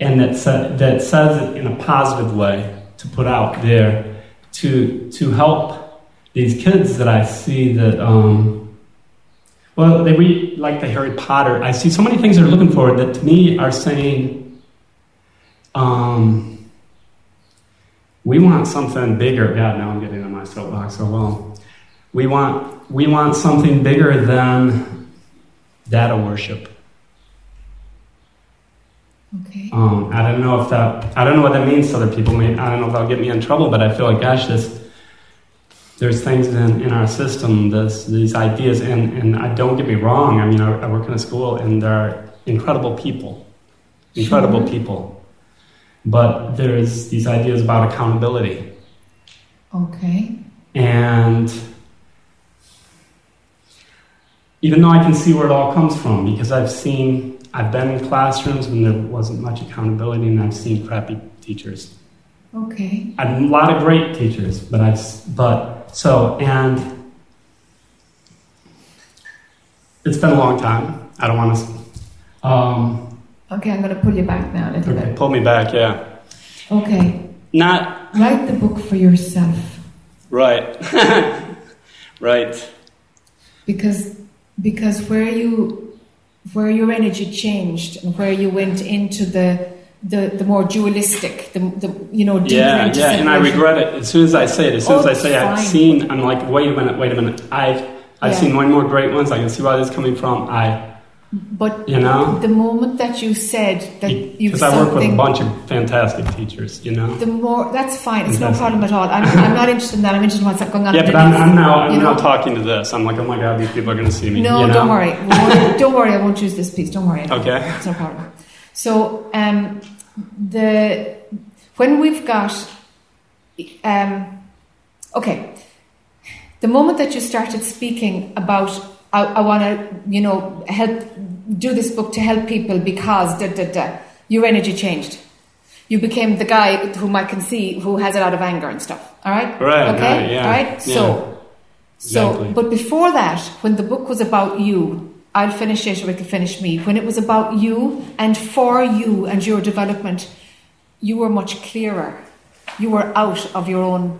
and that, sa- that says it in a positive way to put out there to, to help these kids that I see that, um, well, they read like the Harry Potter. I see so many things they're looking for that to me are saying, um, we want something bigger. God, now I'm getting in my soapbox so well. We want we want something bigger than data worship. Okay. Um, I don't know if that I don't know what that means to other people. I don't know if that'll get me in trouble, but I feel like gosh, this there's things in, in our system, this, these ideas, and, and I don't get me wrong. I mean, I, I work in a school, and there are incredible people, incredible Sure. people, but there's these ideas about accountability. Okay. And even though I can see where it all comes from, because I've seen, I've been in classrooms when there wasn't much accountability, and I've seen crappy teachers. Okay. A lot of great teachers, but I've but so and it's been a long time. I don't want to. Um, Okay, I'm going to pull you back now a little okay, bit. pull me back. Yeah, Okay. not Write the book for yourself right, right. because because where you where your energy changed and where you went into the the, the more dualistic, the, the you know Yeah, yeah, and I regret it as soon as I say it. As soon Oh, as I it's say I've seen, I'm like, wait a minute, wait a minute. I've I've Yeah. seen one more great ones. I can see where this is coming from. I, But you know, the moment that you said that you've because I work with a bunch of fantastic teachers. You know. the more that's fine. It's no problem at all. I'm, I'm not interested in that. I'm interested in what's going on. Yeah, but I'm, I'm now I'm you now talking to this. I'm like, oh my god, these people are going to see me. No, you know? don't worry. Don't worry. I won't choose this piece. Don't worry. Okay. It's no problem. So um, the when we've got um, okay, the moment that you started speaking about I, I want to you know help do this book to help people because da da da, your energy changed. You became the guy whom I can see who has a lot of anger and stuff. All right. Right, Okay. right, yeah, All right. yeah. So. So, Exactly. but before that, when the book was about you, I'll finish it or it can finish me. When it was about you and for you and your development, you were much clearer. You were out of your own,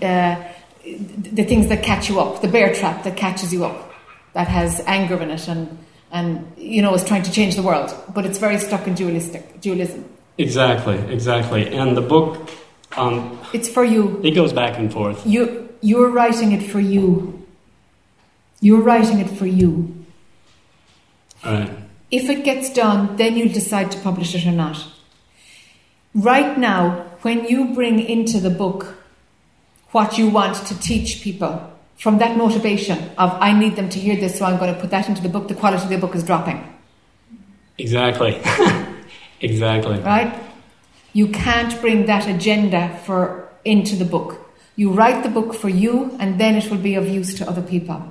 uh, the things that catch you up, the bear trap that catches you up, that has anger in it and, and you know, is trying to change the world. But it's very stuck in dualistic, dualism. Exactly, exactly. And the book, um, It's for you. it goes back and forth. You, you're writing it for you. You're writing it for you. Right. If it gets done, then you decide to publish it or not. Right now, when you bring into the book what you want to teach people, from that motivation of I need them to hear this, so I'm going to put that into the book, the quality of the book is dropping. Exactly. exactly. Right? You can't bring that agenda for into the book. You write the book for you, and then it will be of use to other people.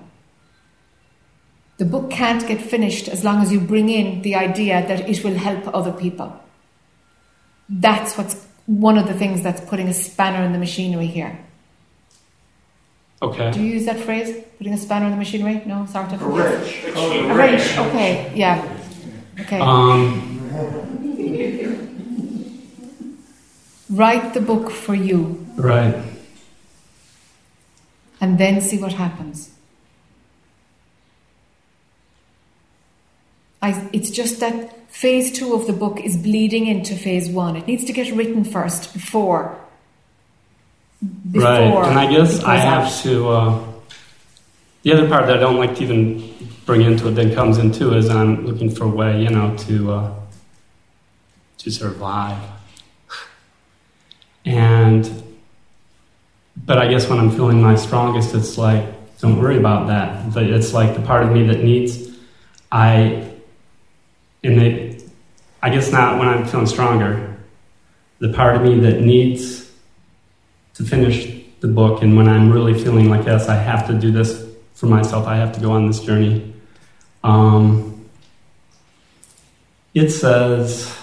The book can't get finished as long as you bring in the idea that it will help other people. That's what's one of the things that's putting a spanner in the machinery here. Do you use that phrase? Putting a spanner in the machinery? No, sort of. A wrench. A wrench. Okay. Yeah. Okay. Um, Write the book for you, right. and then see what happens. I, it's just that phase two of the book is bleeding into phase one. It needs to get written first before. Before Right. And I guess I have out. to. Uh, the other part that I don't like to even bring into it, then comes into, is I'm looking for a way, you know, to uh, to survive. And, but I guess when I'm feeling my strongest, it's like, don't worry about that. But It's like the part of me that needs, I, and it, I guess not when I'm feeling stronger, the part of me that needs to finish the book, and when I'm really feeling like, yes, I have to do this for myself, I have to go on this journey. Um, it says,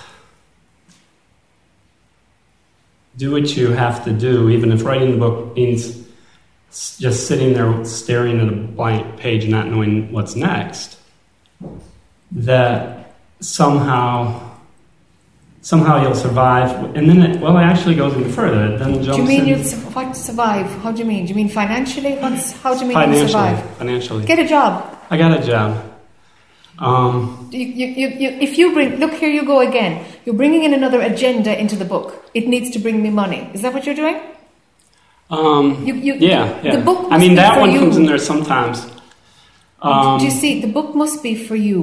do what you have to do, even if writing the book means just sitting there staring at a blank page not knowing what's next. That somehow, somehow you'll survive. And then it, well, it actually goes even further. It then jumps Do you mean you'll su- what survive? How do you mean? Do you mean financially? What's, how do you mean you'll survive? Financially, Get a job. I got a job. Um, You, you, you, if you bring, look, here you go again. You're bringing in another agenda into the book. It needs to bring me money. Is that what you're doing? um, You, you, yeah, yeah. The book. I mean, that one comes in there sometimes. Um, Do you see? The book must be for you,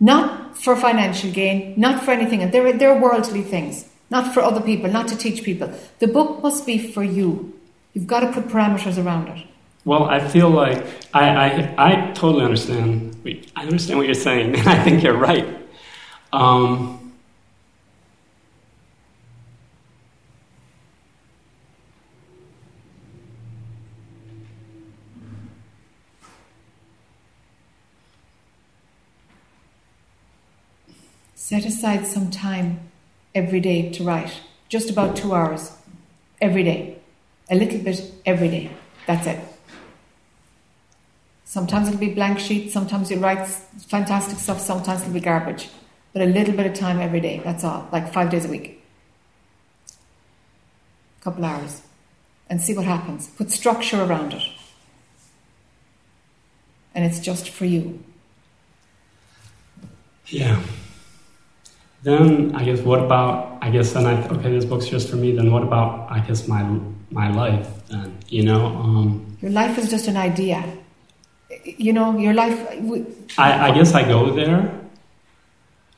not for financial gain, not for anything. And they're they're worldly things, not for other people, not to teach people. The book must be for you. You've got to put parameters around it. Well, I feel like I, I, I totally understand. I understand what you're saying, and I think you're right. Um, Set aside some time every day to write. just about two hours every day. A little bit every day. That's it. Sometimes it'll be blank sheets, sometimes you write fantastic stuff, sometimes it'll be garbage. But a little bit of time every day, that's all, like five days a week. A couple hours. And see what happens. Put structure around it. And it's just for you. Yeah. Then I guess what about I guess then I okay this book's just for me. Then what about I guess my my life then you know um, Your life is just an idea. You know, your life. we- I, I guess I go there.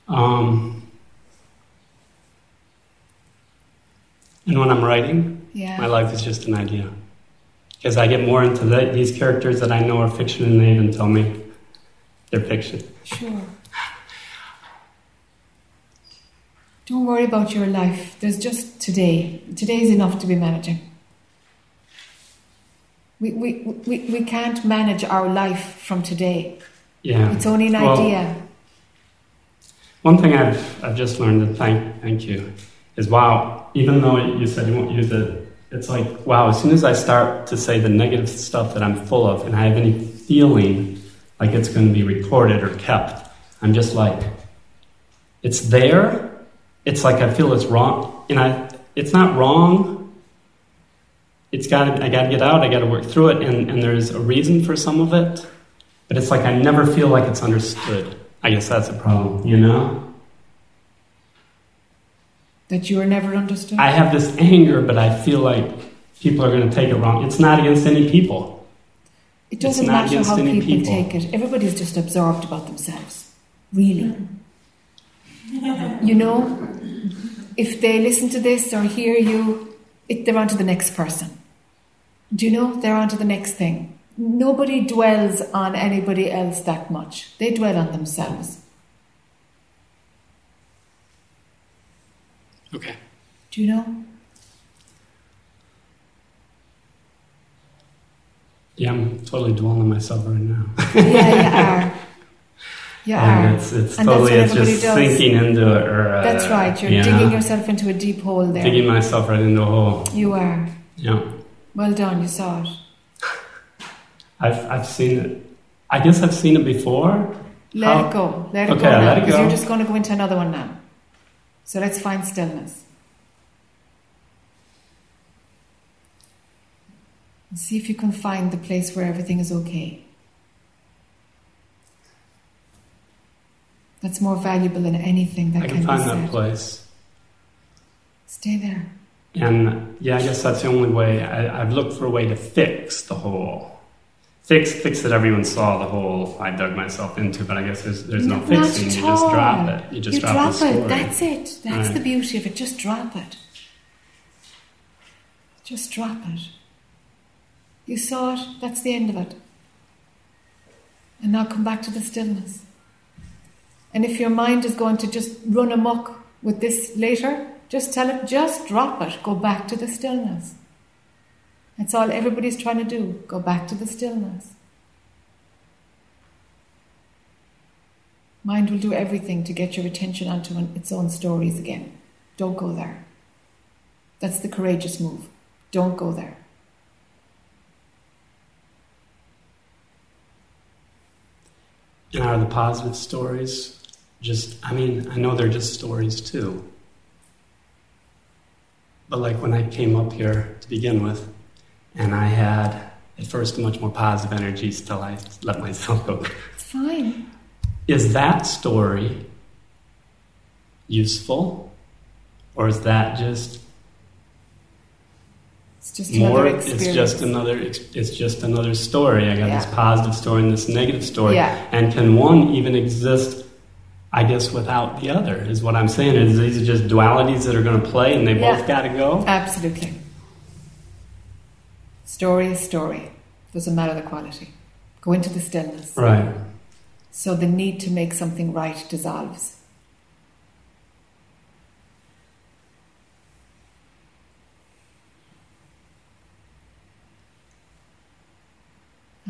Um, and when I'm writing, Yeah. my life is just an idea because I get more into the, these characters that I know are fiction and they even tell me they're fiction. Sure. Don't worry about your life. There's just today. Today is enough to be managing. We, we, we, we can't manage our life from today. Yeah. It's only an Well, idea. One thing I've, I've just learned, and thank, thank you, is wow, even though you said you won't use it, it's like, wow, as soon as I start to say the negative stuff that I'm full of and I have any feeling like it's going to be recorded or kept, I'm just like, it's there. It's like I feel it's wrong. And I, it's not wrong. It's got I got to get out. I got to work through it. And, and there's a reason for some of it. But it's like I never feel like it's understood. I guess that's a problem, you know? That you were never understood. I have this anger, but I feel like people are going to take it wrong. It's not against any people. it doesn't not matter how any people, people. take it. Everybody's just absorbed about themselves. Really. Mm. you know, if they listen to this or hear you, it, they're on to the next person. Do you know? They're on to the next thing. Nobody dwells on anybody else that much. They dwell on themselves. Okay. Do you know? Yeah, I'm totally dwelling on myself right now. Yeah, you are. You and it's, it's And that's totally, it's just does. sinking into it. Or, uh, That's right. You're you digging know, yourself into a deep hole there. digging myself right into a hole. You are. Yeah. Well done. You saw it. I've, I've seen it. I guess I've seen it before. Let How- it go. Let it Okay, go now. let it Because you're just going to go into another one now. So let's find stillness. And see if you can find the place where everything is okay. That's more valuable than anything that I can, can find be that said. place. Stay there. And yeah, I guess that's the only way. I, I've looked for a way to fix the hole. Fix, fix that everyone saw the hole I dug myself into, but I guess there's, there's no Not fixing. You just drop it. You just You drop, drop story. it. That's it. That's Right. the beauty of it. Just drop it. Just drop it. You saw it. That's the end of it. And now come back to the stillness. And if your mind is going to just run amok with this later, just tell it, just drop it. Go back to the stillness. That's all everybody's trying to do. Go back to the stillness. Mind will do everything to get your attention onto its own stories again. Don't go there. That's the courageous move. Don't go there. And are the positive stories just, I mean, I know they're just stories too. But like when I came up here to begin with, and I had at first much more positive energy till I let myself go. It's fine. Is that story useful? Or is that just It's just more another it's just another it's just another story i got this positive story and this negative story Yeah. and can one even exist i guess without the other is what i'm saying is these are just dualities that are going to play and they Yeah. both got to go Absolutely. Story is story. Doesn't matter the quality. Go into the stillness. right So the need to make something right dissolves.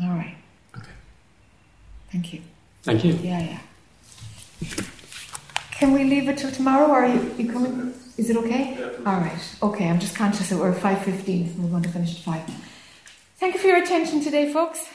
All right. Okay. Thank you. thank you Yeah, yeah. Can we leave it till tomorrow? Or are you, you coming? Is it okay? All right. Okay, I'm just conscious that we're 5.15 and we're going to finish at 5. Thank you for your attention today, folks.